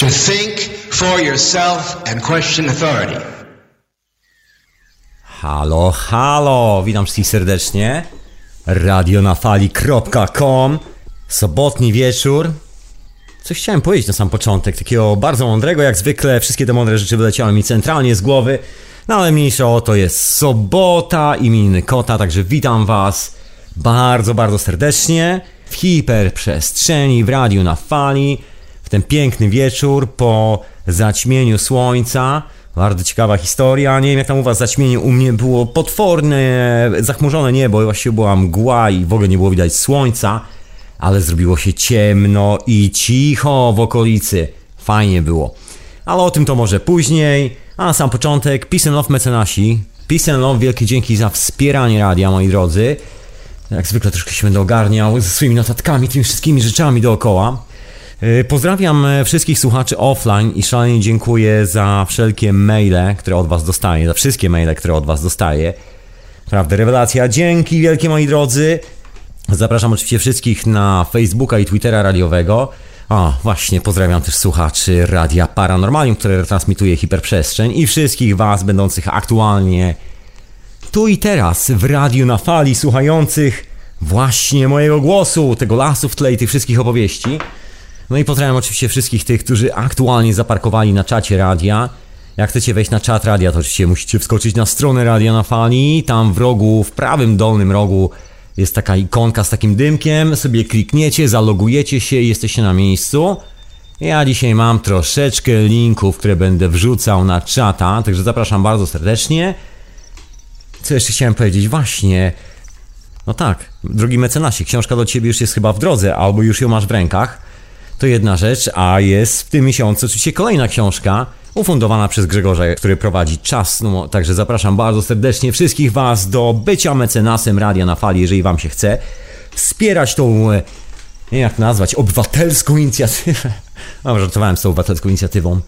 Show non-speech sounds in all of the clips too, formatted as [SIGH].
To think for yourself and question authority. Halo, halo, witam wszystkich serdecznie. Radionafali.com Sobotni wieczór. Coś chciałem powiedzieć na sam początek, takiego bardzo mądrego, jak zwykle wszystkie te mądre rzeczy wyleciały mi centralnie z głowy. No ale mniejsza o to jest sobota, imieniny kota, także witam was bardzo, bardzo serdecznie w hiperprzestrzeni, w radiu na fali, ten piękny wieczór po zaćmieniu słońca. Bardzo ciekawa historia. Nie wiem jak tam u was zaćmienie, u mnie było potworne, zachmurzone niebo, właściwie była mgła i w ogóle nie było widać słońca, ale zrobiło się ciemno i cicho w okolicy. Fajnie było. Ale o tym to może później. A na sam początek, Peace and Love mecenasi. Peace and Love, wielkie dzięki za wspieranie radia, moi drodzy. Jak zwykle troszkę się będę ogarniał ze swoimi notatkami, tymi wszystkimi rzeczami dookoła. Yy, Pozdrawiam e, wszystkich słuchaczy offline i szalenie dziękuję za wszelkie maile, które od Was dostaję, za wszystkie maile, które od Was dostaję. Prawda, rewelacja. Dzięki wielkie moi drodzy. Zapraszam oczywiście wszystkich na Facebooka i Twittera radiowego. O, właśnie, pozdrawiam też słuchaczy Radia Paranormalium, które transmituje hiperprzestrzeń i wszystkich Was będących aktualnie tu i teraz w radiu na fali, słuchających właśnie mojego głosu, tego lasu w tle i tych wszystkich opowieści. No i pozdrawiam oczywiście wszystkich tych, którzy aktualnie zaparkowali na czacie radia. Jak chcecie wejść na czat radia, to oczywiście musicie wskoczyć na stronę Radia na Fali. Tam w rogu, w prawym dolnym rogu jest taka ikonka z takim dymkiem. Sobie klikniecie, zalogujecie się i jesteście na miejscu. Ja dzisiaj mam troszeczkę linków, które będę wrzucał na czata, także zapraszam bardzo serdecznie. Co jeszcze chciałem powiedzieć? Właśnie. No tak, drogi mecenasie, książka do ciebie już jest chyba w drodze, albo już ją masz w rękach. To jedna rzecz, a jest w tym miesiącu oczywiście kolejna książka ufundowana przez Grzegorza, który prowadzi czas. No, także zapraszam bardzo serdecznie wszystkich Was do bycia mecenasem Radia na Fali, jeżeli Wam się chce. Wspierać tą, e, nie jak to nazwać, obywatelską inicjatywę. [LAUGHS] No, żartowałem z tą obywatelską inicjatywą.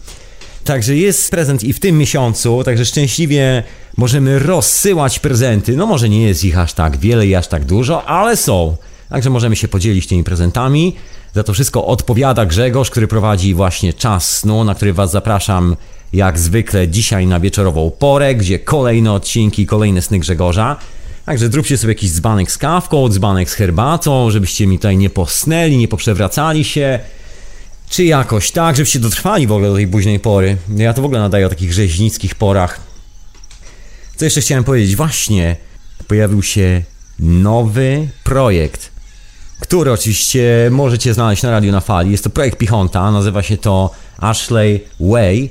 Także jest prezent i w tym miesiącu, także szczęśliwie możemy rozsyłać prezenty. No może nie jest ich aż tak wiele i aż tak dużo, ale są. Także możemy się podzielić tymi prezentami. Za to wszystko odpowiada Grzegorz, który prowadzi właśnie czas snu, na który Was zapraszam jak zwykle dzisiaj na wieczorową porę, gdzie kolejne odcinki, kolejne sny Grzegorza. Także zróbcie sobie jakiś dzbanek z kawką, dzbanek z herbatą, żebyście mi tutaj nie posnęli, nie poprzewracali się. Czy jakoś tak, żebyście dotrwali w ogóle do tej późnej pory. Ja to w ogóle nadaję o takich rzeźnickich porach. Co jeszcze chciałem powiedzieć? Właśnie pojawił się nowy projekt, który oczywiście możecie znaleźć na radiu na fali. Jest to projekt Pichonta, nazywa się to Ashley Way.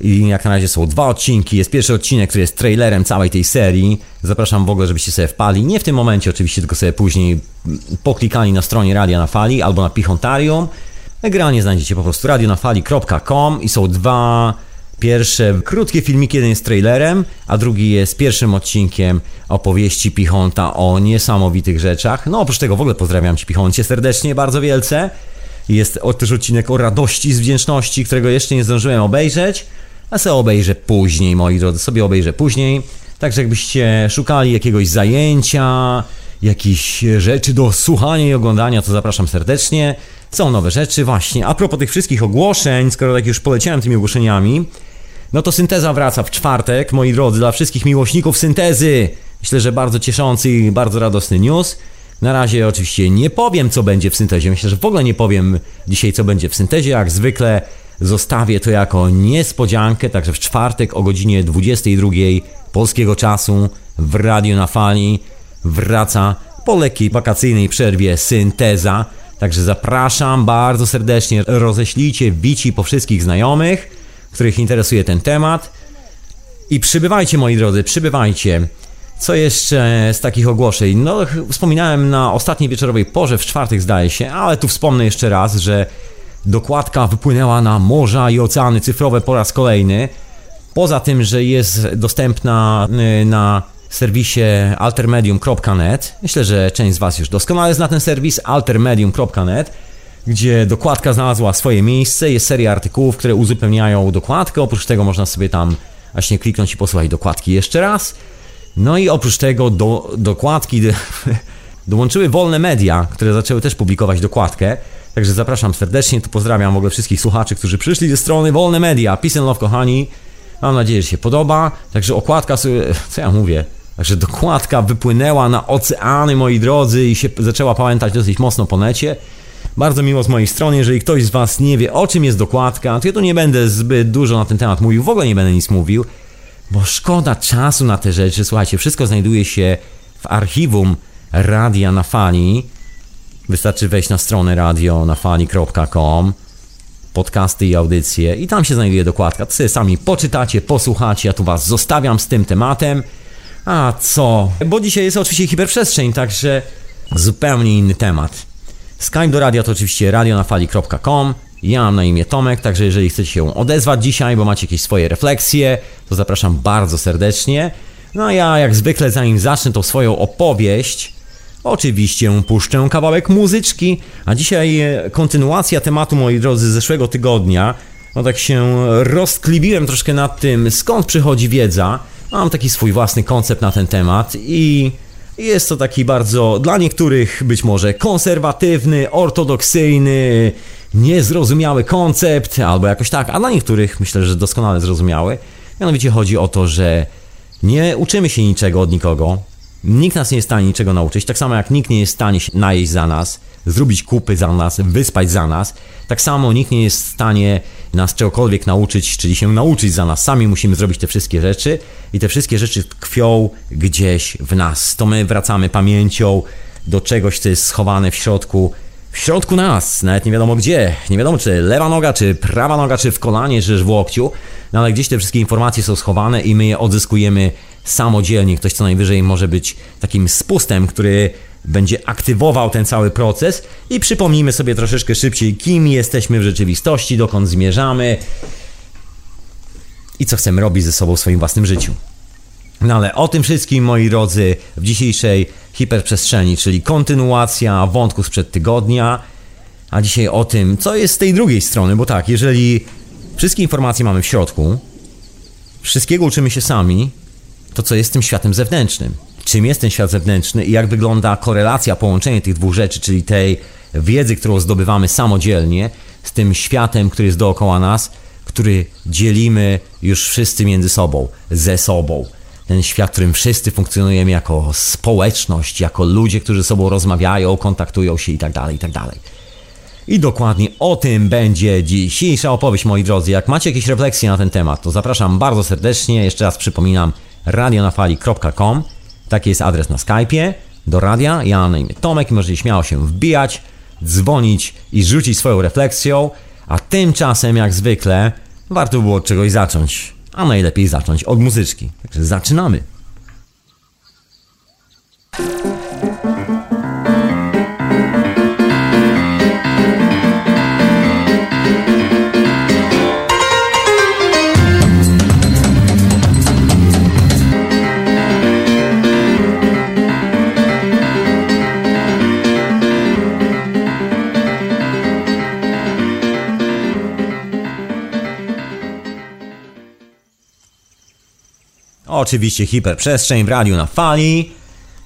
I jak na razie są dwa odcinki. Jest pierwszy odcinek, który jest trailerem całej tej serii. Zapraszam w ogóle, żebyście sobie wpali. Nie w tym momencie oczywiście, tylko sobie później poklikali na stronie Radia na Fali albo na Pichontarium. Ekranie znajdziecie po prostu radionafali.com i są dwa pierwsze krótkie filmiki, jeden jest trailerem, a drugi jest pierwszym odcinkiem opowieści Pichonta o niesamowitych rzeczach. No oprócz tego w ogóle pozdrawiam Ci Pichoncie serdecznie, bardzo wielce. Jest też odcinek o radości z wdzięczności, którego jeszcze nie zdążyłem obejrzeć, a sobie obejrzę później, moi drodzy, sobie obejrzę później. Także jakbyście szukali jakiegoś zajęcia, jakichś rzeczy do słuchania i oglądania, to zapraszam serdecznie. Są nowe rzeczy, właśnie. A propos tych wszystkich ogłoszeń, skoro tak już poleciałem tymi ogłoszeniami, no to synteza wraca w czwartek, moi drodzy, dla wszystkich miłośników syntezy. Myślę, że bardzo cieszący i bardzo radosny news. Na razie oczywiście nie powiem, co będzie w syntezie. Myślę, że w ogóle nie powiem dzisiaj, co będzie w syntezie. Jak zwykle zostawię to jako niespodziankę, także w czwartek o godzinie 22 polskiego czasu w Radio na Fali wraca po lekkiej wakacyjnej przerwie synteza. Także zapraszam bardzo serdecznie. Roześlijcie bici po wszystkich znajomych, których interesuje ten temat. I przybywajcie, moi drodzy, przybywajcie. Co jeszcze z takich ogłoszeń? No, wspominałem na ostatniej wieczorowej porze, w czwartek zdaje się, ale tu wspomnę jeszcze raz, że dokładka wypłynęła na morza i oceany cyfrowe po raz kolejny. Poza tym, że jest dostępna y, na serwisie altermedium.net. Myślę, że część z Was już doskonale zna ten serwis altermedium.net, gdzie dokładka znalazła swoje miejsce. Jest seria artykułów, które uzupełniają dokładkę. Oprócz tego można sobie tam właśnie kliknąć i posłuchać dokładki jeszcze raz. No i oprócz tego do dokładki [LAUGHS] dołączyły wolne media, które zaczęły też publikować dokładkę. Także zapraszam serdecznie, tu pozdrawiam w ogóle wszystkich słuchaczy, którzy przyszli ze strony Wolne Media. Peace and love, kochani. Mam nadzieję, że się podoba. Także okładka [LAUGHS] co ja mówię? Także dokładka wypłynęła na oceany, moi drodzy, i się zaczęła pamiętać dosyć mocno po necie. Bardzo miło z mojej strony, jeżeli ktoś z Was nie wie, o czym jest dokładka, to ja tu nie będę zbyt dużo na ten temat mówił, w ogóle nie będę nic mówił, bo szkoda czasu na te rzeczy. Słuchajcie, wszystko znajduje się w archiwum Radia na Fali. Wystarczy wejść na stronę radionafali.com podcasty i audycje i tam się znajduje dokładka. To sobie sami poczytacie, posłuchacie, ja tu Was zostawiam z tym tematem. A co? Bo dzisiaj jest oczywiście hiperprzestrzeń, także zupełnie inny temat. Skype do radia to oczywiście radionafali.com. Ja mam na imię Tomek, także jeżeli chcecie się odezwać dzisiaj, bo macie jakieś swoje refleksje, to zapraszam bardzo serdecznie. No a ja jak zwykle zanim zacznę tą swoją opowieść, oczywiście puszczę kawałek muzyczki, a dzisiaj e, kontynuacja tematu, moi drodzy, z zeszłego tygodnia. No tak się rozklibiłem troszkę nad tym, skąd przychodzi wiedza. Mam taki swój własny koncept na ten temat i jest to taki bardzo, dla niektórych być może konserwatywny, ortodoksyjny, niezrozumiały koncept, albo jakoś tak, a dla niektórych myślę, że doskonale zrozumiały. Mianowicie chodzi o to, że nie uczymy się niczego od nikogo. Nikt nas nie jest w stanie niczego nauczyć, tak samo jak nikt nie jest w stanie się najeść za nas, zrobić kupy za nas, wyspać za nas. Tak samo nikt nie jest w stanie nas czegokolwiek nauczyć, czyli się nauczyć za nas. Sami musimy zrobić te wszystkie rzeczy i te wszystkie rzeczy tkwią gdzieś w nas. To my wracamy pamięcią do czegoś, co jest schowane w środku, w środku nas, nawet nie wiadomo gdzie, nie wiadomo czy lewa noga, czy prawa noga, czy w kolanie, czy w łokciu, no ale gdzieś te wszystkie informacje są schowane i my je odzyskujemy samodzielnie. Ktoś co najwyżej może być takim spustem, który będzie aktywował ten cały proces i przypomnijmy sobie troszeczkę szybciej, kim jesteśmy w rzeczywistości, dokąd zmierzamy i co chcemy robić ze sobą w swoim własnym życiu. No ale o tym wszystkim, moi drodzy, w dzisiejszej hiperprzestrzeni, czyli kontynuacja wątku sprzed tygodnia, a dzisiaj o tym, co jest z tej drugiej strony, bo tak, jeżeli wszystkie informacje mamy w środku, wszystkiego uczymy się sami, to co jest tym światem zewnętrznym? Czym jest ten świat zewnętrzny i jak wygląda korelacja, połączenie tych dwóch rzeczy, czyli tej wiedzy, którą zdobywamy samodzielnie, z tym światem, który jest dookoła nas, który dzielimy już wszyscy między sobą, ze sobą ten świat, w którym wszyscy funkcjonujemy jako społeczność, jako ludzie, którzy ze sobą rozmawiają, kontaktują się itd., tak itd. Tak I dokładnie o tym będzie dzisiejsza opowieść, moi drodzy. Jak macie jakieś refleksje na ten temat, to zapraszam bardzo serdecznie. Jeszcze raz przypominam, radionafali.com. Taki jest adres na Skype'ie. Do radia, ja na imię Tomek i możecie śmiało się wbijać, dzwonić i rzucić swoją refleksją. A tymczasem, jak zwykle, warto było od czegoś zacząć a najlepiej zacząć od muzyczki. Także zaczynamy. Oczywiście hiperprzestrzeń w radiu na fali.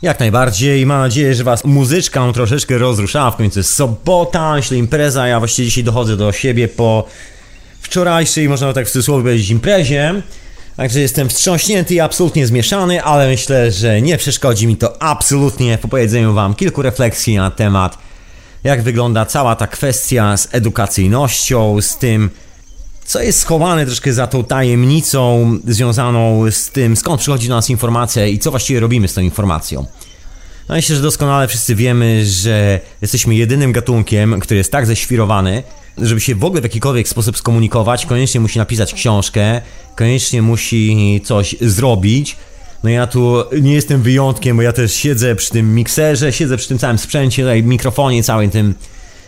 Jak najbardziej. Mam nadzieję, że Was muzyczka troszeczkę rozruszała. W końcu jest sobota, myślę impreza. Ja właściwie dzisiaj dochodzę do siebie po wczorajszej, można tak w cudzysłowie powiedzieć, imprezie. Także jestem wstrząśnięty i absolutnie zmieszany, ale myślę, że nie przeszkodzi mi to absolutnie w opowiedzeniu Wam kilku refleksji na temat, jak wygląda cała ta kwestia z edukacyjnością, z tym, co jest schowane troszkę za tą tajemnicą związaną z tym, skąd przychodzi do nas informacja i co właściwie robimy z tą informacją. No myślę, że doskonale wszyscy wiemy, że jesteśmy jedynym gatunkiem, który jest tak ześwirowany, żeby się w ogóle w jakikolwiek sposób skomunikować, koniecznie musi napisać książkę, koniecznie musi coś zrobić. No ja tu nie jestem wyjątkiem, bo ja też siedzę przy tym mikserze, siedzę przy tym całym sprzęcie, tutaj mikrofonie, całym tym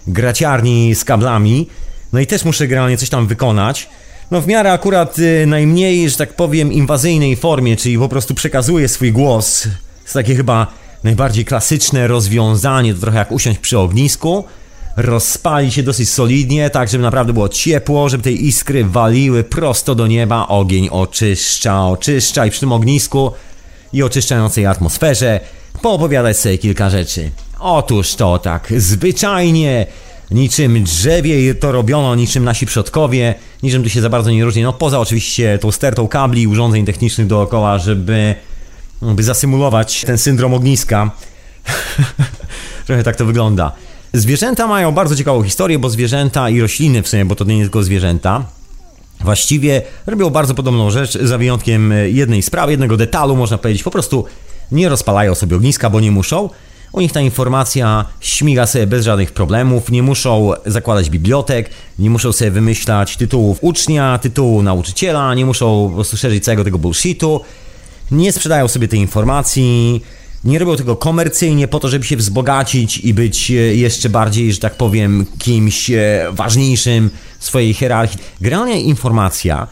graciarni z kablami. No i też muszę generalnie coś tam wykonać. No w miarę akurat y, najmniej, że tak powiem, inwazyjnej formie, czyli po prostu przekazuję swój głos. Jest takie chyba najbardziej klasyczne rozwiązanie, to trochę jak usiąść przy ognisku, rozpali się dosyć solidnie, tak żeby naprawdę było ciepło, żeby te iskry waliły prosto do nieba, ogień oczyszcza, oczyszcza i przy tym ognisku i oczyszczającej atmosferze poopowiadać sobie kilka rzeczy. Otóż to tak, zwyczajnie niczym drzewie to robiono, niczym nasi przodkowie, niczym tu się za bardzo nie różni, no poza oczywiście tą stertą kabli i urządzeń technicznych dookoła, żeby, by zasymulować ten syndrom ogniska. [LAUGHS] Trochę tak to wygląda. Zwierzęta mają bardzo ciekawą historię, bo zwierzęta i rośliny w sumie, bo to nie tylko zwierzęta, właściwie robią bardzo podobną rzecz, za wyjątkiem jednej sprawy, jednego detalu, można powiedzieć. Po prostu nie rozpalają sobie ogniska, bo nie muszą. U nich ta informacja śmiga sobie bez żadnych problemów, nie muszą zakładać bibliotek, nie muszą sobie wymyślać tytułów ucznia, tytułu nauczyciela, nie muszą po prostu szerzyć całego tego bullshitu, nie sprzedają sobie tej informacji, nie robią tego komercyjnie po to, żeby się wzbogacić i być e, jeszcze bardziej, że tak powiem, kimś e, ważniejszym w swojej hierarchii. Generalnie informacja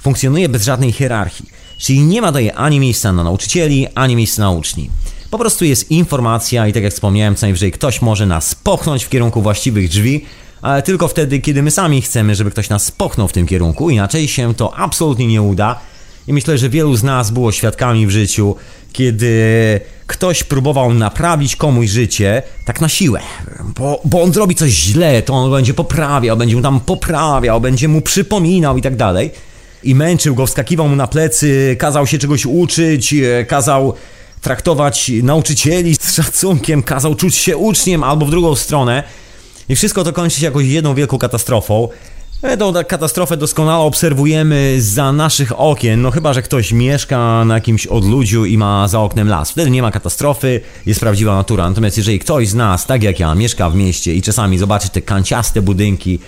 funkcjonuje bez żadnej hierarchii, czyli nie ma daje ani miejsca na nauczycieli, ani miejsca na uczni. Po prostu jest informacja i tak jak wspomniałem, co najwyżej ktoś może nas popchnąć w kierunku właściwych drzwi, ale tylko wtedy, kiedy my sami chcemy, żeby ktoś nas popchnął w tym kierunku, inaczej się to absolutnie nie uda. I myślę, że wielu z nas było świadkami w życiu, kiedy ktoś próbował naprawić komuś życie tak na siłę, bo, bo on zrobi coś źle, to on będzie poprawiał, będzie mu tam poprawiał, będzie mu przypominał i tak dalej. I męczył go, wskakiwał mu na plecy, kazał się czegoś uczyć, kazał traktować nauczycieli z szacunkiem, kazał czuć się uczniem albo w drugą stronę. I wszystko to kończy się jakąś jedną wielką katastrofą. E, tą katastrofę doskonale obserwujemy za naszych okien, no chyba, że ktoś mieszka na jakimś odludziu i ma za oknem las. Wtedy nie ma katastrofy, jest prawdziwa natura. Natomiast jeżeli ktoś z nas, tak jak ja, mieszka w mieście i czasami zobaczy te kanciaste budynki,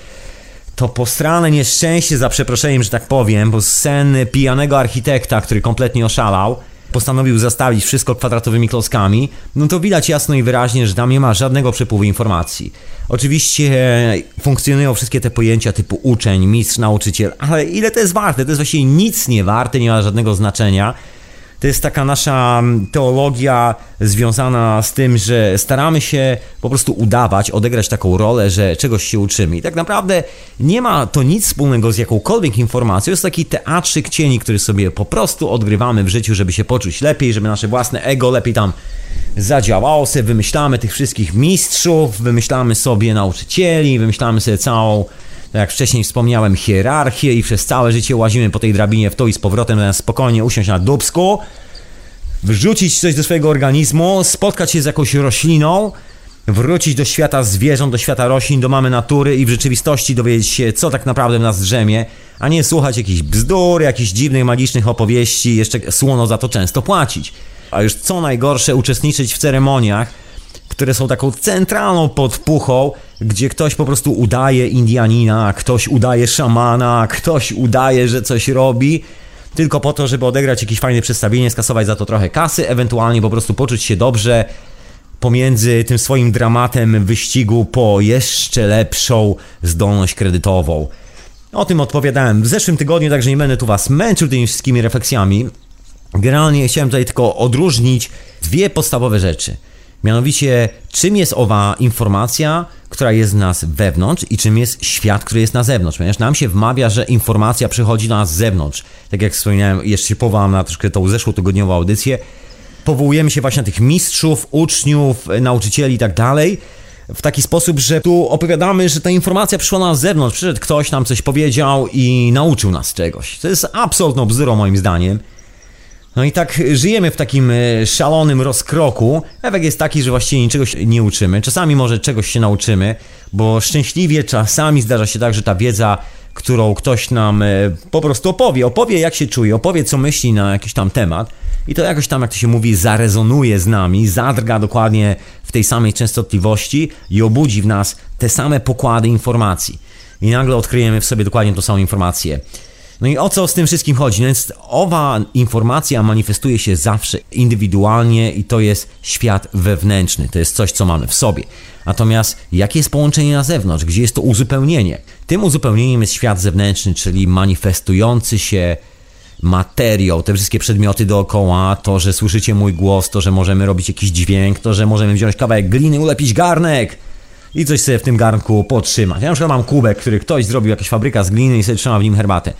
to postrane nieszczęście, za przeproszeniem, że tak powiem, bo sen pijanego architekta, który kompletnie oszalał, postanowił zastawić wszystko kwadratowymi klockami, no to widać jasno i wyraźnie, że tam nie ma żadnego przepływu informacji. Oczywiście funkcjonują wszystkie te pojęcia typu uczeń, mistrz, nauczyciel, ale ile to jest warte? To jest właściwie nic nie warte, nie ma żadnego znaczenia. To jest taka nasza mm, teologia związana z tym, że staramy się po prostu udawać, odegrać taką rolę, że czegoś się uczymy. I tak naprawdę nie ma to nic wspólnego z jakąkolwiek informacją. Jest taki teatrzyk cieni, który sobie po prostu odgrywamy w życiu, żeby się poczuć lepiej, żeby nasze własne ego lepiej tam zadziałało sobie. Wymyślamy tych wszystkich mistrzów, wymyślamy sobie nauczycieli, wymyślamy sobie całą tak jak wcześniej wspomniałem, hierarchię i przez całe życie łazimy po tej drabinie w to i z powrotem, zamiast spokojnie usiąść na dubsku, wrzucić coś do swojego organizmu, spotkać się z jakąś rośliną, wrócić do świata zwierząt, do świata roślin, do mamy natury i w rzeczywistości dowiedzieć się, co tak naprawdę w nas drzemie, a nie słuchać jakichś bzdur, jakichś dziwnych, magicznych opowieści, jeszcze słono za to często płacić. A już co najgorsze, uczestniczyć w ceremoniach, które są taką centralną podpuchą, gdzie ktoś po prostu udaje Indianina, ktoś udaje szamana, ktoś udaje, że coś robi, tylko po to, żeby odegrać jakieś fajne przedstawienie, skasować za to trochę kasy, ewentualnie po prostu poczuć się dobrze pomiędzy tym swoim dramatem wyścigu po jeszcze lepszą zdolność kredytową. O tym odpowiadałem w zeszłym tygodniu, także nie będę tu Was męczył tymi wszystkimi refleksjami. Generalnie chciałem tutaj tylko odróżnić dwie podstawowe rzeczy – Mianowicie, czym jest owa informacja, która jest z nas wewnątrz i czym jest świat, który jest na zewnątrz. Ponieważ nam się wmawia, że informacja przychodzi do nas z zewnątrz. Tak jak wspomniałem, jeszcze się powołam na troszkę tą zeszłotygodniową audycję. Powołujemy się właśnie na tych mistrzów, uczniów, nauczycieli i tak dalej w taki sposób, że tu opowiadamy, że ta informacja przyszła na zewnątrz, przyszedł ktoś nam coś powiedział i nauczył nas czegoś. To jest absolutną bzdurą moim zdaniem. No i tak żyjemy w takim e, szalonym rozkroku. Efekt jest taki, że właściwie niczego się nie uczymy. Czasami może czegoś się nauczymy, bo szczęśliwie czasami zdarza się tak, że ta wiedza, którą ktoś nam e, po prostu opowie, opowie jak się czuje, opowie co myśli na jakiś tam temat i to jakoś tam, jak to się mówi, zarezonuje z nami, zadrga dokładnie w tej samej częstotliwości i obudzi w nas te same pokłady informacji. I nagle odkryjemy w sobie dokładnie tą samą informację. No i o co z tym wszystkim chodzi? No więc owa informacja manifestuje się zawsze indywidualnie i to jest świat wewnętrzny, to jest coś, co mamy w sobie. Natomiast jakie jest połączenie na zewnątrz? Gdzie jest to uzupełnienie? Tym uzupełnieniem jest świat zewnętrzny, czyli manifestujący się materiał, te wszystkie przedmioty dookoła, to, że słyszycie mój głos, to, że możemy robić jakiś dźwięk, to, że możemy wziąć kawałek gliny, ulepić garnek i coś sobie w tym garnku podtrzymać. Ja na przykład mam kubek, który ktoś zrobił, jakaś fabryka z gliny i sobie trzyma w nim herbatę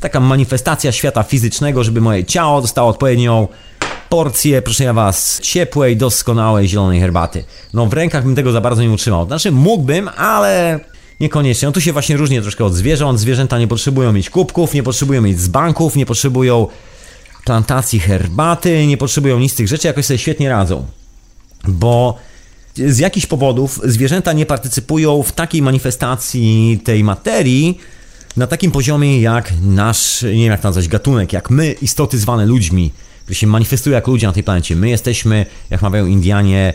taka manifestacja świata fizycznego, żeby moje ciało dostało odpowiednią porcję, proszę ja was, ciepłej, doskonałej zielonej herbaty. No w rękach bym tego za bardzo nie utrzymał. Znaczy mógłbym, ale niekoniecznie. No tu się właśnie różni troszkę od zwierząt. Zwierzęta nie potrzebują mieć kubków, nie potrzebują mieć z banków, nie potrzebują plantacji herbaty, nie potrzebują nic z tych rzeczy, jakoś sobie świetnie radzą. Bo z jakichś powodów zwierzęta nie partycypują w takiej manifestacji tej materii na takim poziomie jak nasz, nie wiem jak nazwać, gatunek, jak my, istoty zwane ludźmi, które się manifestują jak ludzie na tej planecie. My jesteśmy, jak mawiają Indianie,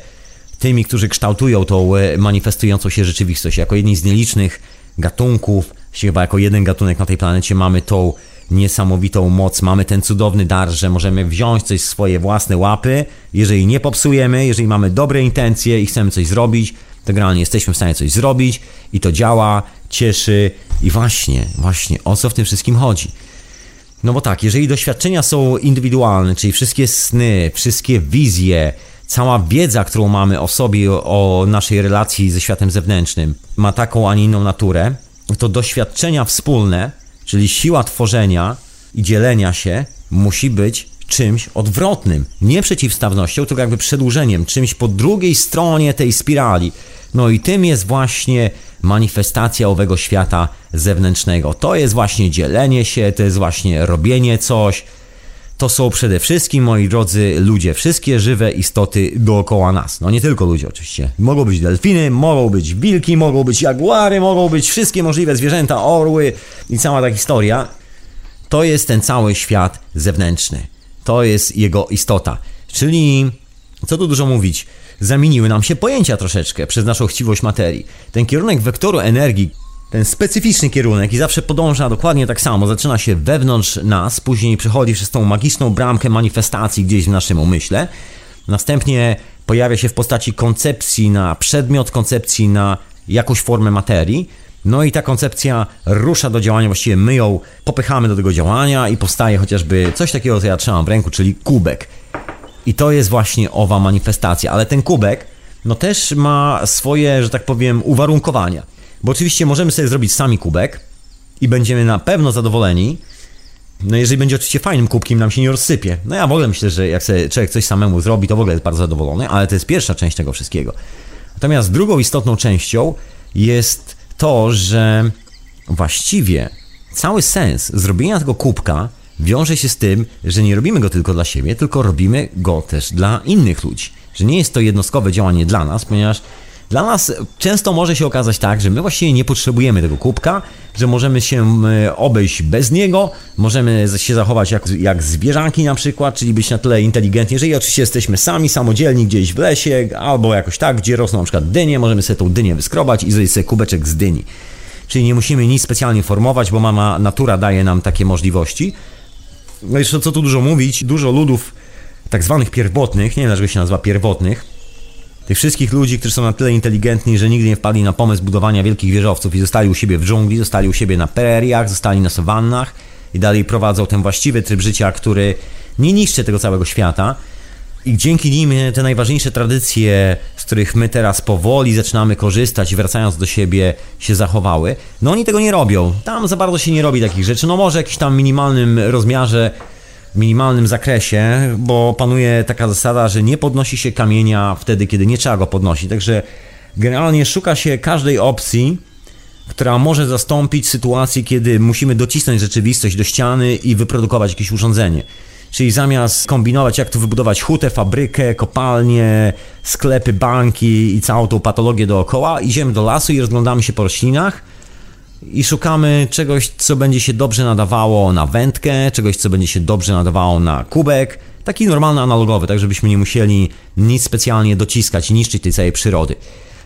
tymi, którzy kształtują tą e, manifestującą się rzeczywistość. Jako jedni z nielicznych gatunków, chyba jako jeden gatunek na tej planecie mamy tą niesamowitą moc, mamy ten cudowny dar, że możemy wziąć coś w swoje własne łapy, jeżeli nie popsujemy, jeżeli mamy dobre intencje i chcemy coś zrobić, to generalnie jesteśmy w stanie coś zrobić i to działa, cieszy i właśnie, właśnie o co w tym wszystkim chodzi. No bo tak, jeżeli doświadczenia są indywidualne, czyli wszystkie sny, wszystkie wizje, cała wiedza, którą mamy o sobie, o naszej relacji ze światem zewnętrznym, ma taką, a nie inną naturę, to doświadczenia wspólne Czyli siła tworzenia i dzielenia się musi być czymś odwrotnym, nie przeciwstawnością, tylko jakby przedłużeniem, czymś po drugiej stronie tej spirali. No i tym jest właśnie manifestacja owego świata zewnętrznego. To jest właśnie dzielenie się, to jest właśnie robienie coś. To są przede wszystkim, moi drodzy ludzie, wszystkie żywe istoty dookoła nas. No nie tylko ludzie oczywiście. Mogą być delfiny, mogą być wilki, mogą być jaguary, mogą być wszystkie możliwe zwierzęta, orły i cała ta historia. To jest ten cały świat zewnętrzny. To jest jego istota. Czyli, co tu dużo mówić, zamieniły nam się pojęcia troszeczkę przez naszą chciwość materii. Ten kierunek wektoru energii, ten specyficzny kierunek i zawsze podąża dokładnie tak samo. Zaczyna się wewnątrz nas, później przechodzi przez tą magiczną bramkę manifestacji gdzieś w naszym umyśle. Następnie pojawia się w postaci koncepcji na przedmiot, koncepcji na jakąś formę materii. No i ta koncepcja rusza do działania, właściwie my ją popychamy do tego działania i powstaje chociażby coś takiego, co ja trzymam w ręku, czyli kubek. I to jest właśnie owa manifestacja, ale ten kubek no też ma swoje, że tak powiem, uwarunkowania. Bo oczywiście możemy sobie zrobić sami kubek i będziemy na pewno zadowoleni. No jeżeli będzie oczywiście fajnym kubkiem, nam się nie rozsypie. No ja w ogóle myślę, że jak sobie człowiek coś samemu zrobi, to w ogóle jest bardzo zadowolony, ale to jest pierwsza część tego wszystkiego. Natomiast drugą istotną częścią jest to, że właściwie cały sens zrobienia tego kubka wiąże się z tym, że nie robimy go tylko dla siebie, tylko robimy go też dla innych ludzi. Że nie jest to jednostkowe działanie dla nas, ponieważ dla nas często może się okazać tak, że my właściwie nie potrzebujemy tego kubka, że możemy się e, obejść bez niego, możemy się zachować jak, jak zwierzaki na przykład, czyli być na tyle inteligentni, jeżeli oczywiście jesteśmy sami, samodzielni gdzieś w lesie albo jakoś tak, gdzie rosną na przykład dynie, możemy sobie tą dynię wyskrobać i zrobić sobie kubeczek z dyni. Czyli nie musimy nic specjalnie formować, bo mama natura daje nam takie możliwości. No jeszcze co tu dużo mówić, dużo ludów tak zwanych pierwotnych, nie wiem dlaczego się nazywa pierwotnych, tych wszystkich ludzi, którzy są na tyle inteligentni, że nigdy nie wpadli na pomysł budowania wielkich wieżowców i zostali u siebie w dżungli, zostali u siebie na preriach, zostali na sawannach i dalej prowadzą ten właściwy tryb życia, który nie niszczy tego całego świata. I dzięki nim te najważniejsze tradycje, z których my teraz powoli zaczynamy korzystać wracając do siebie się zachowały, no oni tego nie robią. Tam za bardzo się nie robi takich rzeczy. No może w jakimś tam minimalnym rozmiarze minimalnym zakresie, bo panuje taka zasada, że nie podnosi się kamienia wtedy, kiedy nie trzeba go podnosić. Także generalnie szuka się każdej opcji, która może zastąpić sytuację, kiedy musimy docisnąć rzeczywistość do ściany i wyprodukować jakieś urządzenie. Czyli zamiast kombinować, jak tu wybudować hutę, fabrykę, kopalnię, sklepy, banki i całą tą patologię dookoła, idziemy do lasu i rozglądamy się po roślinach i szukamy czegoś, co będzie się dobrze nadawało na wędkę, czegoś, co będzie się dobrze nadawało na kubek, taki normalny, analogowy, tak żebyśmy nie musieli nic specjalnie dociskać i niszczyć tej całej przyrody.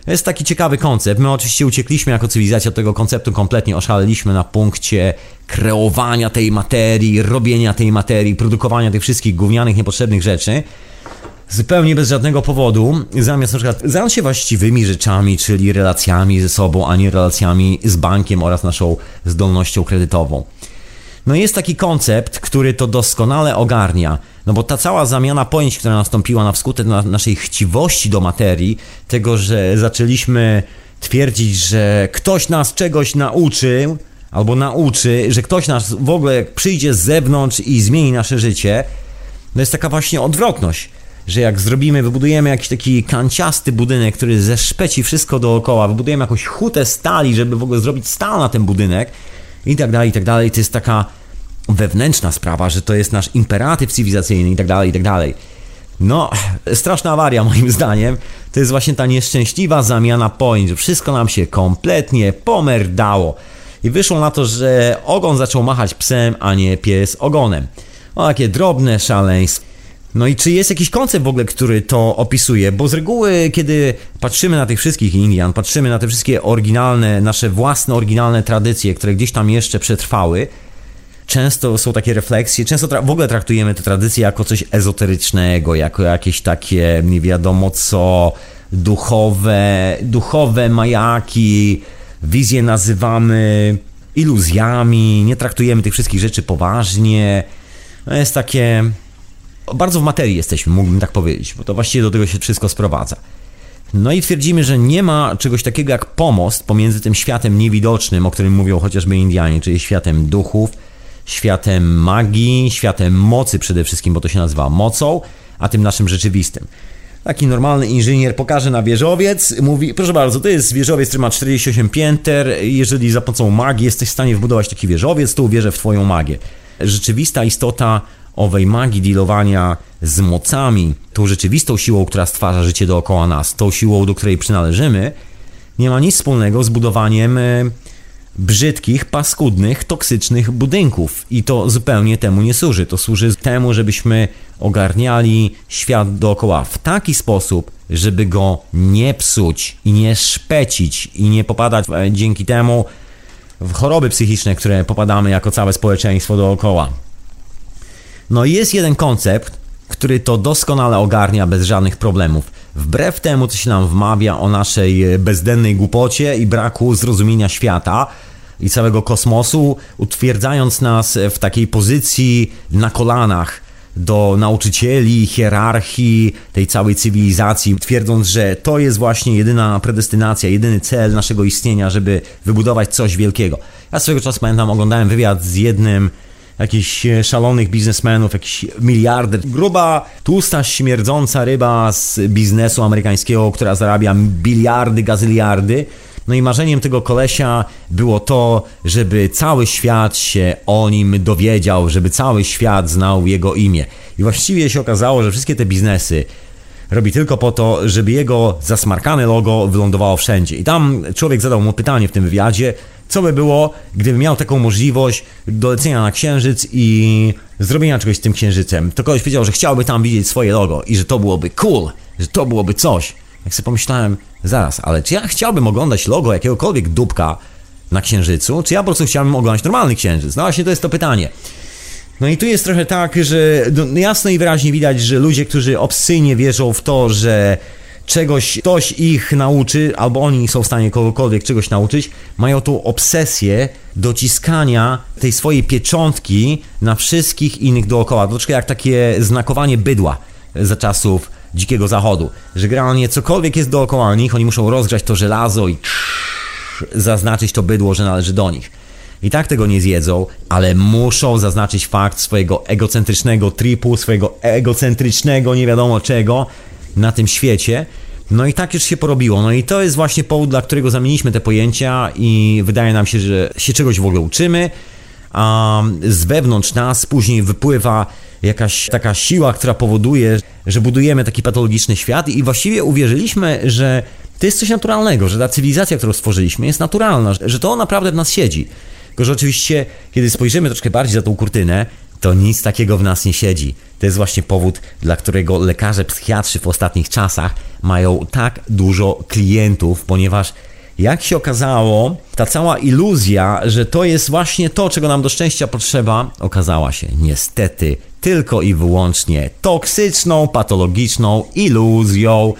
To jest taki ciekawy koncept. My oczywiście uciekliśmy jako cywilizacja od tego konceptu kompletnie, oszaleliśmy na punkcie kreowania tej materii, robienia tej materii, produkowania tych wszystkich gównianych, niepotrzebnych rzeczy zupełnie bez żadnego powodu, zamiast na przykład zająć się właściwymi rzeczami, czyli relacjami ze sobą, a nie relacjami z bankiem oraz naszą zdolnością kredytową. No jest taki koncept, który to doskonale ogarnia, no bo ta cała zamiana pojęć, która nastąpiła na wskutek na naszej chciwości do materii, tego, że zaczęliśmy twierdzić, że ktoś nas czegoś nauczył, albo nauczy, że ktoś nas w ogóle przyjdzie z zewnątrz i zmieni nasze życie, No jest taka właśnie odwrotność, że jak zrobimy, wybudujemy jakiś taki kanciasty budynek, który zeszpeci wszystko dookoła, wybudujemy jakąś hutę stali, żeby w ogóle zrobić stal na ten budynek i tak dalej, i tak dalej, to jest taka wewnętrzna sprawa, że to jest nasz imperatyw cywilizacyjny i tak dalej, i tak dalej. No, straszna awaria moim zdaniem. To jest właśnie ta nieszczęśliwa zamiana point, że wszystko nam się kompletnie pomerdało. I wyszło na to, że ogon zaczął machać psem, a nie pies ogonem. O, takie drobne szaleństwo. No i czy jest jakiś koncept w ogóle, który to opisuje? Bo z reguły, kiedy patrzymy na tych wszystkich Indian, patrzymy na te wszystkie oryginalne, nasze własne oryginalne tradycje, które gdzieś tam jeszcze przetrwały, często są takie refleksje, często w ogóle traktujemy te tradycje jako coś ezoterycznego, jako jakieś takie nie wiadomo co, duchowe, duchowe majaki, wizje nazywamy iluzjami, nie traktujemy tych wszystkich rzeczy poważnie. No jest takie. Bardzo w materii jesteśmy, mógłbym tak powiedzieć, bo to właściwie do tego się wszystko sprowadza. No i twierdzimy, że nie ma czegoś takiego jak pomost pomiędzy tym światem niewidocznym, o którym mówią chociażby Indianie, czyli światem duchów, światem magii, światem mocy przede wszystkim, bo to się nazywa mocą, a tym naszym rzeczywistym. Taki normalny inżynier pokaże na wieżowiec, mówi, proszę bardzo, to jest wieżowiec, który ma 48 pięter, jeżeli za pomocą magii jesteś w stanie wbudować taki wieżowiec, to uwierzę w twoją magię. Rzeczywista istota owej magii dealowania z mocami, tą rzeczywistą siłą, która stwarza życie dookoła nas, tą siłą, do której przynależymy, nie ma nic wspólnego z budowaniem e, brzydkich, paskudnych, toksycznych budynków. I to zupełnie temu nie służy. To służy temu, żebyśmy ogarniali świat dookoła w taki sposób, żeby go nie psuć i nie szpecić i nie popadać e, dzięki temu w choroby psychiczne, które popadamy jako całe społeczeństwo dookoła. No i jest jeden koncept, który to doskonale ogarnia bez żadnych problemów. Wbrew temu, co się nam wmawia o naszej e, bezdennej głupocie i braku zrozumienia świata i całego kosmosu, utwierdzając nas w takiej pozycji na kolanach do nauczycieli, hierarchii, tej całej cywilizacji, twierdząc, że to jest właśnie jedyna predestynacja, jedyny cel naszego istnienia, żeby wybudować coś wielkiego. Ja swego czasu pamiętam, oglądałem wywiad z jednym jakichś e, szalonych biznesmenów, jakiś miliarder. Gruba, tłusta, śmierdząca ryba z biznesu amerykańskiego, która zarabia biliardy, gazyliardy. No i marzeniem tego kolesia było to, żeby cały świat się o nim dowiedział, żeby cały świat znał jego imię. I właściwie się okazało, że wszystkie te biznesy robi tylko po to, żeby jego zasmarkane logo wylądowało wszędzie. I tam człowiek zadał mu pytanie w tym wywiadzie, co by było, gdyby miał taką możliwość dolecenia na księżyc i zrobienia czegoś z tym księżycem. To kogoś powiedział, że chciałby tam widzieć swoje logo i że to byłoby cool, że to byłoby coś. Jak sobie pomyślałem, zaraz, ale czy ja chciałbym oglądać logo jakiegokolwiek dupka na księżycu, czy ja po prostu chciałbym oglądać normalny księżyc? No właśnie to jest to pytanie. No i tu jest trochę tak, że no jasno i wyraźnie widać, że ludzie, którzy obsyjnie wierzą w to, że czegoś ktoś ich nauczy, albo oni są w stanie kogokolwiek czegoś nauczyć, mają tą obsesję dociskania tej swojej pieczątki na wszystkich innych dookoła. Troszkę jak takie znakowanie bydła za czasów dzikiego zachodu, że generalnie cokolwiek jest dookoła nich, oni muszą rozgrzać to żelazo i zaznaczyć to bydło, że należy do nich. I tak tego nie zjedzą, ale muszą zaznaczyć fakt swojego egocentrycznego tripu, swojego egocentrycznego nie wiadomo czego na tym świecie. No i tak już się porobiło. No i to jest właśnie powód, dla którego zamieniliśmy te pojęcia i wydaje nam się, że się czegoś w ogóle uczymy, a z wewnątrz nas później wypływa jakaś taka siła, która powoduje, że budujemy taki patologiczny świat i właściwie uwierzyliśmy, że to jest coś naturalnego, że ta cywilizacja, którą stworzyliśmy jest naturalna, że to naprawdę w nas siedzi. Tylko, że oczywiście, kiedy spojrzymy troszkę bardziej za tą kurtynę, to nic takiego w nas nie siedzi. To jest właśnie powód, dla którego lekarze psychiatrzy w ostatnich czasach mają tak dużo klientów, ponieważ jak się okazało, ta cała iluzja, że to jest właśnie to, czego nam do szczęścia potrzeba, okazała się niestety tylko i wyłącznie toksyczną, patologiczną iluzją.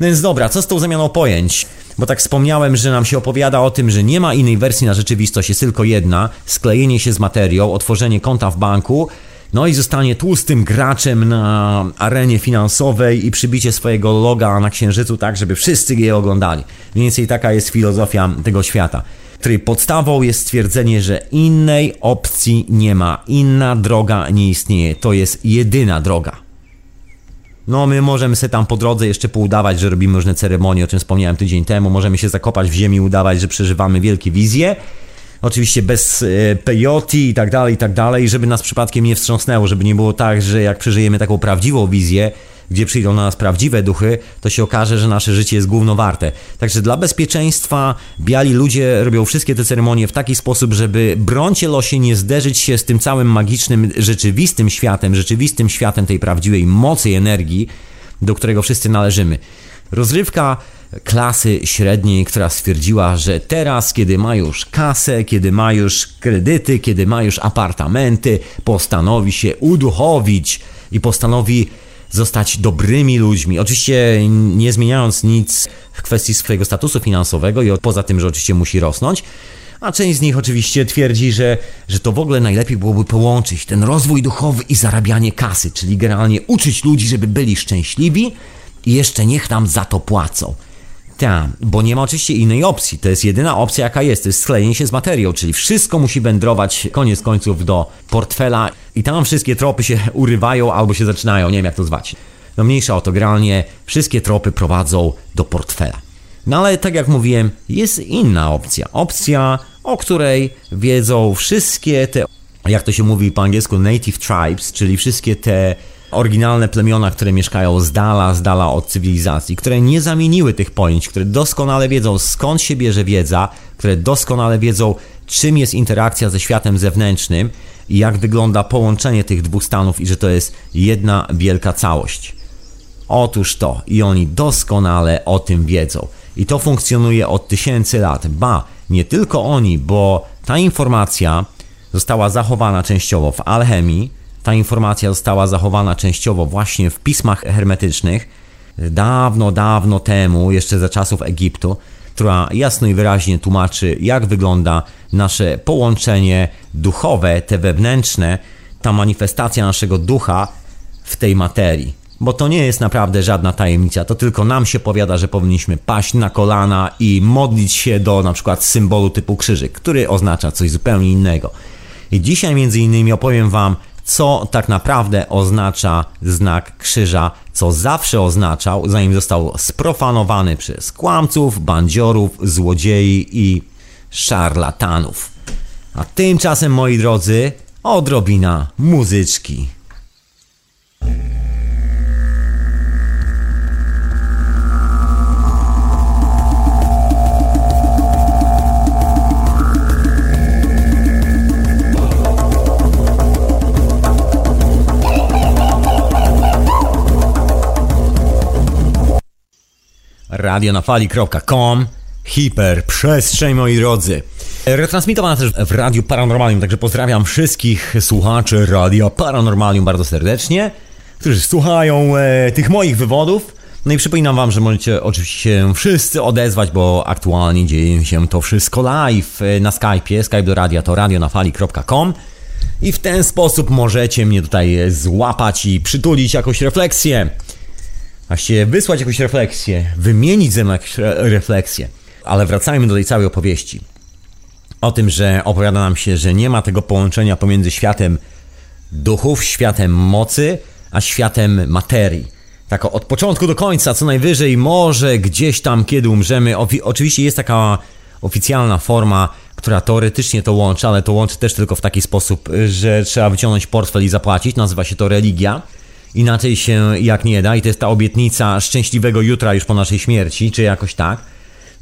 No więc dobra, co z tą zamianą pojęć? Bo tak wspomniałem, że nam się opowiada o tym, że nie ma innej wersji na rzeczywistość, jest tylko jedna: sklejenie się z materią, otworzenie konta w banku, no i zostanie tłustym graczem na arenie finansowej i przybicie swojego loga na księżycu tak, żeby wszyscy je oglądali. Mniej więcej taka jest filozofia tego świata. której podstawą jest stwierdzenie, że innej opcji nie ma, inna droga nie istnieje, to jest jedyna droga. No, my możemy sobie tam po drodze jeszcze poudawać, że robimy różne ceremonie, o czym wspomniałem tydzień temu. Możemy się zakopać w ziemi, udawać, że przeżywamy wielkie wizje. Oczywiście bez e, peyote i tak dalej, i tak dalej, żeby nas przypadkiem nie wstrząsnęło, żeby nie było tak, że jak przeżyjemy taką prawdziwą wizję, gdzie przyjdą na nas prawdziwe duchy, to się okaże, że nasze życie jest głównowarte. Także dla bezpieczeństwa biali ludzie robią wszystkie te ceremonie w taki sposób, żeby brońcie losie nie zderzyć się z tym całym magicznym, rzeczywistym światem, rzeczywistym światem tej prawdziwej mocy i energii, do którego wszyscy należymy. Rozrywka klasy średniej, która stwierdziła, że teraz, kiedy ma już kasę, kiedy ma już kredyty, kiedy ma już apartamenty, postanowi się uduchowić i postanowi zostać dobrymi ludźmi. Oczywiście nie zmieniając nic w kwestii swojego statusu finansowego i poza tym, że oczywiście musi rosnąć. A część z nich oczywiście twierdzi, że, że to w ogóle najlepiej byłoby połączyć ten rozwój duchowy i zarabianie kasy, czyli generalnie uczyć ludzi, żeby byli szczęśliwi i jeszcze niech nam za to płacą. Tak, bo nie ma oczywiście innej opcji. To jest jedyna opcja, jaka jest. To jest sklejenie się z materią, czyli wszystko musi wędrować koniec końców do portfela i tam wszystkie tropy się [LAUGHS] urywają albo się zaczynają. Nie wiem, jak to zwać. No mniejsza o to, wszystkie tropy prowadzą do portfela. No ale tak jak mówiłem, jest inna opcja. Opcja, o której wiedzą wszystkie te, jak to się mówi po angielsku, native tribes, czyli wszystkie te oryginalne plemiona, które mieszkają z dala, z dala od cywilizacji, które nie zamieniły tych pojęć, które doskonale wiedzą skąd się bierze wiedza, które doskonale wiedzą czym jest interakcja ze światem zewnętrznym i jak wygląda połączenie tych dwóch stanów i że to jest jedna wielka całość. Otóż to i oni doskonale o tym wiedzą. I to funkcjonuje od tysięcy lat. Ba, nie tylko oni, bo ta informacja została zachowana częściowo w alchemii, ta informacja została zachowana częściowo właśnie w pismach hermetycznych dawno, dawno temu, jeszcze za czasów Egiptu, która jasno i wyraźnie tłumaczy, jak wygląda nasze połączenie duchowe, te wewnętrzne, ta manifestacja naszego ducha w tej materii. Bo to nie jest naprawdę żadna tajemnica, to tylko nam się powiada, że powinniśmy paść na kolana i modlić się do na przykład symbolu typu krzyżyk, który oznacza coś zupełnie innego. I dzisiaj między innymi opowiem Wam, co tak naprawdę oznacza znak krzyża, co zawsze oznaczał, zanim został sprofanowany przez kłamców, bandziorów, złodziei i szarlatanów. A tymczasem, moi drodzy, odrobina muzyczki. radionafali.com Hiperprzestrzeń, moi drodzy. Retransmitowana też w Radiu Paranormalium, także pozdrawiam wszystkich słuchaczy Radia Paranormalium bardzo serdecznie, którzy słuchają e, tych moich wywodów. No i przypominam wam, że możecie oczywiście się wszyscy odezwać, bo aktualnie dzieje się to wszystko live e, na Skype'ie. Skype do radia to radionafali.com i w ten sposób możecie mnie tutaj złapać i przytulić jakąś refleksję właściwie wysłać jakąś refleksję, wymienić ze mną jakąś re refleksję. Ale wracajmy do tej całej opowieści. O tym, że opowiada nam się, że nie ma tego połączenia pomiędzy światem duchów, światem mocy, a światem materii. Tak od początku do końca, co najwyżej, może gdzieś tam, kiedy umrzemy. oczywiście jest taka oficjalna forma, która teoretycznie to łączy, ale to łączy też tylko w taki sposób, że trzeba wyciągnąć portfel i zapłacić. Nazywa się to religia inaczej się jak nie da i to jest ta obietnica szczęśliwego jutra już po naszej śmierci, czy jakoś tak.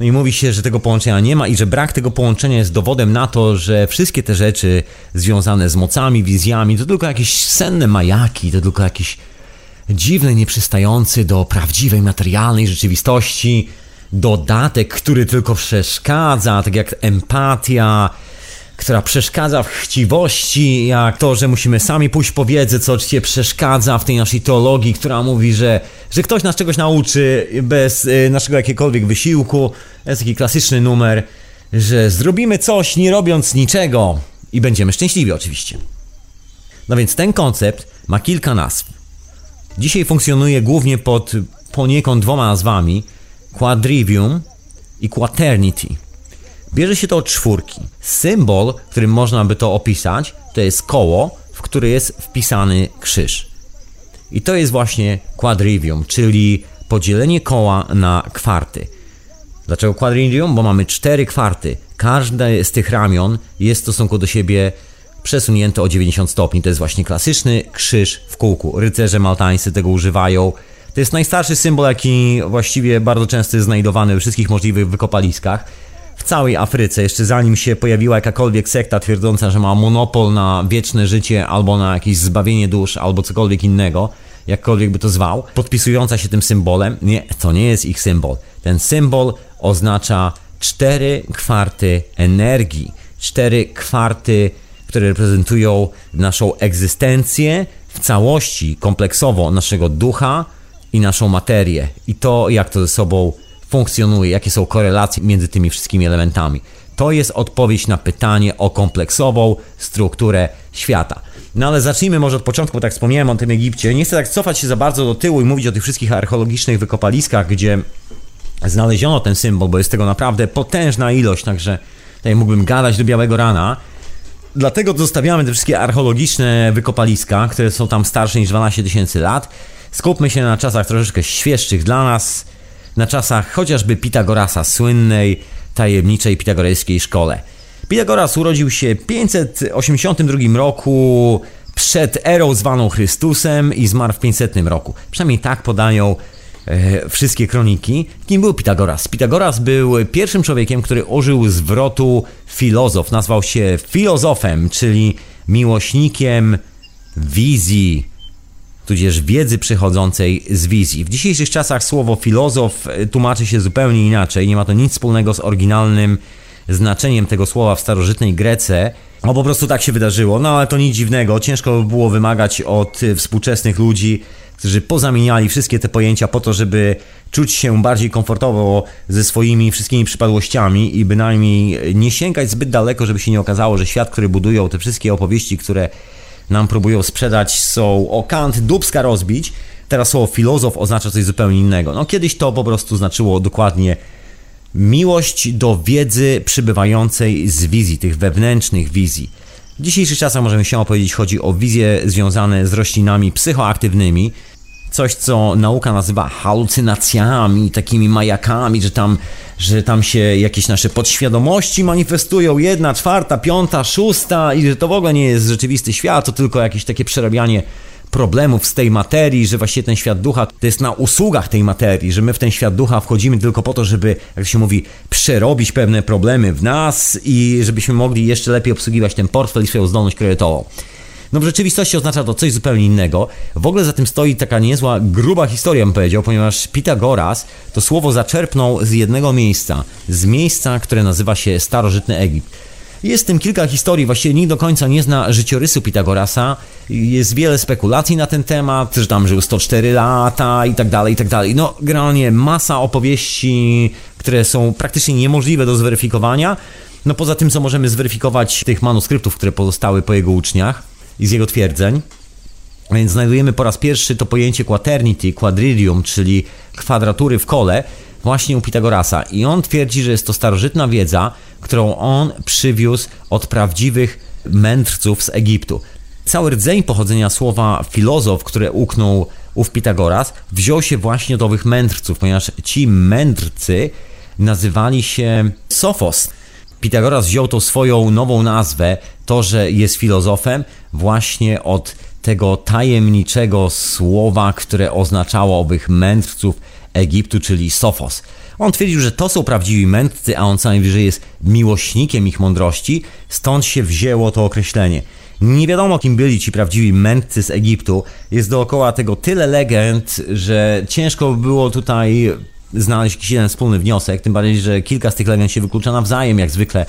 No i mówi się, że tego połączenia nie ma i że brak tego połączenia jest dowodem na to, że wszystkie te rzeczy związane z mocami, wizjami, to tylko jakieś senne majaki, to tylko jakiś dziwny, nieprzystający do prawdziwej, materialnej rzeczywistości dodatek, który tylko przeszkadza, tak jak empatia, która przeszkadza w chciwości, jak to, że musimy sami pójść po wiedzę, co oczywiście przeszkadza w tej naszej teologii, która mówi, że, że ktoś nas czegoś nauczy bez y, naszego jakiegokolwiek wysiłku. To jest taki klasyczny numer, że zrobimy coś nie robiąc niczego i będziemy szczęśliwi oczywiście. No więc ten koncept ma kilka nazw. Dzisiaj funkcjonuje głównie pod poniekąd dwoma nazwami: Quadrivium i Quaternity. Bierze się to od czwórki. Symbol, którym można by to opisać, to jest koło, w które jest wpisany krzyż. I to jest właśnie quadrivium, czyli podzielenie koła na kwarty. Dlaczego quadrivium? Bo mamy cztery kwarty. Każde z tych ramion jest w stosunku do siebie przesunięte o 90 stopni. To jest właśnie klasyczny krzyż w kółku. Rycerze maltańscy tego używają. To jest najstarszy symbol, jaki właściwie bardzo często jest znajdowany we wszystkich możliwych wykopaliskach. W całej Afryce, jeszcze zanim się pojawiła jakakolwiek sekta twierdząca, że ma monopol na wieczne życie, albo na jakieś zbawienie dusz, albo cokolwiek innego, jakkolwiek by to zwał, podpisująca się tym symbolem, nie, to nie jest ich symbol. Ten symbol oznacza cztery kwarty energii, cztery kwarty, które reprezentują naszą egzystencję w całości, kompleksowo naszego ducha i naszą materię. I to, jak to ze sobą funkcjonuje, jakie są korelacje między tymi wszystkimi elementami. To jest odpowiedź na pytanie o kompleksową strukturę świata. No ale zacznijmy może od początku, bo tak wspomniałem o tym Egipcie. Nie chcę tak cofać się za bardzo do tyłu i mówić o tych wszystkich archeologicznych wykopaliskach, gdzie znaleziono ten symbol, bo jest tego naprawdę potężna ilość, także tutaj mógłbym gadać do białego rana. Dlatego zostawiamy te wszystkie archeologiczne wykopaliska, które są tam starsze niż 12 tysięcy lat. Skupmy się na czasach troszeczkę świeższych dla nas, na czasach chociażby Pitagorasa, słynnej, tajemniczej pitagorejskiej szkole. Pitagoras urodził się w 582 roku przed erą zwaną Chrystusem i zmarł w 500 roku. Przynajmniej tak podają e, wszystkie kroniki. Kim był Pitagoras? Pitagoras był pierwszym człowiekiem, który użył zwrotu filozof. Nazwał się filozofem, czyli miłośnikiem wizji, tudzież wiedzy przychodzącej z wizji. W dzisiejszych czasach słowo filozof e, tłumaczy się zupełnie inaczej. Nie ma to nic wspólnego z oryginalnym znaczeniem tego słowa w starożytnej Grece. No po prostu tak się wydarzyło, no ale to nic dziwnego. Ciężko by było wymagać od współczesnych ludzi, którzy pozamieniali wszystkie te pojęcia po to, żeby czuć się bardziej komfortowo ze swoimi wszystkimi przypadłościami i bynajmniej nie sięgać zbyt daleko, żeby się nie okazało, że świat, który budują, te wszystkie opowieści, które nam próbują sprzedać, są o kant dubska rozbić. Teraz słowo filozof oznacza coś zupełnie innego. No kiedyś to po prostu znaczyło dokładnie miłość do wiedzy przybywającej z wizji, tych wewnętrznych wizji. W dzisiejszych czasach możemy się opowiedzieć, chodzi o wizje związane z roślinami psychoaktywnymi, coś co nauka nazywa halucynacjami, takimi majakami, że tam, że tam się jakieś nasze podświadomości manifestują, jedna, czwarta, piąta, szósta i że to w ogóle nie jest rzeczywisty świat, to tylko jakieś takie przerabianie problemów z tej materii, że właściwie ten świat ducha to jest na usługach tej materii, że my w ten świat ducha wchodzimy tylko po to, żeby, jak się mówi, przerobić pewne problemy w nas i żebyśmy mogli jeszcze lepiej obsługiwać ten portfel i swoją zdolność kredytową. No w rzeczywistości oznacza to coś zupełnie innego. W ogóle za tym stoi taka niezła, gruba historia, bym powiedział, ponieważ Pitagoras to słowo zaczerpnął z jednego miejsca, z miejsca, które nazywa się Starożytny Egipt. Jest w tym kilka historii, właściwie nikt do końca nie zna życiorysu Pitagorasa. Jest wiele spekulacji na ten temat, że tam żył 104 lata i tak dalej, i tak dalej. No, generalnie masa opowieści, które są praktycznie niemożliwe do zweryfikowania. No poza tym, co możemy zweryfikować tych manuskryptów, które pozostały po jego uczniach i z jego twierdzeń. Więc znajdujemy po raz pierwszy to pojęcie quaternity, quadridium, czyli kwadratury w kole, właśnie u Pitagorasa. I on twierdzi, że jest to starożytna wiedza, którą on przywiózł od prawdziwych mędrców z Egiptu. Cały rdzeń pochodzenia słowa filozof, które uknął ów Pitagoras, wziął się właśnie od owych mędrców, ponieważ ci mędrcy nazywali się Sofos. Pitagoras wziął tą swoją nową nazwę, to, że jest filozofem, właśnie od tego tajemniczego słowa, które oznaczało owych mędrców Egiptu, czyli Sofos. On twierdził, że to są prawdziwi mędrcy, a on co najwyżej jest miłośnikiem ich mądrości, stąd się wzięło to określenie. Nie wiadomo, kim byli ci prawdziwi mędrcy z Egiptu. Jest dookoła tego tyle legend, że ciężko było tutaj znaleźć jakiś jeden wspólny wniosek, tym bardziej, że kilka z tych legend się wyklucza nawzajem, jak zwykle.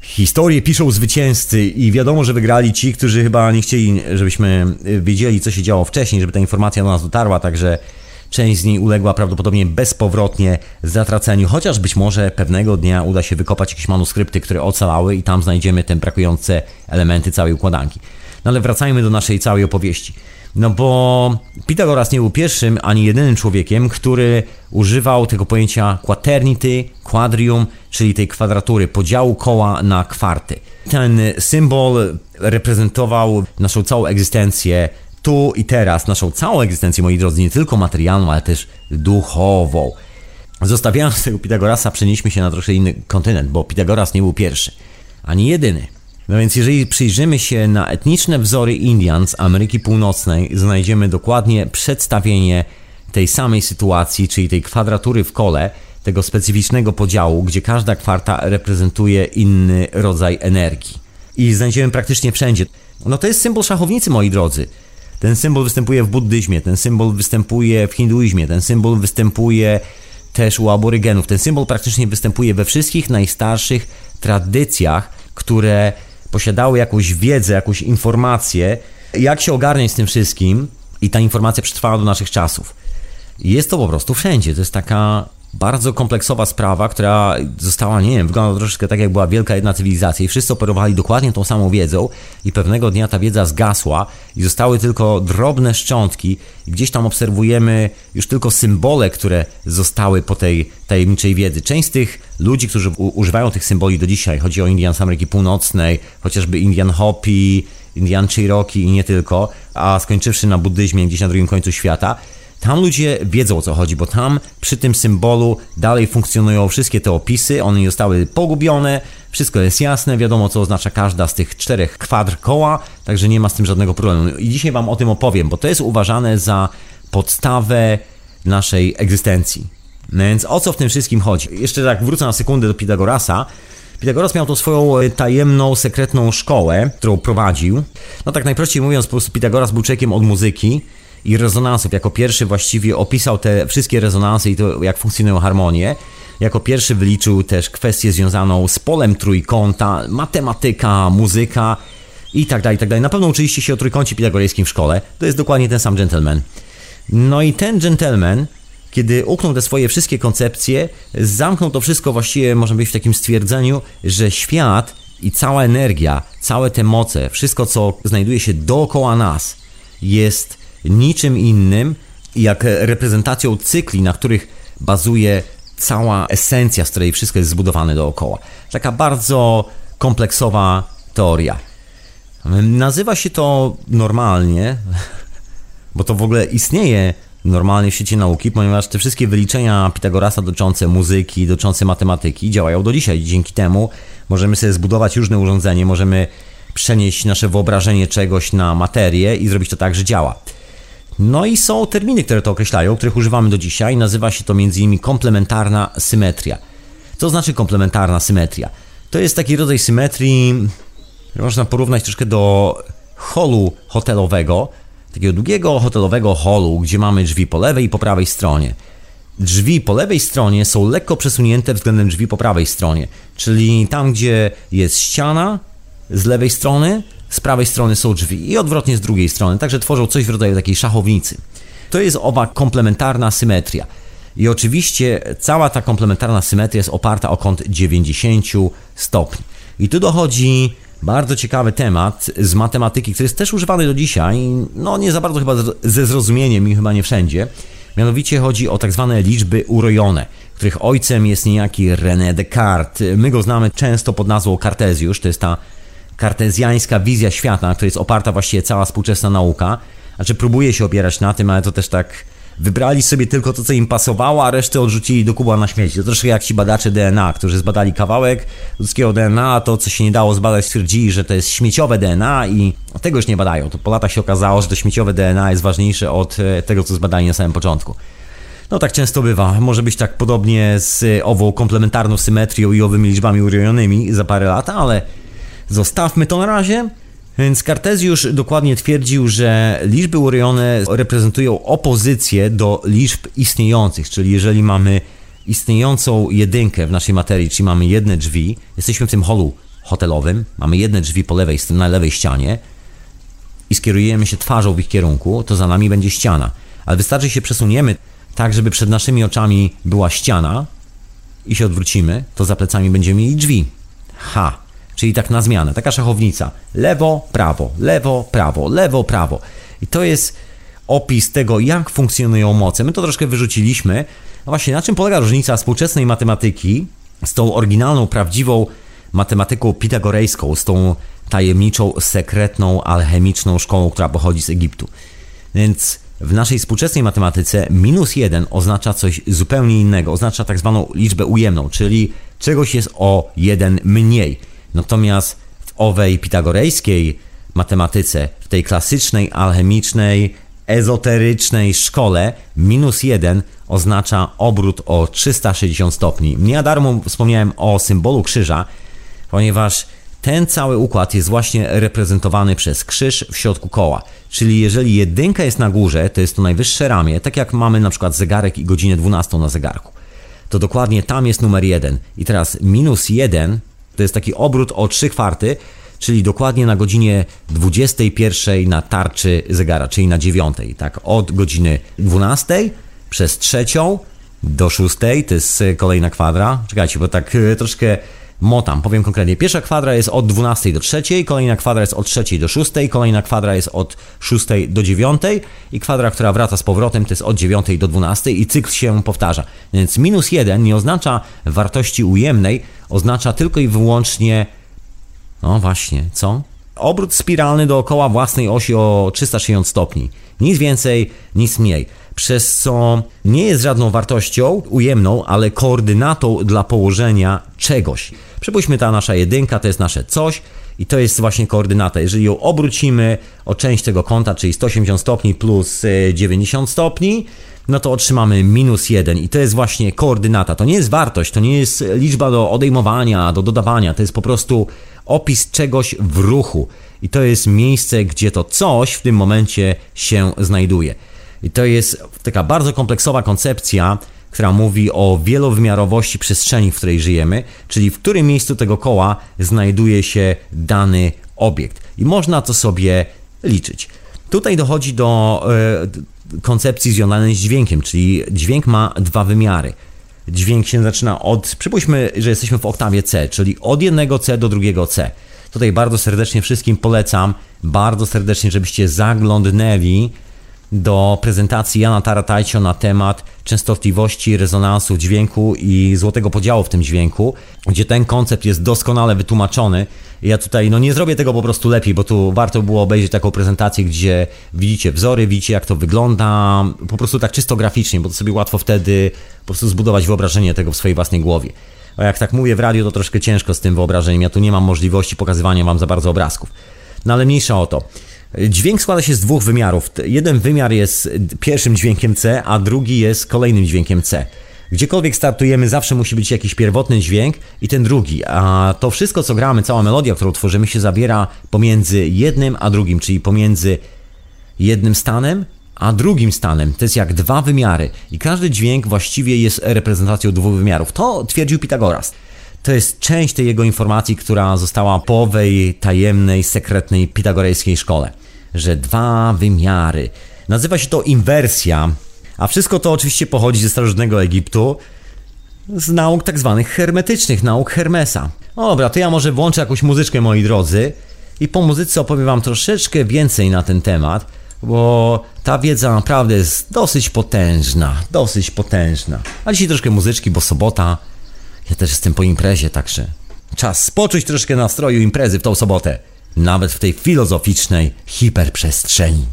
Historie piszą zwycięzcy i wiadomo, że wygrali ci, którzy chyba nie chcieli, żebyśmy wiedzieli, co się działo wcześniej, żeby ta informacja do nas dotarła, także Część z niej uległa prawdopodobnie bezpowrotnie zatraceniu, chociaż być może pewnego dnia uda się wykopać jakieś manuskrypty, które ocalały i tam znajdziemy te brakujące elementy całej układanki. No ale wracajmy do naszej całej opowieści. No bo Pitagoras nie był pierwszym ani jedynym człowiekiem, który używał tego pojęcia quaternity, quadrium, czyli tej kwadratury, podziału koła na kwarty. Ten symbol reprezentował naszą całą egzystencję tu i teraz, naszą całą egzystencję, moi drodzy, nie tylko materialną, ale też duchową. Zostawiając tego Pitagorasa, przenieśmy się na troszkę inny kontynent, bo Pitagoras nie był pierwszy, ani jedyny. No więc jeżeli przyjrzymy się na etniczne wzory Indian z Ameryki Północnej, znajdziemy dokładnie przedstawienie tej samej sytuacji, czyli tej kwadratury w kole, tego specyficznego podziału, gdzie każda kwarta reprezentuje inny rodzaj energii. I znajdziemy praktycznie wszędzie. No to jest symbol szachownicy, moi drodzy. Ten symbol występuje w buddyzmie, ten symbol występuje w hinduizmie, ten symbol występuje też u aborygenów. Ten symbol praktycznie występuje we wszystkich najstarszych tradycjach, które posiadały jakąś wiedzę, jakąś informację, jak się ogarniać z tym wszystkim i ta informacja przetrwała do naszych czasów. Jest to po prostu wszędzie. To jest taka bardzo kompleksowa sprawa, która została, nie wiem, wygląda troszeczkę tak, jak była wielka jedna cywilizacja i wszyscy operowali dokładnie tą samą wiedzą i pewnego dnia ta wiedza zgasła i zostały tylko drobne szczątki i gdzieś tam obserwujemy już tylko symbole, które zostały po tej tajemniczej wiedzy. Część z tych ludzi, którzy używają tych symboli do dzisiaj, chodzi o Indian z Ameryki Północnej, chociażby Indian Hopi, Indian Cherokee i nie tylko, a skończywszy na buddyzmie gdzieś na drugim końcu świata, tam ludzie wiedzą o co chodzi, bo tam przy tym symbolu dalej funkcjonują wszystkie te opisy, one nie zostały pogubione, wszystko jest jasne, wiadomo co oznacza każda z tych czterech kwadr koła, także nie ma z tym żadnego problemu. I dzisiaj Wam o tym opowiem, bo to jest uważane za podstawę naszej egzystencji. Więc o co w tym wszystkim chodzi? Jeszcze tak wrócę na sekundę do Pitagorasa. Pitagoras miał tą swoją e, tajemną, sekretną szkołę, którą prowadził. No tak najprościej mówiąc, po prostu Pitagoras był człowiekiem od muzyki i rezonansów. Jako pierwszy właściwie opisał te wszystkie rezonanse i to, jak funkcjonują harmonie. Jako pierwszy wyliczył też kwestię związaną z polem trójkąta, matematyka, muzyka i tak dalej, i tak dalej. Na pewno uczyliście się o trójkącie pitagorejskim w szkole. To jest dokładnie ten sam gentleman. No i ten gentleman, kiedy uknął te swoje wszystkie koncepcje, zamknął to wszystko właściwie, można być w takim stwierdzeniu, że świat i cała energia, całe te moce, wszystko co znajduje się dookoła nas jest niczym innym jak reprezentacją cykli, na których bazuje cała esencja, z której wszystko jest zbudowane dookoła. Taka bardzo kompleksowa teoria. Nazywa się to normalnie, bo to w ogóle istnieje normalnie w świecie nauki, ponieważ te wszystkie wyliczenia Pitagorasa dotyczące muzyki, dotyczące matematyki działają do dzisiaj. Dzięki temu możemy sobie zbudować różne urządzenie, możemy przenieść nasze wyobrażenie czegoś na materię i zrobić to tak, że działa. No i są terminy, które to określają, których używamy do dzisiaj. Nazywa się to m.in. komplementarna symetria. Co znaczy komplementarna symetria? To jest taki rodzaj symetrii, można porównać troszkę do holu hotelowego, takiego długiego hotelowego holu, gdzie mamy drzwi po lewej i po prawej stronie. Drzwi po lewej stronie są lekko przesunięte względem drzwi po prawej stronie, czyli tam, gdzie jest ściana z lewej strony, z prawej strony są drzwi i odwrotnie z drugiej strony, także tworzą coś w rodzaju takiej szachownicy. To jest owa komplementarna symetria. I oczywiście cała ta komplementarna symetria jest oparta o kąt 90 stopni. I tu dochodzi bardzo ciekawy temat z matematyki, który jest też używany do dzisiaj, no nie za bardzo chyba ze zrozumieniem i chyba nie wszędzie. Mianowicie chodzi o tak zwane liczby urojone, których ojcem jest niejaki René Descartes. My go znamy często pod nazwą Kartezjusz, to jest ta kartezjańska wizja świata, na której jest oparta właściwie cała współczesna nauka. Znaczy próbuje się opierać na tym, ale to też tak wybrali sobie tylko to, co im pasowało, a resztę odrzucili do kuba na śmieci. To troszkę jak ci badacze DNA, którzy zbadali kawałek ludzkiego DNA, to, co się nie dało zbadać, stwierdzili, że to jest śmieciowe DNA i tego już nie badają. To po latach się okazało, że to śmieciowe DNA jest ważniejsze od e, tego, co zbadali na samym początku. No tak często bywa. Może być tak podobnie z ową komplementarną symetrią i owymi liczbami urojonymi za parę lat, ale Zostawmy to na razie. Więc Kartezjusz dokładnie twierdził, że liczby urojone reprezentują opozycję do liczb istniejących, czyli jeżeli mamy istniejącą jedynkę w naszej materii, czyli mamy jedne drzwi, jesteśmy w tym holu hotelowym, mamy jedne drzwi po lewej, na lewej ścianie i skierujemy się twarzą w ich kierunku, to za nami będzie ściana. Ale wystarczy się przesuniemy tak, żeby przed naszymi oczami była ściana i się odwrócimy, to za plecami będziemy mieli drzwi. Ha! Czyli tak na zmianę, taka szachownica. Lewo, prawo, lewo, prawo, lewo, prawo. I to jest opis tego, jak funkcjonują moce. My to troszkę wyrzuciliśmy. No właśnie, na czym polega różnica współczesnej matematyki z tą oryginalną, prawdziwą matematyką pitagorejską, z tą tajemniczą, sekretną, alchemiczną szkołą, która pochodzi z Egiptu. Więc w naszej współczesnej matematyce minus jeden oznacza coś zupełnie innego, oznacza tak zwaną liczbę ujemną, czyli czegoś jest o jeden mniej. Natomiast w owej pitagorejskiej matematyce, w tej klasycznej, alchemicznej, ezoterycznej szkole, minus jeden oznacza obrót o 360 stopni. Nie darmo wspomniałem o symbolu krzyża, ponieważ ten cały układ jest właśnie reprezentowany przez krzyż w środku koła. Czyli jeżeli jedynka jest na górze, to jest to najwyższe ramię, tak jak mamy na przykład zegarek i godzinę 12 na zegarku. To dokładnie tam jest numer 1. I teraz minus 1 to jest taki obrót o 3 kwarty, czyli dokładnie na godzinie 21 na tarczy zegara, czyli na 9. Tak, od godziny 12 przez trzecią do 6 to jest kolejna kwadra. Czekajcie, bo tak e, troszkę motam. Powiem konkretnie. Pierwsza kwadra jest od 12 do 3, kolejna kwadra jest od 3 do 6, kolejna kwadra jest od 6 do 9 i kwadra, która wraca z powrotem to jest od 9 do 12 i cykl się powtarza. Więc minus 1 nie oznacza wartości ujemnej, oznacza tylko i wyłącznie no właśnie, co? Obrót spiralny dookoła własnej osi o 360 stopni. Nic więcej, nic mniej przez co nie jest żadną wartością ujemną, ale koordynatą dla położenia czegoś. Przypuśćmy ta nasza jedynka, to jest nasze coś i to jest właśnie koordynata. Jeżeli ją obrócimy o część tego kąta, czyli 180 stopni plus 90 e, stopni, no to otrzymamy minus 1 i to jest właśnie koordynata. To nie jest wartość, to nie jest liczba do odejmowania, do dodawania, to jest po prostu opis czegoś w ruchu. I to jest miejsce, gdzie to coś w tym momencie się znajduje. I to jest taka bardzo kompleksowa koncepcja, która mówi o wielowymiarowości przestrzeni, w której żyjemy, czyli w którym miejscu tego koła znajduje się dany obiekt. I można to sobie liczyć. Tutaj dochodzi do e, koncepcji związanej z dźwiękiem, czyli dźwięk ma dwa wymiary. Dźwięk się zaczyna od, przypuśćmy, że jesteśmy w oktawie C, czyli od jednego C do drugiego C. Tutaj bardzo serdecznie wszystkim polecam, bardzo serdecznie, żebyście zaglądnęli do prezentacji Jana Taratajcio na temat częstotliwości rezonansu dźwięku i złotego podziału w tym dźwięku, gdzie ten koncept jest doskonale wytłumaczony. Ja tutaj no nie zrobię tego po prostu lepiej, bo tu warto było obejrzeć taką prezentację, gdzie widzicie wzory, widzicie jak to wygląda, po prostu tak czysto graficznie, bo to sobie łatwo wtedy po prostu zbudować wyobrażenie tego w swojej własnej głowie. A jak tak mówię w radiu, to troszkę ciężko z tym wyobrażeniem. Ja tu nie mam możliwości pokazywania wam za bardzo obrazków. No ale mniejsza o to. Dźwięk składa się z dwóch wymiarów. Jeden wymiar jest pierwszym dźwiękiem C, a drugi jest kolejnym dźwiękiem C. Gdziekolwiek startujemy, zawsze musi być jakiś pierwotny dźwięk i ten drugi. A to wszystko, co gramy, cała melodia, którą tworzymy, się zabiera pomiędzy jednym a drugim, czyli pomiędzy jednym stanem a drugim stanem. To jest jak dwa wymiary i każdy dźwięk właściwie jest reprezentacją dwóch wymiarów. To twierdził Pitagoras. To jest część tej jego informacji, która została po owej tajemnej, sekretnej pitagorejskiej szkole że dwa wymiary. Nazywa się to inwersja, a wszystko to oczywiście pochodzi ze starożytnego Egiptu, z nauk tak zwanych hermetycznych, nauk Hermesa. Dobra, to ja może włączę jakąś muzyczkę, moi drodzy, i po muzyce opowiem Wam troszeczkę więcej na ten temat, bo ta wiedza naprawdę jest dosyć potężna, dosyć potężna. A dzisiaj troszkę muzyczki, bo sobota, ja też jestem po imprezie, także czas poczuć troszkę nastroju imprezy w tą sobotę nawet w tej filozoficznej hiperprzestrzeni.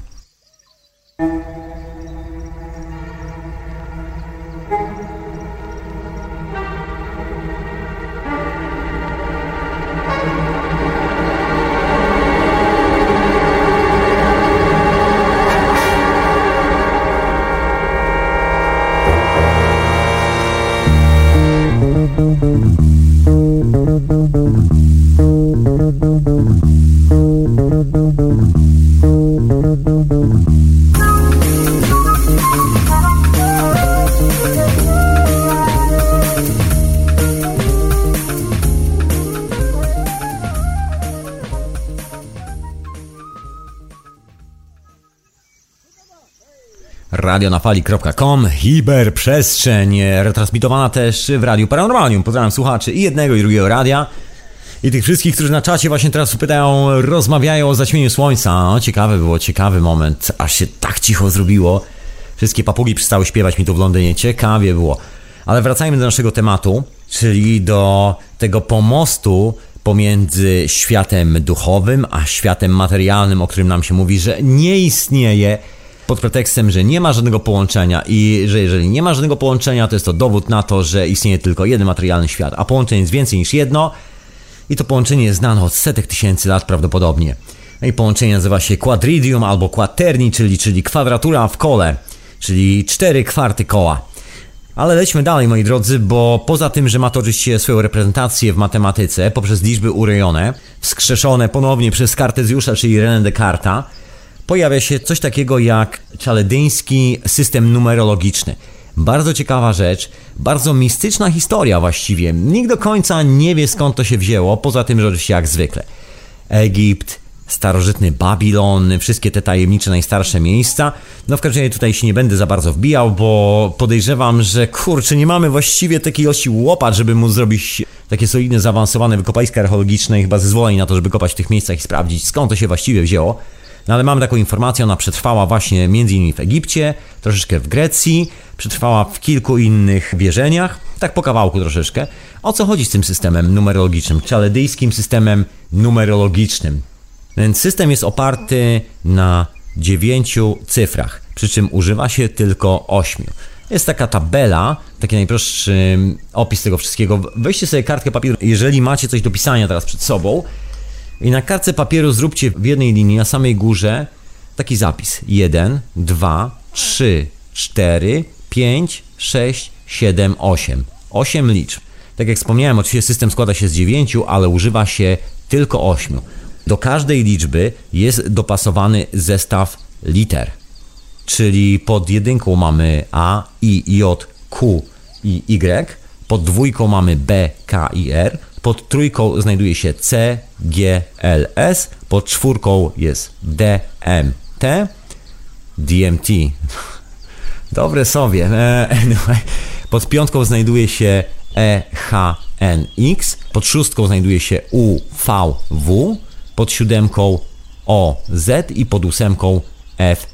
radionafali.com, hiperprzestrzeń, retransmitowana też w Radiu Paranormalium. Pozdrawiam słuchaczy i jednego i drugiego radia. I tych wszystkich, którzy na czacie właśnie teraz pytają, rozmawiają o zaćmieniu słońca. No, ciekawy było, ciekawy moment, aż się tak cicho zrobiło. Wszystkie papugi przestały śpiewać mi tu w Londynie, ciekawie było. Ale wracajmy do naszego tematu, czyli do tego pomostu pomiędzy światem duchowym a światem materialnym, o którym nam się mówi, że nie istnieje pod pretekstem, że nie ma żadnego połączenia i że jeżeli nie ma żadnego połączenia, to jest to dowód na to, że istnieje tylko jeden materialny świat, a połączeń jest więcej niż jedno i to połączenie jest znane od setek tysięcy lat prawdopodobnie. No i połączenie nazywa się quadridium albo quaterni, czyli, czyli kwadratura w kole, czyli cztery kwarty koła. Ale lećmy dalej, moi drodzy, bo poza tym, że ma to oczywiście swoją reprezentację w matematyce poprzez liczby urojone, wskrzeszone ponownie przez Kartezjusza, czyli René Descartes, pojawia się coś takiego jak czaledyński system numerologiczny. Bardzo ciekawa rzecz, bardzo mistyczna historia właściwie. Nikt do końca nie wie skąd to się wzięło, poza tym, że oczywiście jak zwykle. Egipt, starożytny Babilon, wszystkie te tajemnicze, najstarsze miejsca. No w każdym razie tutaj się nie będę za bardzo wbijał, bo podejrzewam, że kurczę, nie mamy właściwie takiej ilości łopat, żeby móc zrobić takie solidne, zaawansowane wykopaliska archeologiczne i chyba zezwoleń na to, żeby kopać w tych miejscach i sprawdzić skąd to się właściwie wzięło. No ale mam taką informację, ona przetrwała właśnie między innymi w Egipcie, troszeczkę w Grecji, przetrwała w kilku innych wierzeniach, tak po kawałku troszeczkę. O co chodzi z tym systemem numerologicznym, czaledyjskim systemem numerologicznym? Więc system jest oparty na dziewięciu cyfrach, przy czym używa się tylko ośmiu. Jest taka tabela, taki najprostszy opis tego wszystkiego. Weźcie sobie kartkę papieru, jeżeli macie coś do pisania teraz przed sobą i na kartce papieru zróbcie w jednej linii na samej górze taki zapis. 1, 2, 3, 4, 5, 6, 7, 8. 8 liczb. Tak jak wspomniałem, oczywiście system składa się z 9, ale używa się tylko 8. Do każdej liczby jest dopasowany zestaw liter. Czyli pod jedynką mamy A, I, J, Q i Y, pod dwójką mamy B, K i R, pod trójką znajduje się C, G, L, S, pod czwórką jest D, M, T, DMT. [LAUGHS] Dobre sobie. E, pod piątką znajduje się E, H, N, X, pod szóstką znajduje się U, V, W, pod siódemką O, Z i pod ósemką F.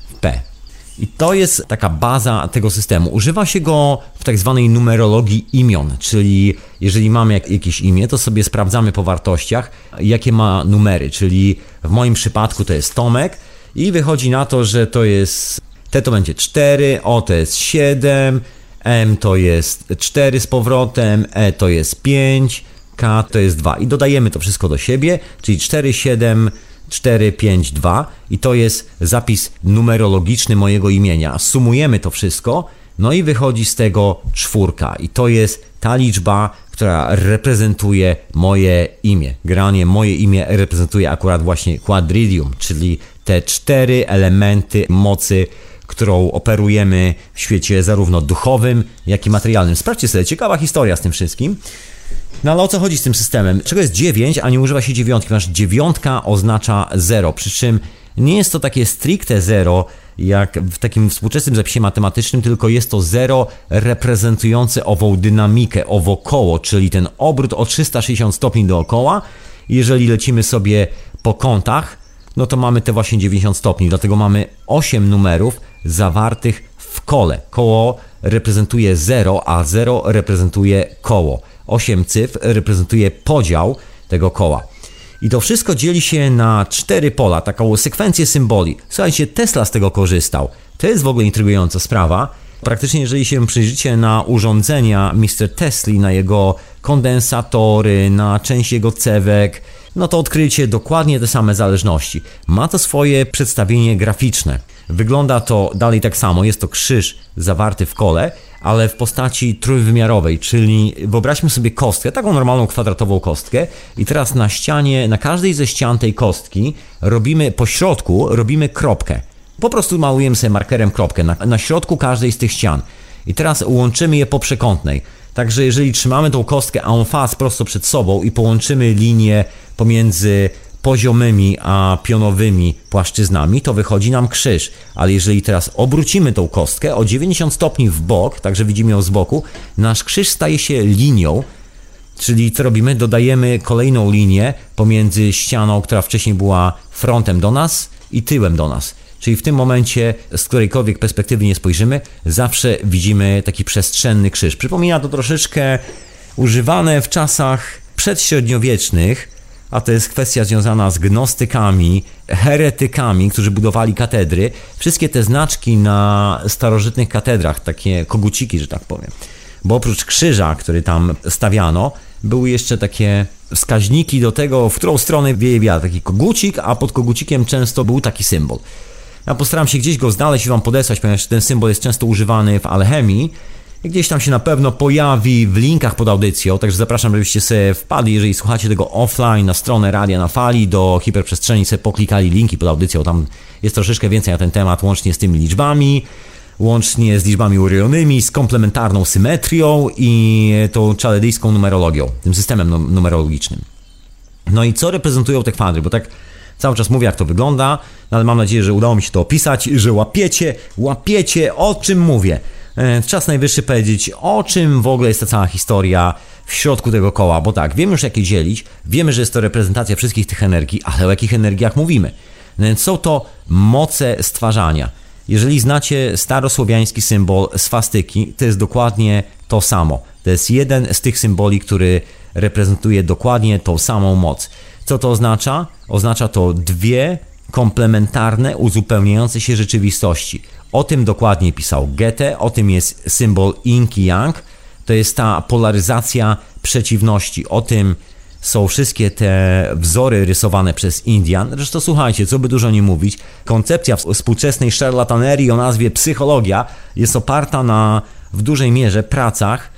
I to jest taka baza tego systemu. Używa się go w tak zwanej numerologii imion, czyli jeżeli mamy jakieś imię, to sobie sprawdzamy po wartościach, jakie ma numery, czyli w moim przypadku to jest Tomek i wychodzi na to, że to jest T to będzie 4, O to jest 7, M to jest 4 z powrotem, E to jest 5, K to jest 2 i dodajemy to wszystko do siebie, czyli 4, 7, 4, 5, 2 i to jest zapis numerologiczny mojego imienia. Sumujemy to wszystko, no i wychodzi z tego czwórka i to jest ta liczba, która reprezentuje moje imię. Granie moje imię reprezentuje akurat właśnie quadridium, czyli te cztery elementy mocy, którą operujemy w świecie zarówno duchowym, jak i materialnym. Sprawdźcie sobie, ciekawa historia z tym wszystkim. No ale o co chodzi z tym systemem? Czego jest 9, a nie używa się dziewiątki? Ponieważ dziewiątka oznacza 0, przy czym nie jest to takie stricte 0, jak w takim współczesnym zapisie matematycznym, tylko jest to 0 reprezentujące ową dynamikę, owo koło, czyli ten obrót o 360 stopni dookoła. Jeżeli lecimy sobie po kątach, no to mamy te właśnie 90 stopni, dlatego mamy 8 numerów zawartych w kole. Koło reprezentuje 0, a 0 reprezentuje koło. 8 cyfr reprezentuje podział tego koła. I to wszystko dzieli się na cztery pola, taką sekwencję symboli. Słuchajcie, Tesla z tego korzystał. To jest w ogóle intrygująca sprawa. Praktycznie, jeżeli się przyjrzycie na urządzenia Mr. Tesla, na jego kondensatory, na część jego cewek, no to odkryjecie dokładnie te same zależności. Ma to swoje przedstawienie graficzne. Wygląda to dalej tak samo, jest to krzyż zawarty w kole, ale w postaci trójwymiarowej, czyli wyobraźmy sobie kostkę, taką normalną kwadratową kostkę i teraz na ścianie, na każdej ze ścian tej kostki robimy, po środku robimy kropkę. Po prostu malujemy sobie markerem kropkę na, na środku każdej z tych ścian. I teraz łączymy je po przekątnej. Także jeżeli trzymamy tą kostkę en face prosto przed sobą i połączymy linię pomiędzy poziomymi a pionowymi płaszczyznami, to wychodzi nam krzyż. Ale jeżeli teraz obrócimy tą kostkę o 90 stopni w bok, także widzimy ją z boku, nasz krzyż staje się linią, Czyli co robimy? Dodajemy kolejną linię pomiędzy ścianą, która wcześniej była frontem do nas i tyłem do nas. Czyli w tym momencie, z którejkolwiek perspektywy nie spojrzymy, zawsze widzimy taki przestrzenny krzyż. Przypomina to troszeczkę używane w czasach przedśredniowiecznych, a to jest kwestia związana z gnostykami, heretykami, którzy budowali katedry. Wszystkie te znaczki na starożytnych katedrach, takie koguciki, że tak powiem. Bo oprócz krzyża, który tam stawiano, były jeszcze takie wskaźniki do tego, w którą stronę wieje wiatr. Taki kogucik, a pod kogucikiem często był taki symbol. Ja postaram się gdzieś go znaleźć i Wam podesłać, ponieważ ten symbol jest często używany w alchemii. Gdzieś tam się na pewno pojawi w linkach pod audycją, także zapraszam, żebyście sobie wpadli, jeżeli słuchacie tego offline, na stronę Radia na Fali, do hiperprzestrzeni, sobie poklikali linki pod audycją, tam jest troszeczkę więcej na ten temat, łącznie z tymi liczbami, łącznie z liczbami uryjonymi, z komplementarną symetrią i tą czaledyjską numerologią, tym systemem numerologicznym. No i co reprezentują te kwadry, bo tak cały czas mówię, jak to wygląda, no ale mam nadzieję, że udało mi się to opisać, że łapiecie, łapiecie, o czym mówię. E, czas najwyższy powiedzieć, o czym w ogóle jest ta cała historia w środku tego koła, bo tak, wiemy już jak je dzielić, wiemy, że jest to reprezentacja wszystkich tych energii, ale o jakich energiach mówimy? No są to moce stwarzania. Jeżeli znacie starosłowiański symbol swastyki, to jest dokładnie to samo. To jest jeden z tych symboli, który reprezentuje dokładnie tą samą moc. Co to oznacza? Oznacza to dwie komplementarne, uzupełniające się rzeczywistości. O tym dokładnie pisał Goethe, o tym jest symbol Yin i Yang. To jest ta polaryzacja przeciwności. O tym są wszystkie te wzory rysowane przez Indian. Zresztą słuchajcie, co by dużo nie mówić, koncepcja współczesnej szarlatanerii o nazwie psychologia jest oparta na w dużej mierze pracach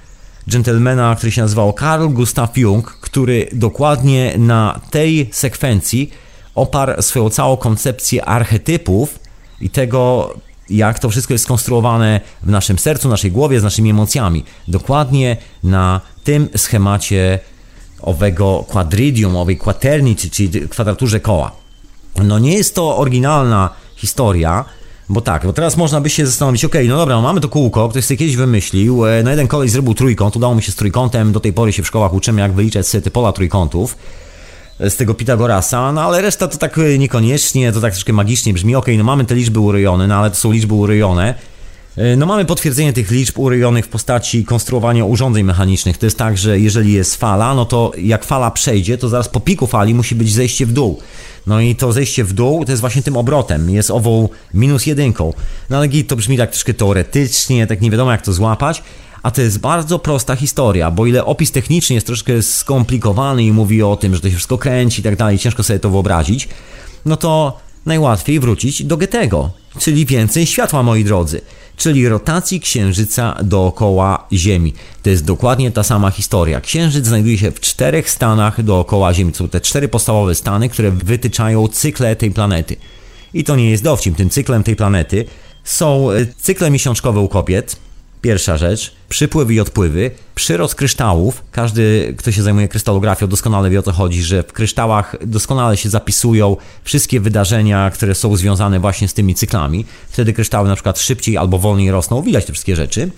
dżentelmena, który się nazywał Carl Gustav Jung, który dokładnie na tej sekwencji oparł swoją całą koncepcję archetypów i tego, jak to wszystko jest skonstruowane w naszym sercu, naszej głowie, z naszymi emocjami. Dokładnie na tym schemacie owego quadridium, owej quaternity, czyli kwadraturze koła. No nie jest to oryginalna historia, bo tak, bo teraz można by się zastanowić, ok, no dobra, no mamy to kółko, ktoś sobie kiedyś wymyślił, e, no jeden kolej zrobił trójkąt, udało mi się z trójkątem, do tej pory się w szkołach uczymy, jak wyliczać sobie te pola trójkątów z tego Pitagorasa, no ale reszta to tak e, niekoniecznie, to tak troszkę magicznie brzmi, ok, no mamy te liczby uryjone, no ale to są liczby uryjone, e, no mamy potwierdzenie tych liczb uryjonych w postaci konstruowania urządzeń mechanicznych. To jest tak, że jeżeli jest fala, no to jak fala przejdzie, to zaraz po piku fali musi być zejście w dół. No i to zejście w dół to jest właśnie tym obrotem, jest ową minus jedynką. No ale to brzmi tak troszkę teoretycznie, tak nie wiadomo jak to złapać, a to jest bardzo prosta historia, bo ile opis techniczny jest troszkę skomplikowany i mówi o tym, że to się wszystko kręci i tak dalej, ciężko sobie to wyobrazić, no to najłatwiej wrócić do Goethego, czyli więcej światła, moi drodzy, czyli rotacji Księżyca dookoła Ziemi. To jest dokładnie ta sama historia. Księżyc znajduje się w czterech stanach dookoła Ziemi. To są te cztery podstawowe stany, które wytyczają cykle tej planety. I to nie jest dowcip. Tym cyklem tej planety są e, cykle miesiączkowe u kobiet, Pierwsza rzecz, przypływy i odpływy, przyrost kryształów. Każdy, kto się zajmuje krystalografią, doskonale wie o co chodzi, że w kryształach doskonale się zapisują wszystkie wydarzenia, które są związane właśnie z tymi cyklami. Wtedy kryształy na przykład szybciej albo wolniej rosną, widać te wszystkie rzeczy.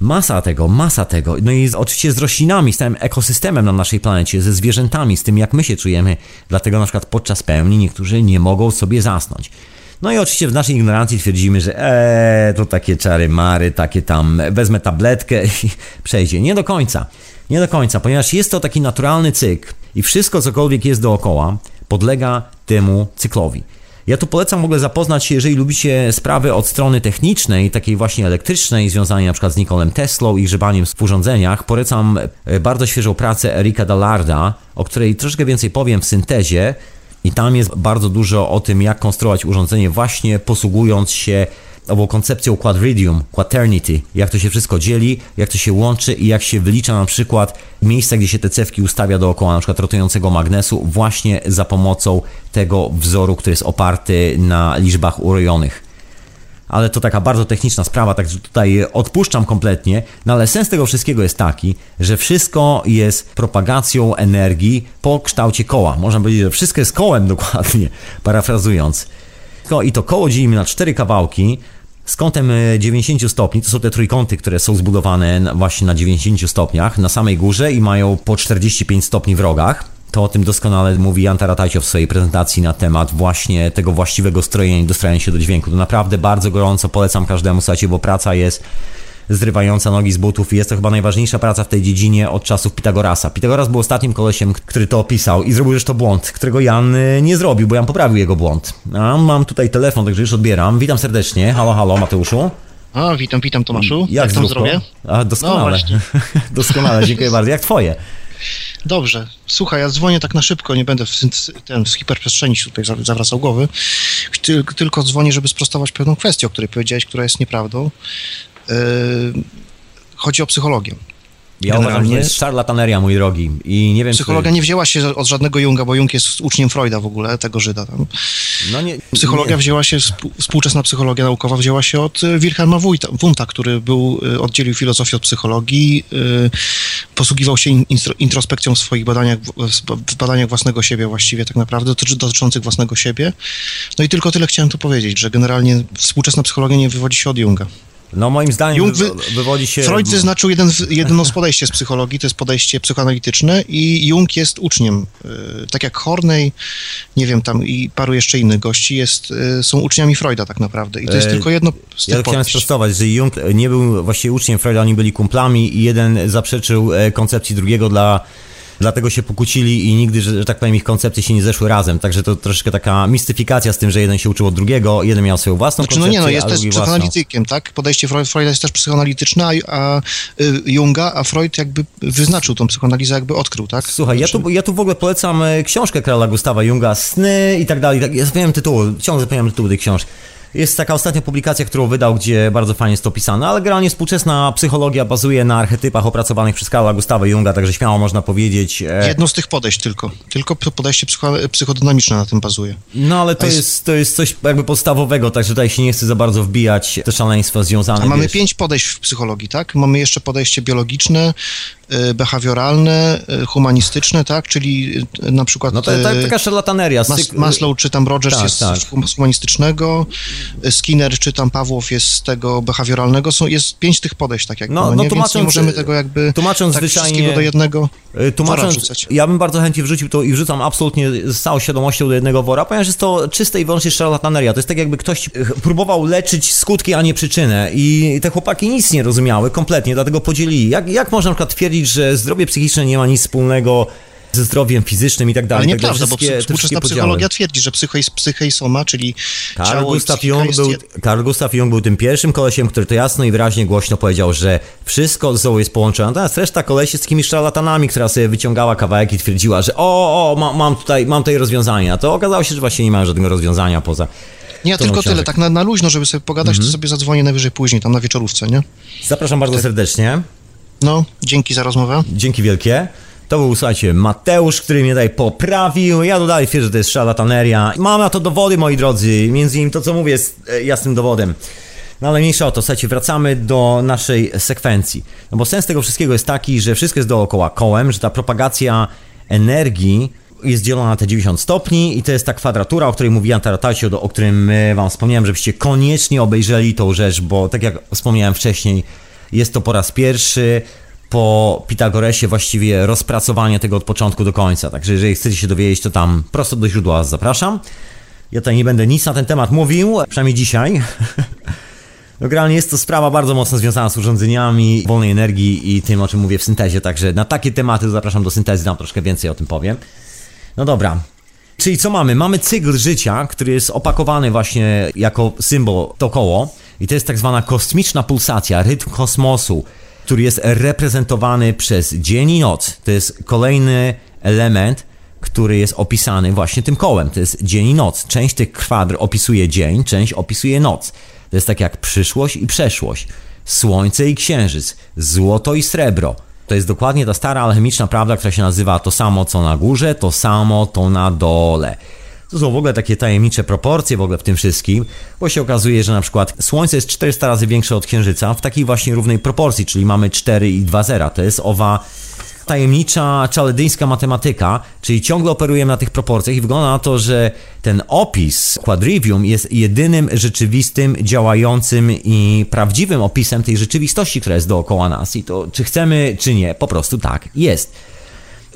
Masa tego, masa tego. No i oczywiście z roślinami, z całym ekosystemem na naszej planecie, ze zwierzętami, z tym jak my się czujemy. Dlatego na przykład podczas pełni niektórzy nie mogą sobie zasnąć. No i oczywiście w naszej ignorancji twierdzimy, że eee, to takie czary mary, takie tam, wezmę tabletkę [LAUGHS] i przejdzie. Nie do końca. Nie do końca, ponieważ jest to taki naturalny cykl i wszystko, cokolwiek jest dookoła, podlega temu cyklowi. Ja tu polecam w ogóle zapoznać się, jeżeli lubicie sprawy od strony technicznej, takiej właśnie elektrycznej, związanej na przykład z Nikolem Teslą i grzebaniem w urządzeniach. Polecam e, bardzo świeżą pracę Erika Dallarda, o której troszkę więcej powiem w syntezie, i tam jest bardzo dużo o tym, jak konstruować urządzenie, właśnie posługując się ową koncepcją quadridium, quaternity, jak to się wszystko dzieli, jak to się łączy i jak się wylicza na przykład miejsca, gdzie się te cewki ustawia dookoła na przykład rotującego magnesu właśnie za pomocą tego wzoru, który jest oparty na liczbach urojonych ale to taka bardzo techniczna sprawa, także tutaj odpuszczam kompletnie. No ale sens tego wszystkiego jest taki, że wszystko jest propagacją energii po kształcie koła. Można powiedzieć, że wszystko jest kołem [LAUGHS] dokładnie, parafrazując. I to koło dzielimy na cztery kawałki. z kątem e, 90 stopni. To są te trójkąty, które są zbudowane właśnie na 90 stopniach na samej górze i mają po 45 stopni w rogach. To o tym doskonale mówi Jan Taratajcio w swojej prezentacji na temat właśnie tego właściwego strojenia i dostrajania się do dźwięku. To naprawdę bardzo gorąco polecam każdemu, słuchajcie, bo praca jest zrywająca nogi z butów i jest to chyba najważniejsza praca w tej dziedzinie od czasów Pitagorasa. Pitagoras był ostatnim kolesiem, który to opisał i zrobił zresztą błąd, którego Jan y, nie zrobił, bo Jan poprawił jego błąd. A mam tutaj telefon, także już odbieram. Witam serdecznie. Halo, halo, Mateuszu. A, witam, witam Tomaszu. Jak, tam zdrówko? zdrowie? A, doskonale. No [LAUGHS] doskonale, dziękuję bardzo. Jak twoje? Dobrze. Słuchaj, ja dzwonię tak na szybko, nie będę w, ten, w hiperprzestrzeni tutaj za- zawracał głowy. Tyl, tylko dzwonię, żeby sprostować pewną kwestię, o której powiedziałeś, która jest nieprawdą. Yy, chodzi o psychologię. Ja uważam, że to Generalnie- jest szarlataneria, mój drogi. I nie wiem, Psychologia czy... nie wzięła się od żadnego Junga, bo Jung jest uczniem Freuda w ogóle, tego Żyda tam. No nie, Psychologia nie. wzięła się, współ- współczesna psychologia naukowa wzięła się od y, Wilhelma Wunta, Wundta, który był, y, oddzielił filozofię od psychologii, y, posługiwał się introspekcją w swoich badaniach, w, badaniach własnego siebie właściwie tak naprawdę, dotyczących własnego siebie. No i tylko tyle chciałem tu powiedzieć, że generalnie współczesna psychologia nie wywodzi się od Junga. No moim zdaniem Jung wy... wy- wywodzi się... Freud wyznaczył jeden, jedno z podejście z psychologii, to jest podejście psychoanalityczne i Jung jest uczniem, y, tak jak Horney, nie wiem, tam i paru jeszcze innych gości jest, y, są uczniami Freuda tak naprawdę i to jest E, tylko jedno z tych Ja chciałem podejść. sprostować, że Jung nie był właściwie uczniem Freuda, oni byli kumplami i jeden zaprzeczył e, koncepcji drugiego dla... Dlatego się pokłócili i nigdy, że, że tak powiem, ich koncepcje się nie zeszły razem. Także to troszeczkę taka mistyfikacja z tym, że jeden się uczył od drugiego, jeden miał swoją własną Znaczy, no koncepcję, nie, no jest a też własną. psychoanalitykiem, tak? Podejście Freud, Freuda jest też psychoanalityczne, a, a y, Junga, a Freud jakby wyznaczył tą psychoanalizę, jakby odkrył, tak? Słuchaj, ja tu, ja tu w ogóle polecam e, książkę Karola Gustawa Junga, Sny i tak dalej. Tak, ja zapomniałem tytułu, ciągle zapomniałem tytułu tej książki. Jest taka ostatnia publikacja, którą wydał, gdzie bardzo fajnie jest to opisane, ale generalnie współczesna psychologia bazuje na archetypach opracowanych przez Karola Gustawa Junga, także śmiało można powiedzieć... e, Jedno z tych podejść tylko. Tylko podejście psycho, psychodynamiczne na tym bazuje. No ale to jest- jest, to jest coś jakby podstawowego, także tutaj się nie chcę za bardzo wbijać te szaleństwa związane. A mamy wiesz. pięć podejść w psychologii, tak? Mamy jeszcze podejście biologiczne, y, behawioralne, y, humanistyczne, tak? Czyli na przykład No to, to y, taka szarlataneria. Mas, Maslow czy tam Rogers Tak, jest tak. z hum- z humanistycznego, Skinner czy tam Pawłow jest z tego behawioralnego. Są, jest pięć tych podejść, tak jakby. No, No, nie? Więc nie możemy tego jakby tłumacząc tak zwyczajnie- wszystkiego do jednego wora Tłumacząc, ja bym bardzo chętnie wrzucił to i wrzucam absolutnie z całą świadomością do jednego wora, ponieważ jest to czyste i wyłącznie szarlataneria. To jest tak jakby ktoś y, próbował leczyć skutki, a nie przyczynę i te chłopaki nic nie rozumiały kompletnie, dlatego podzielili. Jak, jak można na przykład twierdzić, że zdrowie psychiczne nie ma nic wspólnego ze zdrowiem fizycznym i tak dalej? Ale tak nieprawda, bo Wszystkie- te współczesna psychologia twierdzi, że psycho jest psyche i soma, czyli Karl ciało Gustav, Jung jest był, Gustav Jung był tym pierwszym kolesiem, który to jasno i wyraźnie głośno powiedział, że wszystko ze sobą jest połączone. Natomiast reszta kolesi jest takimi szarlatanami, która sobie wyciągała kawałek i twierdziła, że o, o, ma, mam, tutaj, mam tutaj rozwiązanie. A to okazało się, że właśnie nie ma żadnego rozwiązania poza... Nie, ja tylko tyle, tak na, na luźno, żeby sobie pogadać, Mhm. to sobie zadzwonię najwyżej później, tam na wieczorówce, nie? Zapraszam bardzo serdecznie. No, dzięki za rozmowę. Dzięki wielkie. To był, słuchajcie, Mateusz, który mnie tutaj poprawił. Ja dalej twierdzę, że to jest szarlataneria. Mam na to dowody, moi drodzy. Między innymi to, co mówię, jest e, jasnym dowodem. No ale mniejsza o to, słuchajcie, wracamy do naszej sekwencji. No bo sens tego wszystkiego jest taki, że wszystko jest dookoła kołem, że ta propagacja energii jest dzielona na te 90 stopni i to jest ta kwadratura, o której mówi Jan Taratasio, o którym wam wspomniałem, żebyście koniecznie obejrzeli tą rzecz, bo tak jak wspomniałem wcześniej, jest to po raz pierwszy po Pitagoresie właściwie rozpracowanie tego od początku do końca. Także jeżeli chcecie się dowiedzieć, to tam prosto do źródła zapraszam. Ja tutaj nie będę nic na ten temat mówił, przynajmniej dzisiaj. [LAUGHS] Generalnie jest to sprawa bardzo mocno związana z urządzeniami wolnej energii i tym, o czym mówię w syntezie, także na takie tematy zapraszam do syntezy, tam troszkę więcej o tym powiem. No dobra. Czyli co mamy? Mamy cykl życia, który jest opakowany właśnie jako symbol to koło i to jest tak zwana kosmiczna pulsacja, rytm kosmosu, który jest reprezentowany przez dzień i noc. To jest kolejny element, który jest opisany właśnie tym kołem. To jest dzień i noc. Część tych kwadr opisuje dzień, część opisuje noc. To jest tak jak przyszłość i przeszłość, słońce i księżyc, złoto i srebro. To jest dokładnie ta stara alchemiczna prawda, która się nazywa to samo co na górze, to samo to na dole. To są w ogóle takie tajemnicze proporcje w ogóle w tym wszystkim, bo się okazuje, że na przykład Słońce jest 400 razy większe od Księżyca w takiej właśnie równej proporcji, czyli mamy 4 i 2 zera. To jest owa tajemnicza czaledyńska matematyka, czyli ciągle operujemy na tych proporcjach i wygląda na to, że ten opis quadrivium jest jedynym rzeczywistym, działającym i prawdziwym opisem tej rzeczywistości, która jest dookoła nas. I to czy chcemy, czy nie, po prostu tak jest.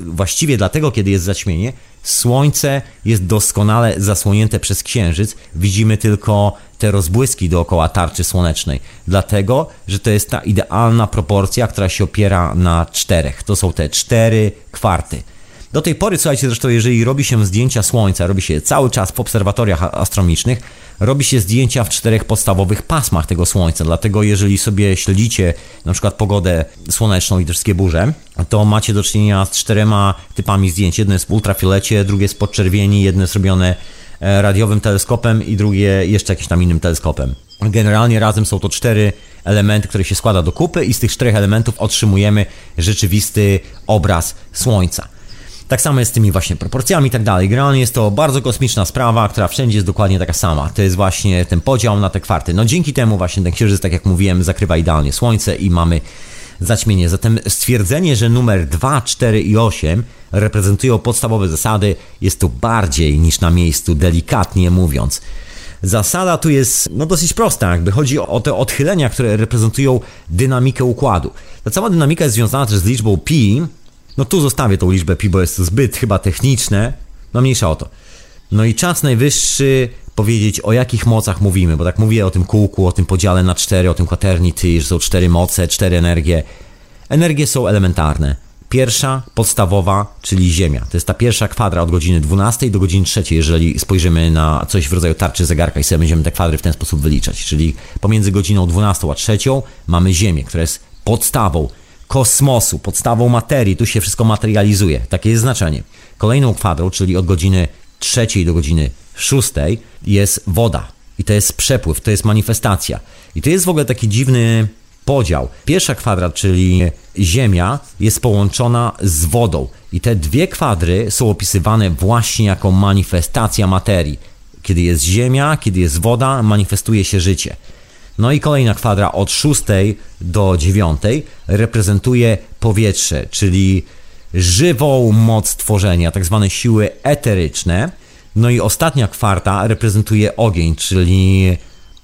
Właściwie dlatego, kiedy jest zaćmienie, Słońce jest doskonale zasłonięte przez księżyc, widzimy tylko te rozbłyski dookoła tarczy słonecznej. Dlatego, że to jest ta idealna proporcja, która się opiera na czterech. To są te cztery kwarty. Do tej pory, słuchajcie, zresztą jeżeli robi się zdjęcia Słońca, robi się cały czas w obserwatoriach astronomicznych, robi się zdjęcia w czterech podstawowych pasmach tego Słońca. Dlatego jeżeli sobie śledzicie na przykład pogodę słoneczną i te wszystkie burze, to macie do czynienia z czterema typami zdjęć. Jedno jest w drugie jest podczerwieni, jedno jest robione e, radiowym teleskopem i drugie jeszcze jakimś tam innym teleskopem. Generalnie razem są to cztery elementy, które się składa do kupy i z tych czterech elementów otrzymujemy rzeczywisty obraz Słońca. Tak samo jest z tymi właśnie proporcjami i tak dalej. Generalnie jest to bardzo kosmiczna sprawa, która wszędzie jest dokładnie taka sama. To jest właśnie ten podział na te kwarty. No dzięki temu właśnie ten księżyc, tak jak mówiłem, zakrywa idealnie Słońce i mamy zaćmienie. Zatem stwierdzenie, że numer 2, 4 i 8 reprezentują podstawowe zasady jest tu bardziej niż na miejscu, delikatnie mówiąc. Zasada tu jest no, dosyć prosta, jakby chodzi o te odchylenia, które reprezentują dynamikę układu. Ta cała dynamika jest związana też z liczbą pi, no tu zostawię tą liczbę pi, bo jest to zbyt chyba techniczne. No mniejsza o to. No i czas najwyższy powiedzieć o jakich mocach mówimy, bo tak mówię o tym kółku, o tym podziale na cztery, o tym quaternity, że są cztery moce, cztery energie. Energie są elementarne. Pierwsza, podstawowa, czyli Ziemia. To jest ta pierwsza kwadra od godziny 12 do godziny 3, jeżeli spojrzymy na coś w rodzaju tarczy zegarka i sobie będziemy te kwadry w ten sposób wyliczać. Czyli pomiędzy godziną 12 a 3 mamy Ziemię, która jest podstawą kosmosu, podstawą materii, tu się wszystko materializuje. Takie jest znaczenie. Kolejną kwadrą, czyli od godziny trzeciej do godziny szóstej, jest woda. I to jest przepływ, to jest manifestacja. I to jest w ogóle taki dziwny podział. Pierwsza kwadra, czyli Ziemia, jest połączona z wodą. I te dwie kwadry są opisywane właśnie jako manifestacja materii. Kiedy jest Ziemia, kiedy jest woda, manifestuje się życie. No i kolejna kwadra od 6 do 9 reprezentuje powietrze, czyli żywą moc tworzenia, tak zwane siły eteryczne. No i ostatnia kwarta reprezentuje ogień, czyli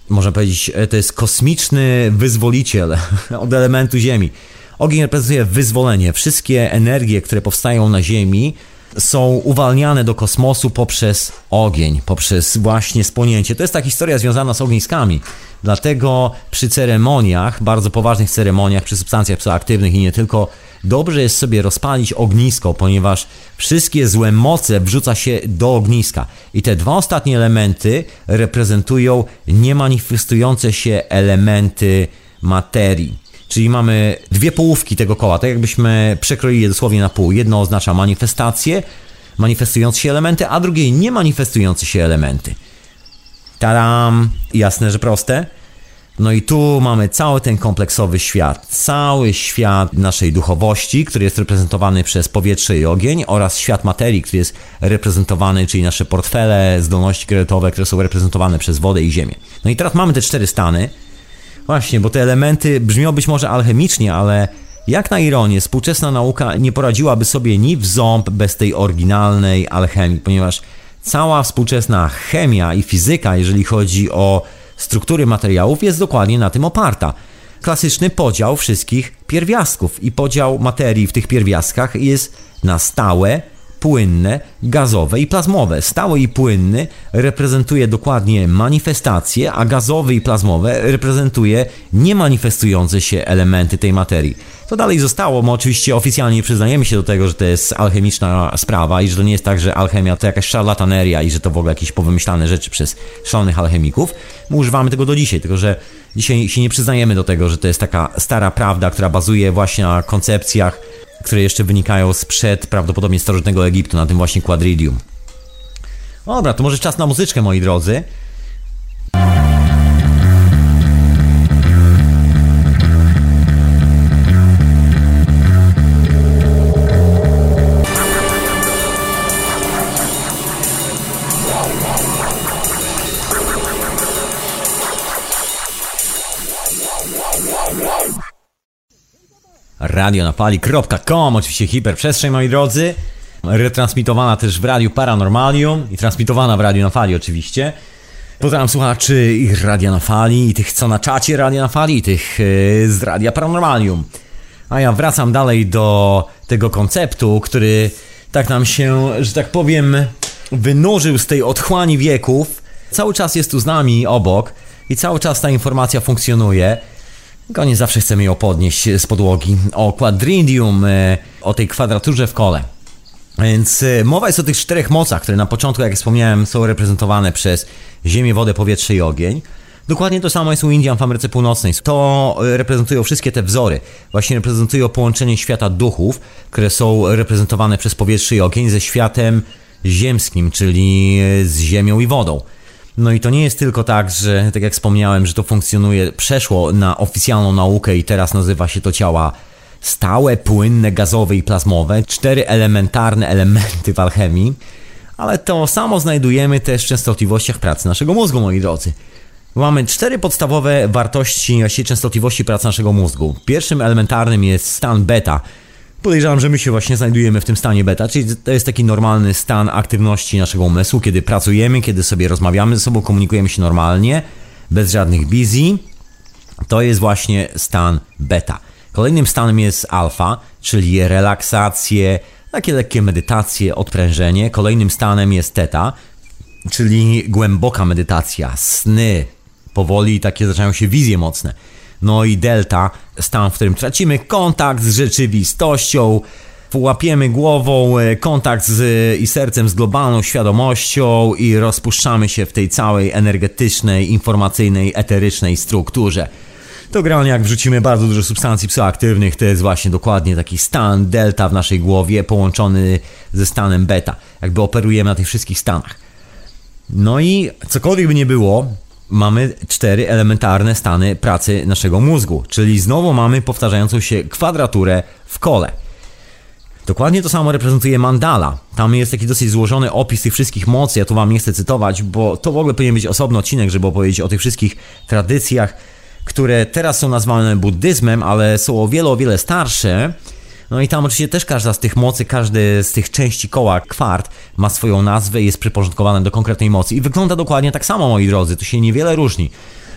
można powiedzieć, to jest kosmiczny wyzwoliciel [LAUGHS] od elementu Ziemi. Ogień reprezentuje wyzwolenie. Wszystkie energie, które powstają na Ziemi, są uwalniane do kosmosu poprzez ogień, poprzez właśnie spłonięcie. To jest ta historia związana z ogniskami. Dlatego przy ceremoniach, bardzo poważnych ceremoniach, przy substancjach psychoaktywnych i nie tylko, dobrze jest sobie rozpalić ognisko, ponieważ wszystkie złe moce wrzuca się do ogniska. I te dwa ostatnie elementy reprezentują niemanifestujące się elementy materii. Czyli mamy dwie połówki tego koła, tak jakbyśmy przekroili je dosłownie na pół. Jedno oznacza manifestacje, manifestujące się elementy, a drugie nie manifestujące się elementy. Taram! Jasne, że proste. No i tu mamy cały ten kompleksowy świat, cały świat naszej duchowości, który jest reprezentowany przez powietrze i ogień oraz świat materii, który jest reprezentowany, czyli nasze portfele, zdolności kredytowe, które są reprezentowane przez wodę i ziemię. No i teraz mamy te cztery stany. Właśnie, bo te elementy brzmią być może alchemicznie, ale jak na ironię, współczesna nauka nie poradziłaby sobie ni w ząb bez tej oryginalnej alchemii, ponieważ cała współczesna chemia i fizyka, jeżeli chodzi o struktury materiałów, jest dokładnie na tym oparta. Klasyczny podział wszystkich pierwiastków i podział materii w tych pierwiastkach jest na stałe, płynne, gazowe i plazmowe. Stały i płynny reprezentuje dokładnie manifestacje, a gazowy i plazmowe reprezentuje niemanifestujące się elementy tej materii. To dalej zostało, my oczywiście oficjalnie przyznajemy się do tego, że to jest alchemiczna sprawa i że to nie jest tak, że alchemia to jakaś szarlataneria i że to w ogóle jakieś powymyślane rzeczy przez szalonych alchemików. My używamy tego do dzisiaj, tylko że dzisiaj się nie przyznajemy do tego, że to jest taka stara prawda, która bazuje właśnie na koncepcjach które jeszcze wynikają sprzed prawdopodobnie starożytnego Egiptu, na tym właśnie quadridium. Dobra, to może czas na muzyczkę, moi drodzy. radionafali.com, oczywiście hiperprzestrzeń, moi drodzy. Retransmitowana też w Radiu Paranormalium i transmitowana w Radiu na Fali oczywiście. Pozdrawiam słuchaczy ich Radia na Fali, i tych co na czacie Radia na Fali, i tych yy, z Radia Paranormalium. A ja wracam dalej do tego konceptu, który tak nam się, że tak powiem, wynurzył z tej otchłani wieków. Cały czas jest tu z nami obok i cały czas ta informacja funkcjonuje. Tylko nie zawsze chcemy ją podnieść z podłogi. O quadridium, e, o tej kwadraturze w kole. Więc e, mowa jest o tych czterech mocach, które na początku, jak wspomniałem, są reprezentowane przez ziemię, wodę, powietrze i ogień. Dokładnie to samo jest u Indian w Ameryce Północnej. To e, reprezentują wszystkie te wzory. Właśnie reprezentują połączenie świata duchów, które są reprezentowane przez powietrze i ogień ze światem ziemskim, czyli z ziemią i wodą. No i to nie jest tylko tak, że tak jak wspomniałem, że to funkcjonuje, przeszło na oficjalną naukę i teraz nazywa się to ciała stałe, płynne, gazowe i plazmowe, cztery elementarne elementy w alchemii, ale to samo znajdujemy też w częstotliwościach pracy naszego mózgu, moi drodzy. Mamy cztery podstawowe wartości, właściwie częstotliwości pracy naszego mózgu. Pierwszym elementarnym jest stan beta, Podejrzewam, że my się właśnie znajdujemy w tym stanie beta, czyli to jest taki normalny stan aktywności naszego umysłu, kiedy pracujemy, kiedy sobie rozmawiamy ze sobą, komunikujemy się normalnie, bez żadnych busy. To jest właśnie stan beta. Kolejnym stanem jest alfa, czyli relaksacje, takie lekkie medytacje, odprężenie. Kolejnym stanem jest teta, czyli głęboka medytacja, sny. Powoli takie zaczynają się wizje mocne no i delta, stan, w którym tracimy kontakt z rzeczywistością, łapiemy głową e, kontakt z, i sercem z globalną świadomością i rozpuszczamy się w tej całej energetycznej, informacyjnej, eterycznej strukturze. To generalnie jak wrzucimy bardzo dużo substancji psychoaktywnych, to jest właśnie dokładnie taki stan delta w naszej głowie połączony ze stanem beta. Jakby operujemy na tych wszystkich stanach. No i cokolwiek by nie było, mamy cztery elementarne stany pracy naszego mózgu, czyli znowu mamy powtarzającą się kwadraturę w kole. Dokładnie to samo reprezentuje mandala. Tam jest taki dosyć złożony opis tych wszystkich mocy. Ja tu wam nie chcę cytować, bo to w ogóle powinien być osobny odcinek, żeby opowiedzieć o tych wszystkich tradycjach, które teraz są nazwane buddyzmem, ale są o wiele, o wiele starsze no i tam oczywiście też każda z tych mocy, każdy z tych części koła, kwart, ma swoją nazwę i jest przyporządkowane do konkretnej mocy. I wygląda dokładnie tak samo, moi drodzy, to się niewiele różni.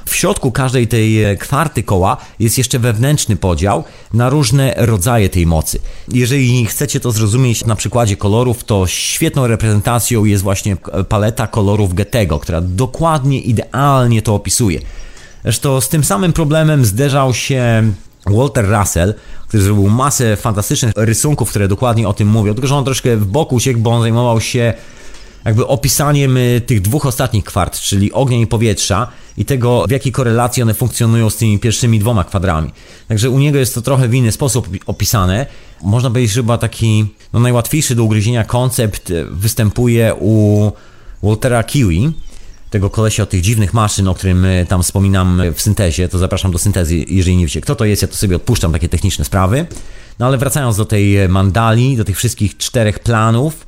W środku każdej tej e, kwarty koła jest jeszcze wewnętrzny podział na różne rodzaje tej mocy. Jeżeli chcecie to zrozumieć na przykładzie kolorów, to świetną reprezentacją jest właśnie paleta kolorów Goethego, która dokładnie, idealnie to opisuje. Zresztą z tym samym problemem zderzał się Walter Russell, który zrobił masę fantastycznych rysunków, które dokładnie o tym mówią, tylko że on troszkę w boku uciekł, bo on zajmował się jakby opisaniem y, tych dwóch ostatnich kwart, czyli ognia i powietrza i tego, w jakiej korelacji one funkcjonują z tymi pierwszymi dwoma kwadrami. Także u niego jest to trochę w inny sposób opisane. Można powiedzieć, że chyba taki no, najłatwiejszy do ugryzienia koncept y, występuje u Waltera Kiwi, tego kolesia od tych dziwnych maszyn, o którym e, tam wspominam w syntezie, to zapraszam do syntezy, jeżeli nie wiecie kto to jest, ja to sobie odpuszczam takie techniczne sprawy. No ale wracając do tej e, mandali, do tych wszystkich czterech planów,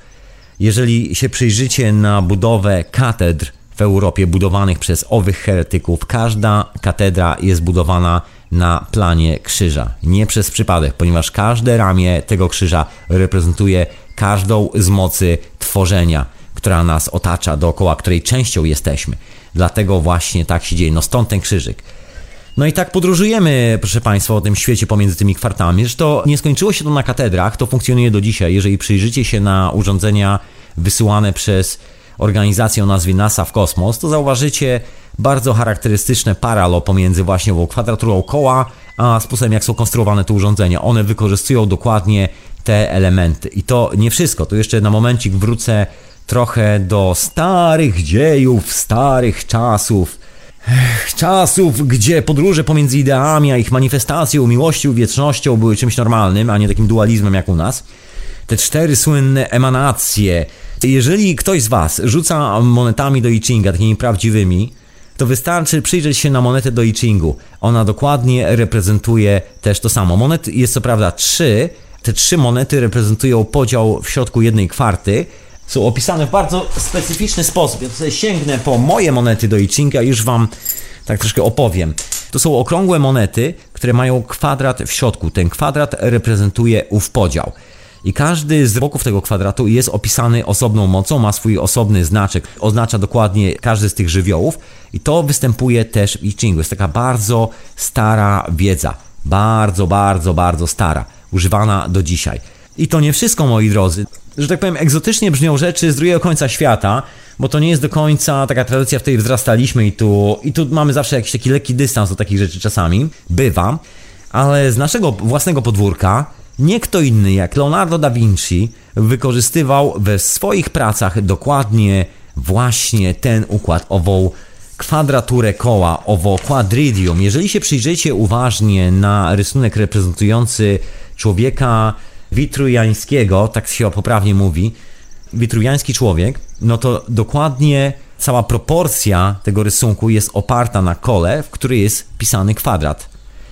jeżeli się przyjrzycie na budowę katedr w Europie budowanych przez owych heretyków, każda katedra jest budowana na planie krzyża. Nie przez przypadek, ponieważ każde ramię tego krzyża reprezentuje każdą z mocy tworzenia która nas otacza, dookoła której częścią jesteśmy. Dlatego właśnie tak się dzieje. No stąd ten krzyżyk. No i tak podróżujemy, proszę Państwa, o tym świecie pomiędzy tymi kwartami. Zresztą nie skończyło się to na katedrach, to funkcjonuje do dzisiaj. Jeżeli przyjrzycie się na urządzenia wysyłane przez organizację o nazwie NASA w kosmos, to zauważycie bardzo charakterystyczne paralo pomiędzy właśnie kwadraturą koła, a sposobem jak są konstruowane te urządzenia. One wykorzystują dokładnie te elementy. I to nie wszystko, to jeszcze na momencik wrócę trochę do starych dziejów, starych czasów. Czasów, gdzie podróże pomiędzy ideami a ich manifestacją, miłością, wiecznością były czymś normalnym, a nie takim dualizmem jak u nas. Te cztery słynne emanacje. Jeżeli ktoś z Was rzuca monetami do I Chinga, takimi prawdziwymi, to wystarczy przyjrzeć się na monetę do I Chingu. Ona dokładnie reprezentuje też to samo. Monet jest co prawda trzy. Te trzy monety reprezentują podział w środku jednej kwarty, są opisane w bardzo specyficzny sposób. Ja tutaj sięgnę po moje monety do I Chinga i już Wam tak troszkę opowiem. To są okrągłe monety, które mają kwadrat w środku. Ten kwadrat reprezentuje ów podział. I każdy z boków tego kwadratu jest opisany osobną mocą, ma swój osobny znaczek, oznacza dokładnie każdy z tych żywiołów i to występuje też w I Chingu. Jest taka bardzo stara wiedza, bardzo, bardzo, bardzo stara, używana do dzisiaj. I to nie wszystko, moi drodzy. Że tak powiem, egzotycznie brzmią rzeczy z drugiego końca świata, bo to nie jest do końca taka tradycja, w której wzrastaliśmy i tu, i tu mamy zawsze jakiś taki lekki dystans do takich rzeczy czasami. Bywa. Ale z naszego własnego podwórka nie kto inny jak Leonardo da Vinci wykorzystywał we swoich pracach dokładnie właśnie ten układ, ową kwadraturę koła, owo quadridium. Jeżeli się przyjrzycie uważnie na rysunek reprezentujący człowieka witrujańskiego, tak się poprawnie mówi, witrujański człowiek, no to dokładnie cała proporcja tego rysunku jest oparta na kole, w której jest pisany kwadrat.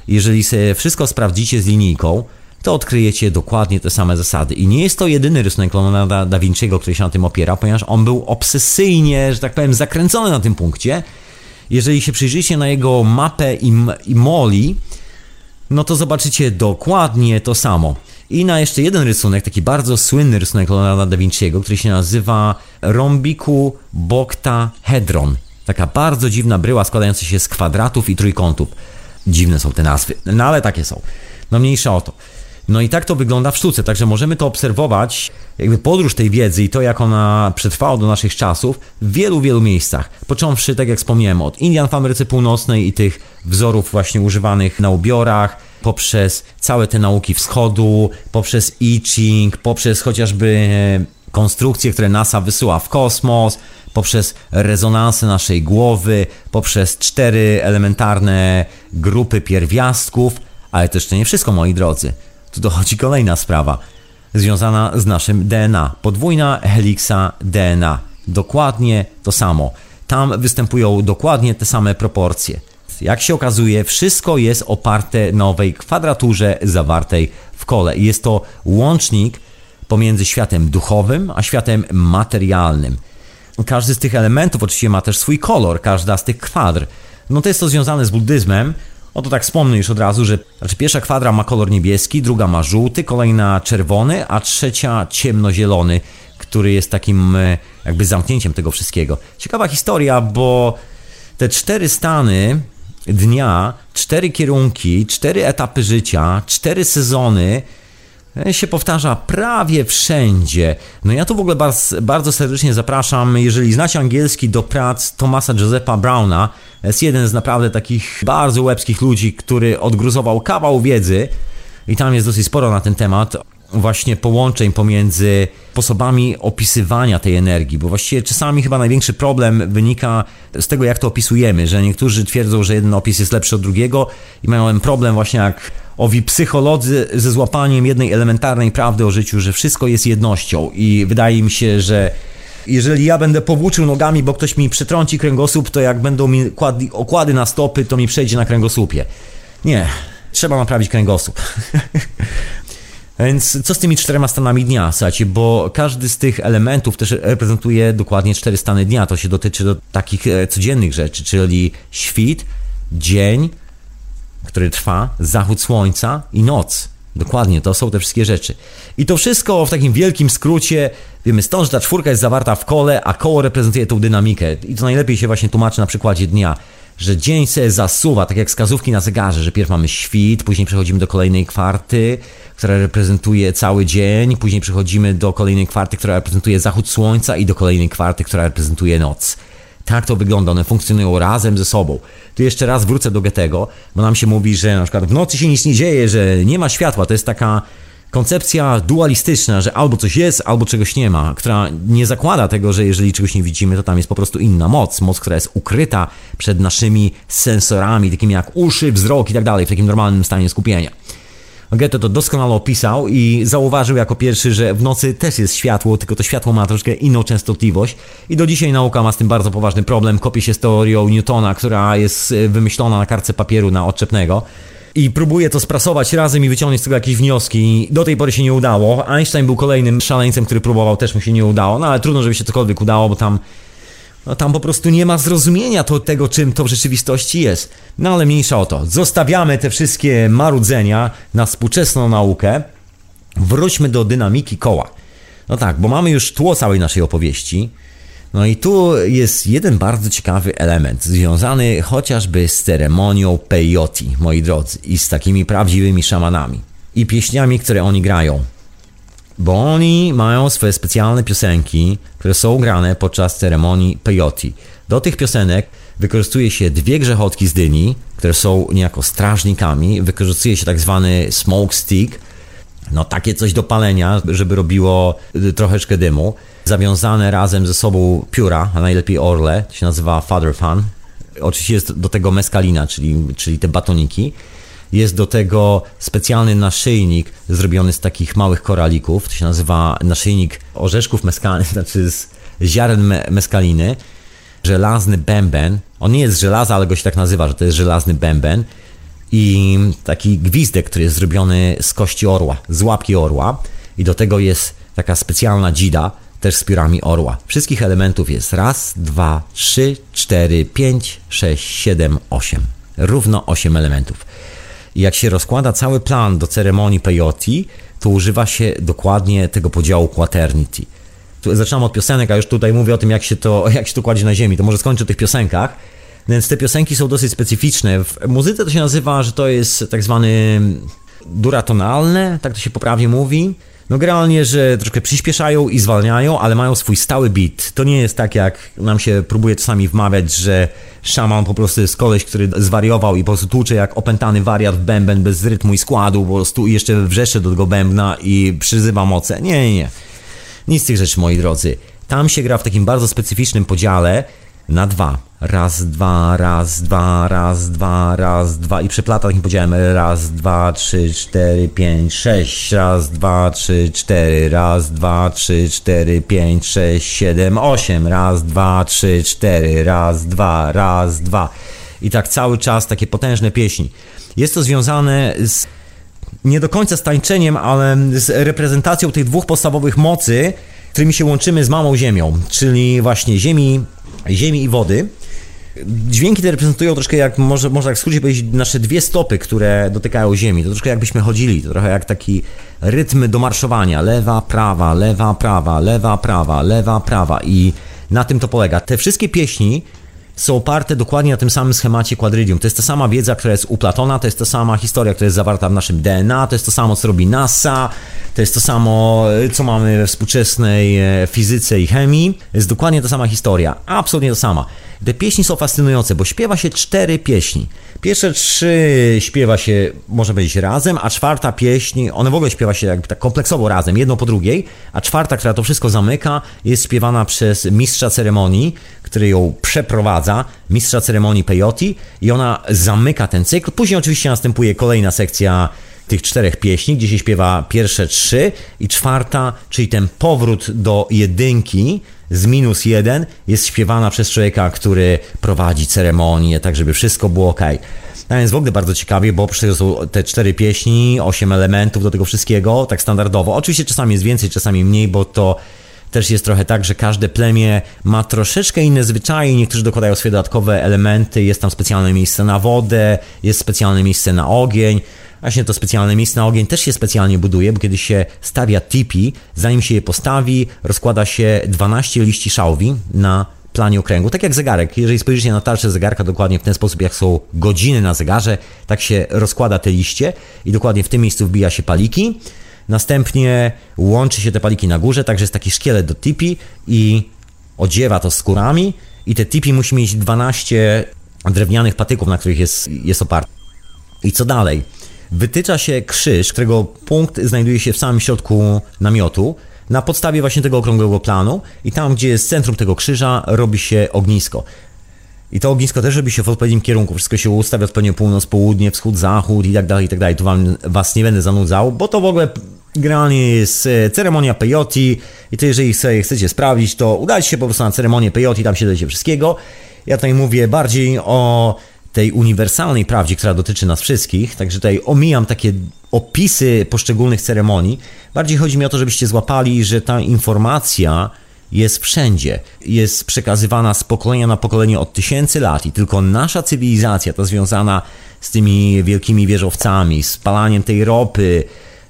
Jeżeli sobie wszystko sprawdzicie z linijką, to odkryjecie dokładnie te same zasady. I nie jest to jedyny rysunek Leonarda da Vinci'ego, który się na tym opiera, ponieważ on był obsesyjnie, że tak powiem, zakręcony na tym punkcie. Jeżeli się przyjrzycie na jego mapę i, i moli, no to zobaczycie dokładnie to samo. I na jeszcze jeden rysunek, taki bardzo słynny rysunek Leonarda da Vinci'ego, który się nazywa Rombiku Bokta Hedron. Taka bardzo dziwna bryła składająca się z kwadratów i trójkątów. Dziwne są te nazwy, no ale takie są. No mniejsza o to. No i tak to wygląda w sztuce, także możemy to obserwować, jakby podróż tej wiedzy i to, jak ona przetrwała do naszych czasów w wielu, wielu miejscach. Począwszy, tak jak wspomniałem, od Indian w Ameryce Północnej i tych wzorów właśnie używanych na ubiorach, poprzez całe te nauki wschodu, poprzez I Ching, poprzez chociażby e, konstrukcje, które NASA wysyła w kosmos, poprzez rezonansy naszej głowy, poprzez cztery elementarne grupy pierwiastków, ale to nie wszystko, moi drodzy. Tu dochodzi kolejna sprawa związana z naszym DNA. Podwójna heliksa DNA. Dokładnie to samo. Tam występują dokładnie te same proporcje. Jak się okazuje, wszystko jest oparte na owej kwadraturze zawartej w kole. Jest to łącznik pomiędzy światem duchowym a światem materialnym. Każdy z tych elementów oczywiście ma też swój kolor, każda z tych kwadr. No to jest to związane z buddyzmem, no to tak wspomnę już od razu, że znaczy pierwsza kwadra ma kolor niebieski, druga ma żółty, kolejna czerwony, a trzecia ciemnozielony, który jest takim e, jakby zamknięciem tego wszystkiego. Ciekawa historia, bo te cztery stany dnia, cztery kierunki, cztery etapy życia, cztery sezony e, się powtarza prawie wszędzie. No ja tu w ogóle bardzo, bardzo serdecznie zapraszam, jeżeli znacie angielski, do prac Thomasa Josepha Browna, jest jeden z naprawdę takich bardzo łebskich ludzi, który odgruzował kawał wiedzy i tam jest dosyć sporo na ten temat właśnie połączeń pomiędzy sposobami opisywania tej energii, bo właściwie czasami chyba największy problem wynika z tego, jak to opisujemy, że niektórzy twierdzą, że jeden opis jest lepszy od drugiego i mają problem właśnie jak owi psycholodzy ze złapaniem jednej elementarnej prawdy o życiu, że wszystko jest jednością i wydaje mi się, że jeżeli ja będę powłóczył nogami, bo ktoś mi przetrąci kręgosłup, to jak będą mi kładli, okłady na stopy, to mi przejdzie na kręgosłupie. Nie, trzeba naprawić kręgosłup. [LAUGHS] Więc co z tymi czterema stanami dnia, słuchajcie, bo każdy z tych elementów też reprezentuje dokładnie cztery stany dnia. To się dotyczy do takich e, codziennych rzeczy, czyli świt, dzień, który trwa, zachód słońca i noc. Dokładnie, to są te wszystkie rzeczy. I to wszystko w takim wielkim skrócie, wiemy stąd, że ta czwórka jest zawarta w kole, a koło reprezentuje tą dynamikę. I to najlepiej się właśnie tłumaczy na przykładzie dnia, że dzień się zasuwa, tak jak wskazówki na zegarze, że pierw mamy świt, później przechodzimy do kolejnej kwarty, która reprezentuje cały dzień, później przechodzimy do kolejnej kwarty, która reprezentuje zachód słońca i do kolejnej kwarty, która reprezentuje noc. Tak to wygląda, one funkcjonują razem ze sobą. Tu jeszcze raz wrócę do Goethego, bo nam się mówi, że na przykład w nocy się nic nie dzieje, że nie ma światła. To jest taka koncepcja dualistyczna, że albo coś jest, albo czegoś nie ma, która nie zakłada tego, że jeżeli czegoś nie widzimy, to tam jest po prostu inna moc, moc, która jest ukryta przed naszymi sensorami, takimi jak uszy, wzrok i tak dalej, w takim normalnym stanie skupienia. Goethe to doskonale opisał i zauważył jako pierwszy, że w nocy też jest światło, tylko to światło ma troszkę inną częstotliwość i do dzisiaj nauka ma z tym bardzo poważny problem. Kopie się z teorią Newtona, która jest e, wymyślona na kartce papieru na odczepnego i próbuje to sprasować razem i wyciągnąć z tego jakieś wnioski. Do tej pory się nie udało. Einstein był kolejnym szaleńcem, który próbował, też mu się nie udało, no ale trudno, żeby się cokolwiek udało, bo tam no tam po prostu nie ma zrozumienia to, tego, czym to w rzeczywistości jest. No ale mniejsza o to. Zostawiamy te wszystkie marudzenia na współczesną naukę. Wróćmy do dynamiki koła. No tak, bo mamy już tło całej naszej opowieści. No i tu jest jeden bardzo ciekawy element, związany chociażby z ceremonią peyote, moi drodzy, i z takimi prawdziwymi szamanami. I pieśniami, które oni grają. Bo oni mają swoje specjalne piosenki, które są grane podczas ceremonii peyote. Do tych piosenek wykorzystuje się dwie grzechotki z dyni, które są niejako strażnikami. Wykorzystuje się tak zwany smoke stick, no takie coś do palenia, żeby robiło troszeczkę dymu. Zawiązane razem ze sobą pióra, a najlepiej orle, to się nazywa father fan. Oczywiście jest do tego meskalina, czyli, czyli te batoniki. Jest do tego specjalny naszyjnik zrobiony z takich małych koralików, to się nazywa naszyjnik orzeszków meskalnych, [LAUGHS] znaczy z ziaren me meskaliny. Żelazny bęben, on nie jest żelaza, ale go się tak nazywa, że to jest żelazny bęben i taki gwizdek, który jest zrobiony z kości orła, z łapki orła i do tego jest taka specjalna dzida, też z piórami orła. Wszystkich elementów jest raz, dwa, trzy, cztery, pięć, sześć, siedem, osiem. Równo osiem elementów. I jak się rozkłada cały plan do ceremonii peyote, to używa się dokładnie tego podziału quaternity. Zaczynam od piosenek, a już tutaj mówię o tym, jak się to, [LAUGHS] jak się to kładzie na ziemi. To może skończę o tych piosenkach. Więc te piosenki są dosyć specyficzne. W muzyce to się nazywa, że to jest tak zwany duratonalne, tak to się poprawnie mówi. No generalnie, że troszkę przyspieszają i zwalniają, ale mają swój stały beat. To nie jest tak, jak nam się próbuje czasami wmawiać, że szaman po prostu jest koleś, który zwariował i po prostu tłucze jak opętany wariat w bęben bez rytmu i składu, po prostu i jeszcze wrzeszcze do tego bębna i przyzywa moce. Nie, nie, nie. Nic z tych rzeczy, moi drodzy. Tam się gra w takim bardzo specyficznym podziale na dwa raz, dwa, raz, dwa, raz, dwa, raz, dwa. I przeplata takim podziałem raz, dwa, trzy, cztery, pięć, sześć, raz, dwa, trzy, cztery, raz, dwa, trzy, cztery, pięć, sześć, siedem, osiem, raz, dwa, trzy, cztery, raz, dwa, raz, dwa. I tak cały czas takie potężne pieśni. Jest to związane z nie do końca z tańczeniem, ale z reprezentacją tych dwóch podstawowych mocy, którymi się łączymy z mamą ziemią, czyli właśnie ziemi, ziemi i wody. Dźwięki te reprezentują troszkę jak, może, może jak w skrócie powiedzieć, nasze dwie stopy, które dotykają ziemi. To troszkę jakbyśmy chodzili, to trochę jak taki rytm do marszowania. Lewa, prawa, lewa, prawa, lewa, prawa, lewa, prawa. I na tym to polega. Te wszystkie pieśni są oparte dokładnie na tym samym schemacie quadridium. To jest ta sama wiedza, która jest u Platona, to jest ta sama historia, która jest zawarta w naszym DNA, to jest to samo, co robi NASA, to jest to samo, co mamy we współczesnej e, fizyce i chemii. Jest dokładnie ta sama historia, absolutnie ta sama. Te pieśni są fascynujące, bo śpiewa się cztery pieśni. Pierwsze trzy śpiewa się, można powiedzieć, razem, a czwarta pieśń, one w ogóle śpiewa się jakby tak kompleksowo razem, jedną po drugiej, a czwarta, która to wszystko zamyka, jest śpiewana przez mistrza ceremonii, który ją przeprowadza, mistrza ceremonii peyote i ona zamyka ten cykl. Później oczywiście następuje kolejna sekcja tych czterech pieśni, gdzie się śpiewa pierwsze trzy i czwarta, czyli ten powrót do jedynki, z minus jeden jest śpiewana przez człowieka, który prowadzi ceremonię, tak żeby wszystko było ok. A więc w ogóle bardzo ciekawie, bo przecież są te cztery pieśni, osiem elementów do tego wszystkiego, tak standardowo. Oczywiście czasami jest więcej, czasami mniej, bo to też jest trochę tak, że każde plemię ma troszeczkę inne zwyczaje, niektórzy dokładają swoje dodatkowe elementy, jest tam specjalne miejsce na wodę, jest specjalne miejsce na ogień, Właśnie to specjalne miejsce na ogień też się specjalnie buduje, bo kiedy się stawia tipi, zanim się je postawi, rozkłada się 12 liści szałwi na planie okręgu, tak jak zegarek. Jeżeli spojrzycie na tarczę zegarka dokładnie w ten sposób, jak są godziny na zegarze, tak się rozkłada te liście i dokładnie w tym miejscu wbija się paliki. Następnie łączy się te paliki na górze, także jest taki szkielet do tipi i odziewa to skórami i te tipi musi mieć 12 drewnianych patyków, na których jest, jest oparte. I co dalej? Wytycza się krzyż, którego punkt znajduje się w samym środku namiotu, na podstawie właśnie tego okrągłego planu i tam, gdzie jest centrum tego krzyża, robi się ognisko. I to ognisko też robi się w odpowiednim kierunku. Wszystko się ustawia odpowiednio północ, południe, wschód, zachód i tak dalej, i tak dalej. Tu wam, was nie będę zanudzał, bo to w ogóle generalnie jest e, ceremonia peyote i to jeżeli sobie chcecie sprawdzić, to udajcie się po prostu na ceremonię peyote, tam się dowiecie wszystkiego. Ja tutaj mówię bardziej o tej uniwersalnej prawdzie, która dotyczy nas wszystkich, także tutaj omijam takie opisy poszczególnych ceremonii. Bardziej chodzi mi o to, żebyście złapali, że ta informacja jest wszędzie. Jest przekazywana z pokolenia na pokolenie od tysięcy lat i tylko nasza cywilizacja, to związana z tymi wielkimi wieżowcami, z palaniem tej ropy,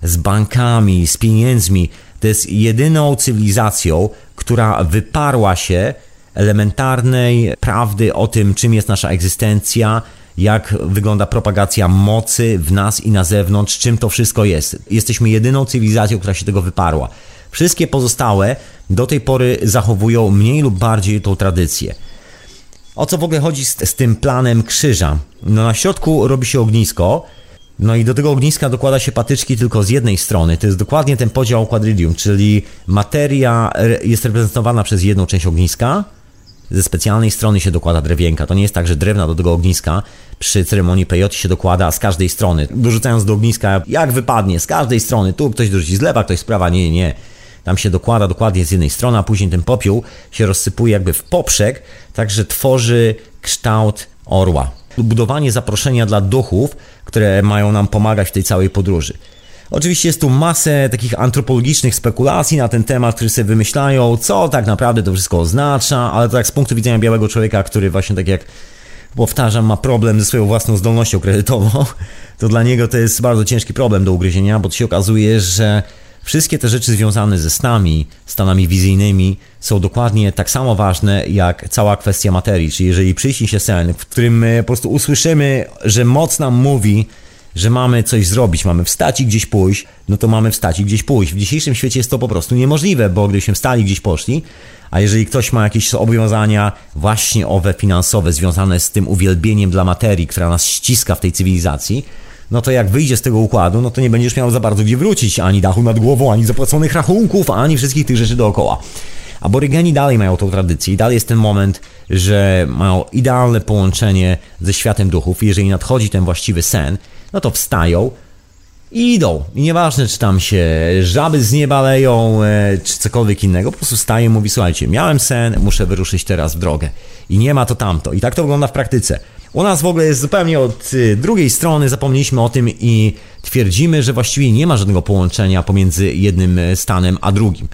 z bankami, z pieniędzmi, to jest jedyną cywilizacją, która wyparła się elementarnej prawdy o tym, czym jest nasza egzystencja, jak wygląda propagacja mocy w nas i na zewnątrz, czym to wszystko jest. Jesteśmy jedyną cywilizacją, która się tego wyparła. Wszystkie pozostałe do tej pory zachowują mniej lub bardziej tą tradycję. O co w ogóle chodzi z, z tym planem krzyża? No na środku robi się ognisko, no i do tego ogniska dokłada się patyczki tylko z jednej strony. To jest dokładnie ten podział quadridium, czyli materia jest reprezentowana przez jedną część ogniska, ze specjalnej strony się dokłada drewienka. To nie jest tak, że drewna do tego ogniska przy ceremonii pejoty się dokłada z każdej strony. Dorzucając do ogniska, jak wypadnie, z każdej strony. Tu ktoś dorzuci z lewa, ktoś z prawa. Nie, nie. Tam się dokłada dokładnie z jednej strony, a później ten popiół się rozsypuje jakby w poprzek, także tworzy kształt orła. Budowanie zaproszenia dla duchów, które mają nam pomagać w tej całej podróży. Oczywiście jest tu masę takich antropologicznych spekulacji na ten temat, które sobie wymyślają, co tak naprawdę to wszystko oznacza, ale to tak z punktu widzenia białego człowieka, który właśnie tak jak powtarzam, ma problem ze swoją własną zdolnością kredytową, [LAUGHS] to dla niego to jest bardzo ciężki problem do ugryzienia, bo to się okazuje, że wszystkie te rzeczy związane ze snami, stanami wizyjnymi są dokładnie tak samo ważne jak cała kwestia materii. Czyli jeżeli przyjdzie się sen, w którym po prostu usłyszymy, że moc nam mówi, że mamy coś zrobić, mamy wstać i gdzieś pójść, no to mamy wstać i gdzieś pójść. W dzisiejszym świecie jest to po prostu niemożliwe, bo gdybyśmy wstali gdzieś poszli, a jeżeli ktoś ma jakieś zobowiązania właśnie owe finansowe związane z tym uwielbieniem dla materii, która nas ściska w tej cywilizacji, no to jak wyjdzie z tego układu, no to nie będziesz miał za bardzo gdzie wrócić, ani dachu nad głową, ani zapłaconych rachunków, ani wszystkich tych rzeczy dookoła. Aborygeni dalej mają tą tradycję i dalej jest ten moment, że mają idealne połączenie ze światem duchów. Jeżeli nadchodzi ten właściwy sen, no to wstają i idą. I nieważne, czy tam się żaby z nieba leją, e, czy cokolwiek innego, po prostu wstaje i mówi, słuchajcie, miałem sen, muszę wyruszyć teraz w drogę. I nie ma to tamto. I tak to wygląda w praktyce. U nas w ogóle jest zupełnie od y, drugiej strony, zapomnieliśmy o tym i twierdzimy, że właściwie nie ma żadnego połączenia pomiędzy jednym e, stanem a drugim.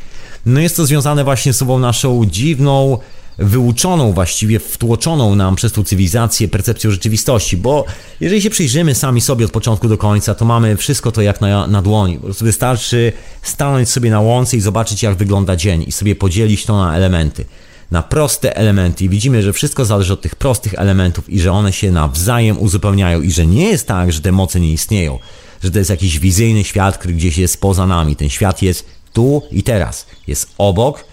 No jest to związane właśnie z sobą naszą dziwną, wyuczoną właściwie, wtłoczoną nam przez tą cywilizację percepcją rzeczywistości, bo jeżeli się przyjrzymy sami sobie od początku do końca, to mamy wszystko to jak na, na dłoni. Po prostu wystarczy stanąć sobie na łące i zobaczyć jak wygląda dzień i sobie podzielić to na elementy. Na proste elementy i widzimy, że wszystko zależy od tych prostych elementów i że one się nawzajem uzupełniają i że nie jest tak, że te moce nie istnieją, że to jest jakiś wizyjny świat, który gdzieś jest poza nami. Ten świat jest tu i teraz. Jest obok,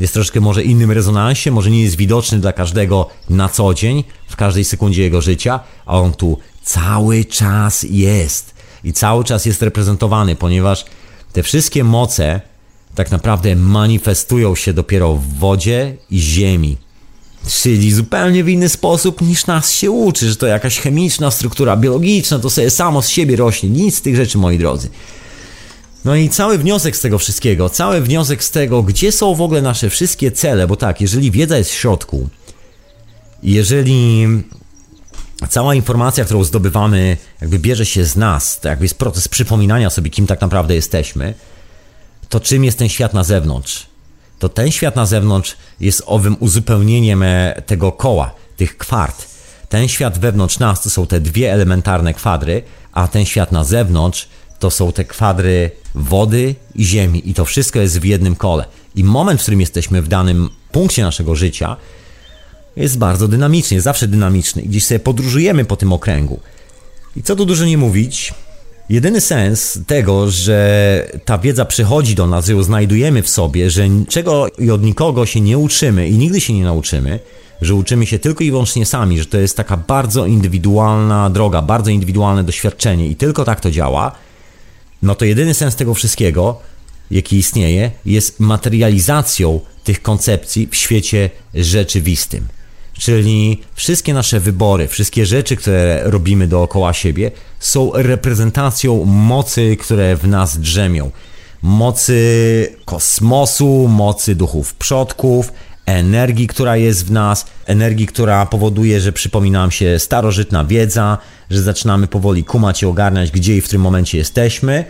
jest troszkę może innym rezonansie, może nie jest widoczny dla każdego na co dzień, w każdej sekundzie jego życia, a on tu cały czas jest i cały czas jest reprezentowany, ponieważ te wszystkie moce tak naprawdę manifestują się dopiero w wodzie i ziemi. Czyli zupełnie w inny sposób niż nas się uczy, że to jakaś chemiczna struktura biologiczna, to sobie samo z siebie rośnie. Nic z tych rzeczy, moi drodzy. No i cały wniosek z tego wszystkiego, cały wniosek z tego, gdzie są w ogóle nasze wszystkie cele, bo tak, jeżeli wiedza jest w środku, jeżeli cała informacja, którą zdobywamy, jakby bierze się z nas, to jakby jest proces przypominania sobie, kim tak naprawdę jesteśmy, to czym jest ten świat na zewnątrz? To ten świat na zewnątrz jest owym uzupełnieniem e, tego koła, tych kwart. Ten świat wewnątrz nas to są te dwie elementarne kwadry, a ten świat na zewnątrz to są te kwadry wody i ziemi i to wszystko jest w jednym kole. I moment, w którym jesteśmy w danym punkcie naszego życia, jest bardzo dynamiczny, jest zawsze dynamiczny. I gdzieś sobie podróżujemy po tym okręgu. I co tu dużo nie mówić, jedyny sens tego, że ta wiedza przychodzi do nas, że ją znajdujemy w sobie, że czego i od nikogo się nie uczymy i nigdy się nie nauczymy, że uczymy się tylko i wyłącznie sami, że to jest taka bardzo indywidualna droga, bardzo indywidualne doświadczenie i tylko tak to działa – no to jedyny sens tego wszystkiego, jaki istnieje, jest materializacją tych koncepcji w świecie rzeczywistym. Czyli wszystkie nasze wybory, wszystkie rzeczy, które robimy dookoła siebie, są reprezentacją mocy, które w nas drzemią. Mocy kosmosu, mocy duchów przodków, energii, która jest w nas, energii, która powoduje, że przypomina nam się starożytna wiedza, że zaczynamy powoli kumać i ogarniać, gdzie i w którym momencie jesteśmy.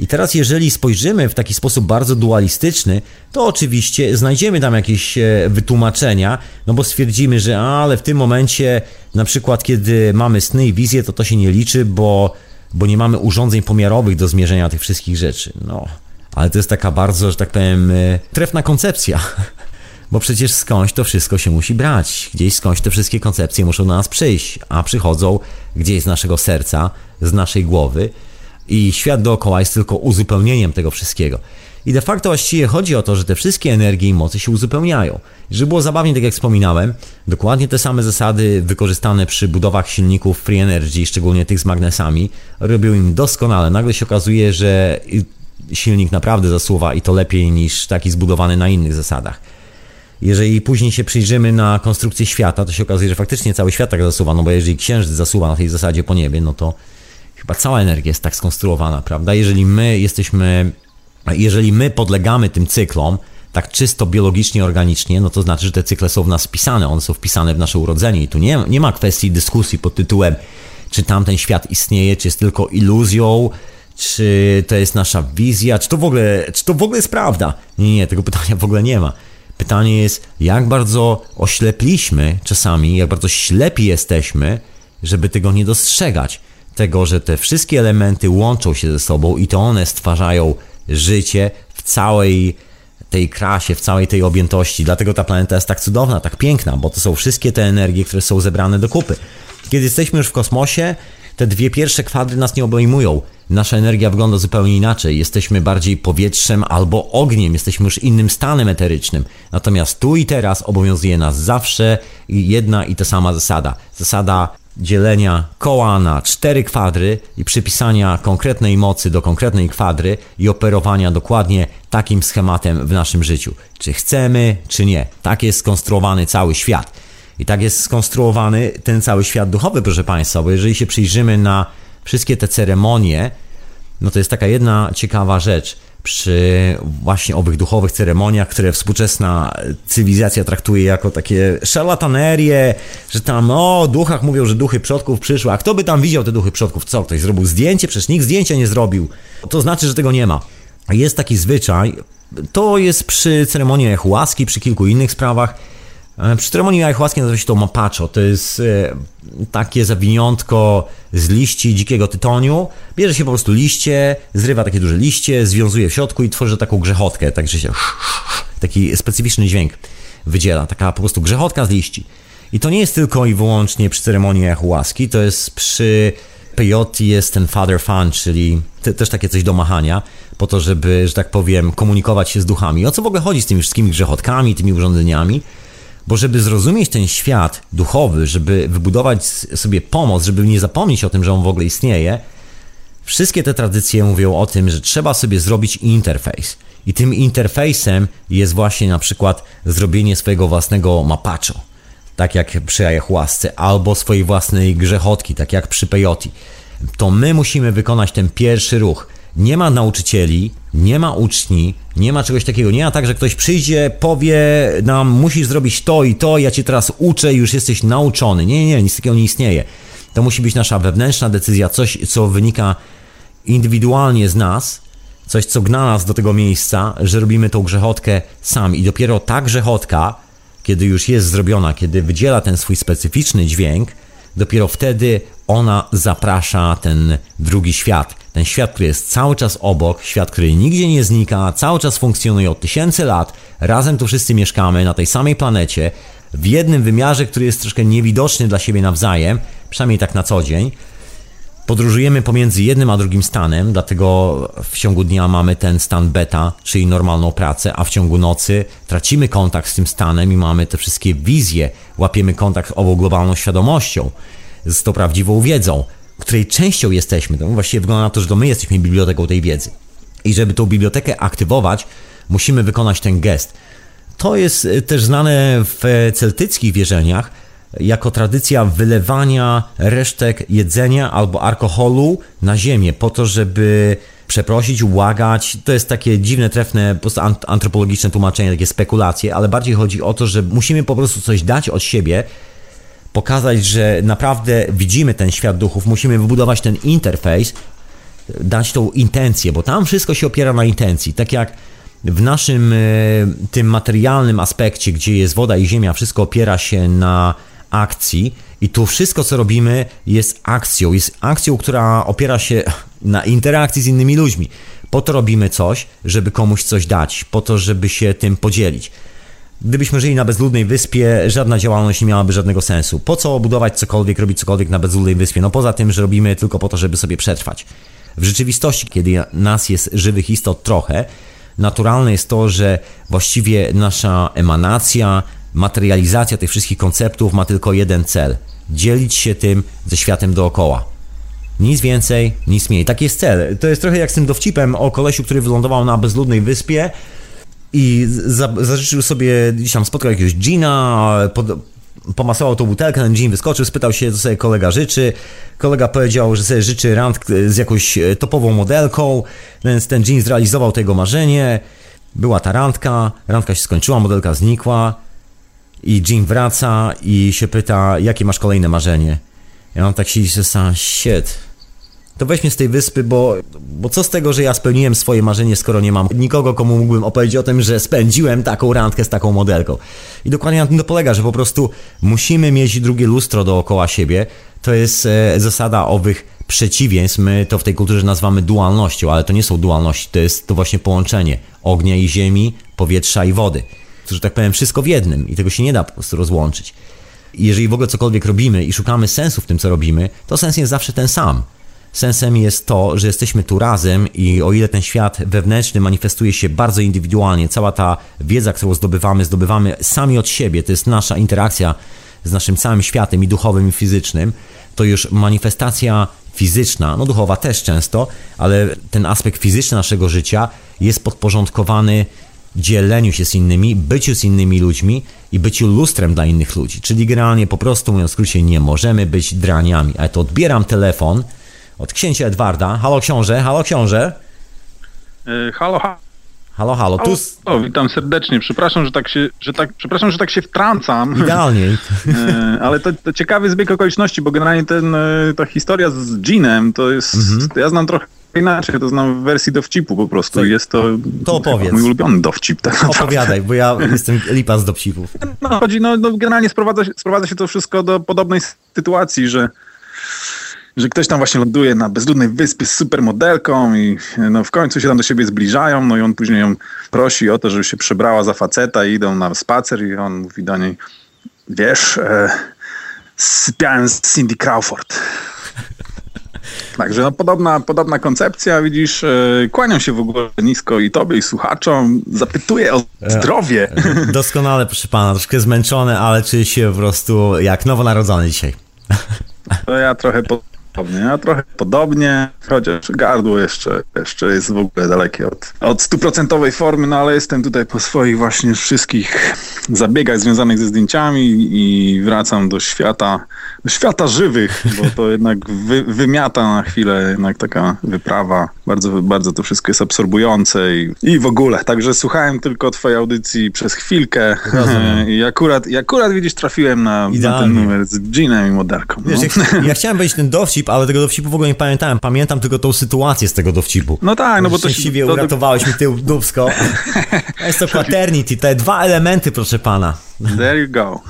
I teraz, jeżeli spojrzymy w taki sposób bardzo dualistyczny, to oczywiście znajdziemy tam jakieś e, wytłumaczenia, no bo stwierdzimy, że ale w tym momencie, na przykład, kiedy mamy sny i wizje, to to się nie liczy, bo, bo nie mamy urządzeń pomiarowych do zmierzenia tych wszystkich rzeczy. No, ale to jest taka bardzo, że tak powiem, e, trefna koncepcja. Bo przecież skądś to wszystko się musi brać. Gdzieś skądś te wszystkie koncepcje muszą do nas przyjść, a przychodzą gdzieś z naszego serca, z naszej głowy i świat dookoła jest tylko uzupełnieniem tego wszystkiego. I de facto właściwie chodzi o to, że te wszystkie energie i mocy się uzupełniają. Żeby było zabawnie, tak jak wspominałem, dokładnie te same zasady wykorzystane przy budowach silników Free Energy, szczególnie tych z magnesami, robią im doskonale. Nagle się okazuje, że silnik naprawdę zasuwa i to lepiej niż taki zbudowany na innych zasadach. Jeżeli później się przyjrzymy na konstrukcję świata, to się okazuje, że faktycznie cały świat tak zasuwa, no bo jeżeli księżyc zasuwa na tej zasadzie po niebie, no to chyba cała energia jest tak skonstruowana, prawda? Jeżeli my jesteśmy, jeżeli my podlegamy tym cyklom, tak czysto biologicznie, organicznie, no to znaczy, że te cykle są w nas wpisane, one są wpisane w nasze urodzenie i tu nie, nie ma kwestii dyskusji pod tytułem, czy tamten świat istnieje, czy jest tylko iluzją, czy to jest nasza wizja, czy to w ogóle, czy to w ogóle jest prawda. Nie, nie, tego pytania w ogóle nie ma. Pytanie jest, jak bardzo oślepliśmy czasami, jak bardzo ślepi jesteśmy, żeby tego nie dostrzegać. Tego, że te wszystkie elementy łączą się ze sobą i to one stwarzają życie w całej tej krasie, w całej tej objętości. Dlatego ta planeta jest tak cudowna, tak piękna, bo to są wszystkie te energie, które są zebrane do kupy. Kiedy jesteśmy już w kosmosie, te dwie pierwsze kwadry nas nie obejmują. Nasza energia wygląda zupełnie inaczej. Jesteśmy bardziej powietrzem albo ogniem, jesteśmy już innym stanem eterycznym. Natomiast tu i teraz obowiązuje nas zawsze jedna i ta sama zasada. Zasada dzielenia koła na cztery kwadry i przypisania konkretnej mocy do konkretnej kwadry i operowania dokładnie takim schematem w naszym życiu. Czy chcemy, czy nie. Tak jest skonstruowany cały świat. I tak jest skonstruowany ten cały świat duchowy, proszę Państwa, bo jeżeli się przyjrzymy na wszystkie te ceremonie, no to jest taka jedna ciekawa rzecz przy właśnie owych duchowych ceremoniach, które współczesna cywilizacja traktuje jako takie szarlatanerie, że tam o duchach mówią, że duchy przodków przyszły, a kto by tam widział te duchy przodków? Co, ktoś zrobił zdjęcie? Przecież nikt zdjęcia nie zrobił. To znaczy, że tego nie ma. Jest taki zwyczaj, to jest przy ceremonii łaski, przy kilku innych sprawach, przy ceremonii ayahuaski nazywa się to mapacho. To jest e, takie zawiniątko z liści dzikiego tytoniu. Bierze się po prostu liście, zrywa takie duże liście, związuje w środku i tworzy taką grzechotkę, także się taki specyficzny dźwięk wydziela. Taka po prostu grzechotka z liści. I to nie jest tylko i wyłącznie przy ceremonii ayahuaski, to jest przy peyote jest ten father fun, czyli te, też takie coś do machania, po to, żeby, że tak powiem, komunikować się z duchami. O co w ogóle chodzi z tymi wszystkimi grzechotkami, tymi urządzeniami? Bo żeby zrozumieć ten świat duchowy, żeby wybudować sobie pomoc, żeby nie zapomnieć o tym, że on w ogóle istnieje, wszystkie te tradycje mówią o tym, że trzeba sobie zrobić interfejs. I tym interfejsem jest właśnie na przykład zrobienie swojego własnego mapacho, tak jak przy ayahuasce, albo swojej własnej grzechotki, tak jak przy peyoti. To my musimy wykonać ten pierwszy ruch. Nie ma nauczycieli, nie ma uczni, nie ma czegoś takiego. Nie ma tak, że ktoś przyjdzie, powie nam, musisz zrobić to i to, ja cię teraz uczę, już jesteś nauczony. Nie, nie, nic takiego nie istnieje. To musi być nasza wewnętrzna decyzja, coś, co wynika indywidualnie z nas, coś, co gna nas do tego miejsca, że robimy tą grzechotkę sami. I dopiero ta grzechotka, kiedy już jest zrobiona, kiedy wydziela ten swój specyficzny dźwięk, dopiero wtedy ona zaprasza ten drugi świat. Ten świat, który jest cały czas obok, świat, który nigdzie nie znika, cały czas funkcjonuje od tysięcy lat. Razem tu wszyscy mieszkamy na tej samej planecie, w jednym wymiarze, który jest troszkę niewidoczny dla siebie nawzajem, przynajmniej tak na co dzień. Podróżujemy pomiędzy jednym a drugim stanem, dlatego w ciągu dnia mamy ten stan beta, czyli normalną pracę, a w ciągu nocy tracimy kontakt z tym stanem i mamy te wszystkie wizje, łapiemy kontakt z ową globalną świadomością z tą prawdziwą wiedzą, której częścią jesteśmy. To właściwie wygląda na to, że to my jesteśmy biblioteką tej wiedzy. I żeby tą bibliotekę aktywować, musimy wykonać ten gest. To jest e, też znane w celtyckich wierzeniach jako tradycja wylewania resztek jedzenia albo alkoholu na ziemię, po to, żeby przeprosić, łagać. To jest takie dziwne, trefne, antropologiczne tłumaczenie, takie spekulacje, ale bardziej chodzi o to, że musimy po prostu coś dać od siebie, pokazać, że naprawdę widzimy ten świat duchów, musimy wybudować ten interfejs dać tą intencję, bo tam wszystko się opiera na intencji. Tak jak w naszym e, tym materialnym aspekcie, gdzie jest woda i ziemia, wszystko opiera się na akcji i tu wszystko, co robimy, jest akcją. Jest akcją, która opiera się [LAUGHS] na interakcji z innymi ludźmi. Po to robimy coś, żeby komuś coś dać, po to, żeby się tym podzielić. Gdybyśmy żyli na bezludnej wyspie, żadna działalność nie miałaby żadnego sensu. Po co budować cokolwiek, robić cokolwiek na bezludnej wyspie? No poza tym, że robimy tylko po to, żeby sobie przetrwać. W rzeczywistości, kiedy nas jest żywych istot trochę, naturalne jest to, że właściwie nasza emanacja, materializacja tych wszystkich konceptów ma tylko jeden cel: dzielić się tym ze światem dookoła. Nic więcej, nic mniej. Taki jest cel. To jest trochę jak z tym dowcipem o kolesiu, który wylądował na bezludnej wyspie i za, zażyczył sobie, gdzieś tam spotkał jakiegoś Gina, pod, pomasował tą butelkę, ten Jean wyskoczył, spytał się, co sobie kolega życzy. Kolega powiedział, że sobie życzy rand z jakąś e, topową modelką, więc ten Jean zrealizował tego marzenie. Była ta randka, randka się skończyła, modelka znikła i Jean wraca i się pyta, jakie masz kolejne marzenie. I on tak siedzi sam, shit, to weź mnie z tej wyspy, bo, bo co z tego, że ja spełniłem swoje marzenie, skoro nie mam nikogo, komu mógłbym opowiedzieć o tym, że spędziłem taką randkę z taką modelką. I dokładnie na tym to polega, że po prostu musimy mieć drugie lustro dookoła siebie. To jest e, zasada owych przeciwieństw. My to w tej kulturze nazywamy dualnością, ale to nie są dualności, to jest to właśnie połączenie ognia i ziemi, powietrza i wody. To, że tak powiem, wszystko w jednym i tego się nie da po prostu rozłączyć. I jeżeli w ogóle cokolwiek robimy i szukamy sensu w tym, co robimy, to sens jest zawsze ten sam. Sensem jest to, że jesteśmy tu razem i o ile ten świat wewnętrzny manifestuje się bardzo indywidualnie, cała ta wiedza, którą zdobywamy, zdobywamy sami od siebie, to jest nasza interakcja z naszym całym światem i duchowym i fizycznym, to już manifestacja fizyczna, no duchowa też często, ale ten aspekt fizyczny naszego życia jest podporządkowany dzieleniu się z innymi, byciu z innymi ludźmi i byciu lustrem dla innych ludzi. Czyli generalnie po prostu mówiąc w skrócie nie możemy być draniami. Ale to odbieram telefon od księcia Edwarda. Halo książę, halo książę. E, halo, halo. Halo, halo. Tu... O, witam serdecznie. Przepraszam, że tak się, że tak, przepraszam, że tak się wtrącam. Idealnie. [LAUGHS] E, ale to, to, ciekawy zbieg okoliczności, bo generalnie ten, e, ta historia z Jeanem to jest. Mhm. To ja znam trochę inaczej, to znam w wersji dowcipu po prostu. Jest to, to opowiedz. mój ulubiony dowcip. Tak Opowiadaj, bo ja [LAUGHS] jestem lipa z dowcipów. No, chodzi, no, no generalnie sprowadza, sprowadza się to wszystko do podobnej sytuacji, że że ktoś tam właśnie ląduje na bezludnej wyspie z supermodelką i no, w końcu się tam do siebie zbliżają, no i on później ją prosi o to, żeby się przebrała za faceta i idą na spacer i on mówi do niej, wiesz, e, sypiałem z Cindy Crawford. [LAUGHS] Także no, podobna, podobna koncepcja, widzisz, e, kłaniam się w ogóle nisko i tobie i słuchaczom, zapytuję o e, zdrowie. E, doskonale, proszę pana, troszkę zmęczony, ale czuję się po prostu jak nowonarodzony dzisiaj. To ja trochę po podobnie, a trochę podobnie, chociaż gardło jeszcze, jeszcze jest w ogóle dalekie od, od stuprocentowej formy, no ale jestem tutaj po swoich właśnie wszystkich zabiegach związanych ze zdjęciami i wracam do świata, do świata żywych, bo to [LAUGHS] jednak wy, wymiata na chwilę jednak taka wyprawa. Bardzo, bardzo to wszystko jest absorbujące i, i w ogóle. Także słuchałem tylko twojej audycji przez chwilkę [LAUGHS] i akurat, i akurat widzisz, trafiłem na, na ten numer z Jeanem i Moderką. No. Wiesz, ja, ja chciałem powiedzieć ten dowcip, ale tego dowcipu w ogóle nie pamiętałem. Pamiętam tylko tą sytuację z tego dowcipu. No tak, no bo to... Szczęśliwie to, uratowałeś mi tył dubsko. [LAUGHS] Jest to quaternity, te dwa elementy, proszę pana. There you go.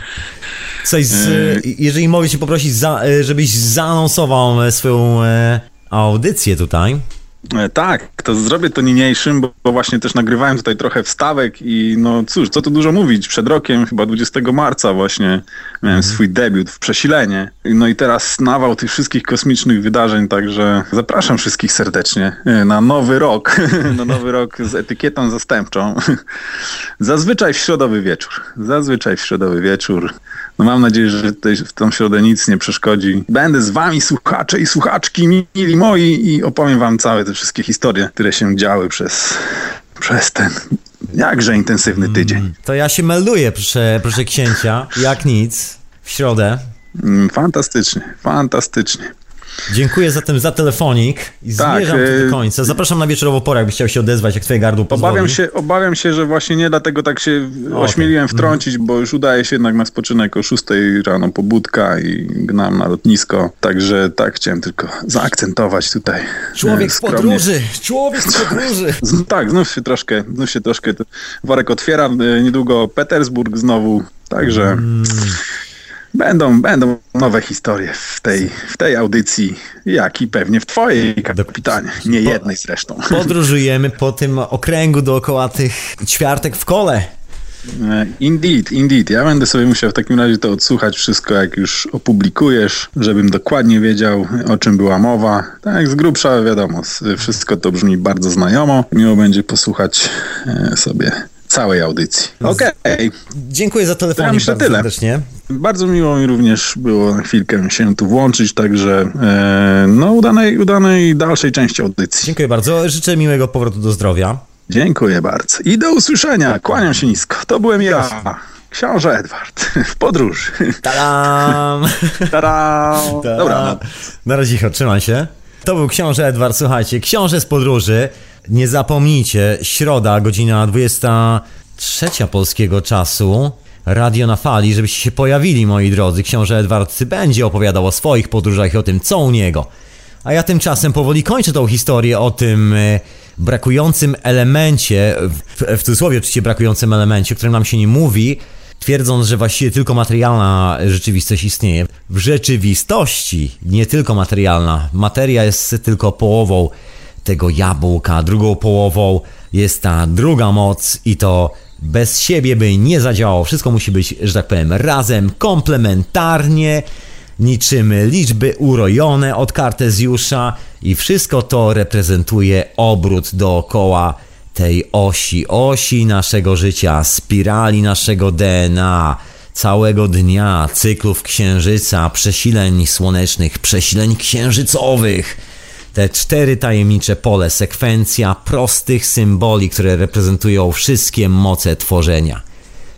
[LAUGHS] Coś z, e, jeżeli mogę cię poprosić, za, e, żebyś zaanonsował e, swoją audycję tutaj. E, tak, to zrobię to niniejszym, bo, bo, właśnie też nagrywałem tutaj trochę wstawek i no cóż, co tu dużo mówić, przed rokiem, chyba 20 marca właśnie miałem mhm. swój debiut w Przesilenie. No i teraz nawał tych wszystkich kosmicznych wydarzeń, także zapraszam wszystkich serdecznie e, na nowy rok, [LAUGHS] na nowy rok z etykietą zastępczą. [LAUGHS] Zazwyczaj w środowy wieczór, zazwyczaj w środowy wieczór. No mam nadzieję, że tutaj w tą środę nic nie przeszkodzi. Będę z wami, słuchacze i słuchaczki, mili moi, i opowiem wam całe te wszystkie historie, które się działy przez, przez ten jakże intensywny tydzień. Mm, to ja się melduję, proszę, proszę księcia, jak nic, w środę. Mm, fantastycznie, fantastycznie. Dziękuję zatem za telefonik i Tak, zmierzam tu e, do końca. Zapraszam na wieczorową porę, jakbyś chciał się odezwać, jak twoje gardło pozwoli. Obawiam się, obawiam się, że właśnie nie dlatego tak się ośmieliłem wtrącić, bo już udaje się jednak na spoczynek o 6 rano pobudka i gnam na lotnisko. Także tak chciałem tylko zaakcentować tutaj. Człowiek e, z skromnie. podróży! Człowiek z podróży! [LAUGHS] Z- Tak, znów się troszkę, znów się troszkę worek otwiera, e, niedługo Petersburg znowu, także będą, będą nowe historie w tej, w tej audycji, jak i pewnie w twojej kapitanie, nie jednej zresztą. [LAUGHS] Podróżujemy po tym okręgu dookoła tych ćwiartek w kole. E, Indeed, indeed. Ja będę sobie musiał w takim razie to odsłuchać wszystko, jak już opublikujesz, żebym dokładnie wiedział, o czym była mowa. Tak, z grubsza wiadomo, wszystko to brzmi bardzo znajomo. Miło będzie posłuchać e, sobie całej audycji. Okej, Dziękuję za telefonik Ja myślę bardzo tyle. serdecznie. bardzo miło mi również było na chwilkę się tu włączyć, także e, no udanej, udanej dalszej części audycji. Dziękuję bardzo. Życzę miłego powrotu do zdrowia. Dziękuję bardzo i do usłyszenia. Kłaniam się nisko. To byłem ja, książę Edward, w podróży. Tadam! [LAUGHS] Tada! Dobra, no. Na razie, trzymaj się. To był książę Edward, słuchajcie, książę z podróży. Nie zapomnijcie, środa, godzina 23 polskiego czasu, radio na fali, żebyście się pojawili, moi drodzy. Książę Edward będzie opowiadał o swoich podróżach i o tym, co u niego. A ja tymczasem powoli kończę tą historię o tym e, brakującym elemencie, w, w cudzysłowie oczywiście brakującym elemencie, o którym nam się nie mówi, twierdząc, że właściwie tylko materialna rzeczywistość istnieje. W rzeczywistości nie tylko materialna. Materia jest tylko połową tego jabłka, drugą połową jest ta druga moc i to bez siebie by nie zadziałało. Wszystko musi być, że tak powiem, razem, komplementarnie, niczym liczby urojone od Kartezjusza i wszystko to reprezentuje obrót dookoła tej osi, osi naszego życia, spirali naszego DNA, całego dnia, cyklów księżyca, przesileń słonecznych, przesileń księżycowych. Te cztery tajemnicze pole, sekwencja prostych symboli, które reprezentują wszystkie moce tworzenia.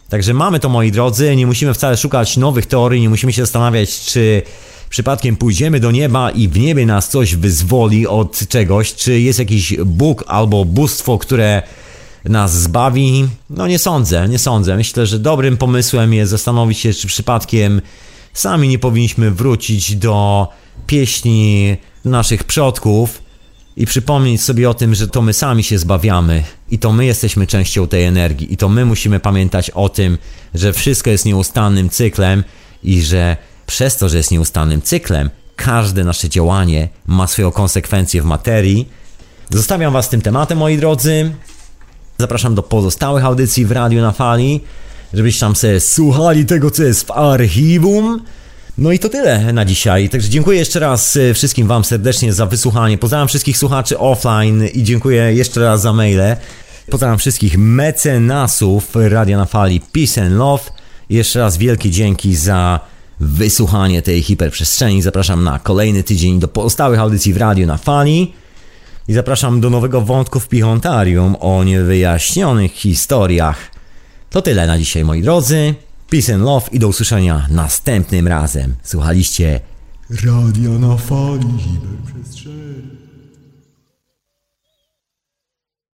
Także mamy to, moi drodzy, nie musimy wcale szukać nowych teorii, nie musimy się zastanawiać, czy przypadkiem pójdziemy do nieba i w niebie nas coś wyzwoli od czegoś, czy jest jakiś Bóg albo bóstwo, które nas zbawi. No nie sądzę, nie sądzę. Myślę, że dobrym pomysłem jest zastanowić się, czy przypadkiem sami nie powinniśmy wrócić do pieśni naszych przodków i przypomnieć sobie o tym, że to my sami się zbawiamy i to my jesteśmy częścią tej energii i to my musimy pamiętać o tym, że wszystko jest nieustannym cyklem i że przez to, że jest nieustannym cyklem, każde nasze działanie ma swoją konsekwencję w materii. Zostawiam Was z tym tematem, moi drodzy. Zapraszam do pozostałych audycji w Radiu na Fali, żebyście tam sobie słuchali tego, co jest w archiwum. No i to tyle na dzisiaj. Także dziękuję jeszcze raz e, wszystkim Wam serdecznie za wysłuchanie. Pozdrawiam wszystkich słuchaczy offline i dziękuję jeszcze raz za maile. Pozdrawiam wszystkich mecenasów Radia na Fali Peace and Love. Jeszcze raz wielkie dzięki za wysłuchanie tej hiperprzestrzeni. Zapraszam na kolejny tydzień do pozostałych audycji w Radiu na Fali. I zapraszam do nowego wątku w Pichontarium o niewyjaśnionych historiach. To tyle na dzisiaj, moi drodzy. Peace and love i do usłyszenia następnym razem. Słuchaliście Radia na fali hiperprzestrzeni.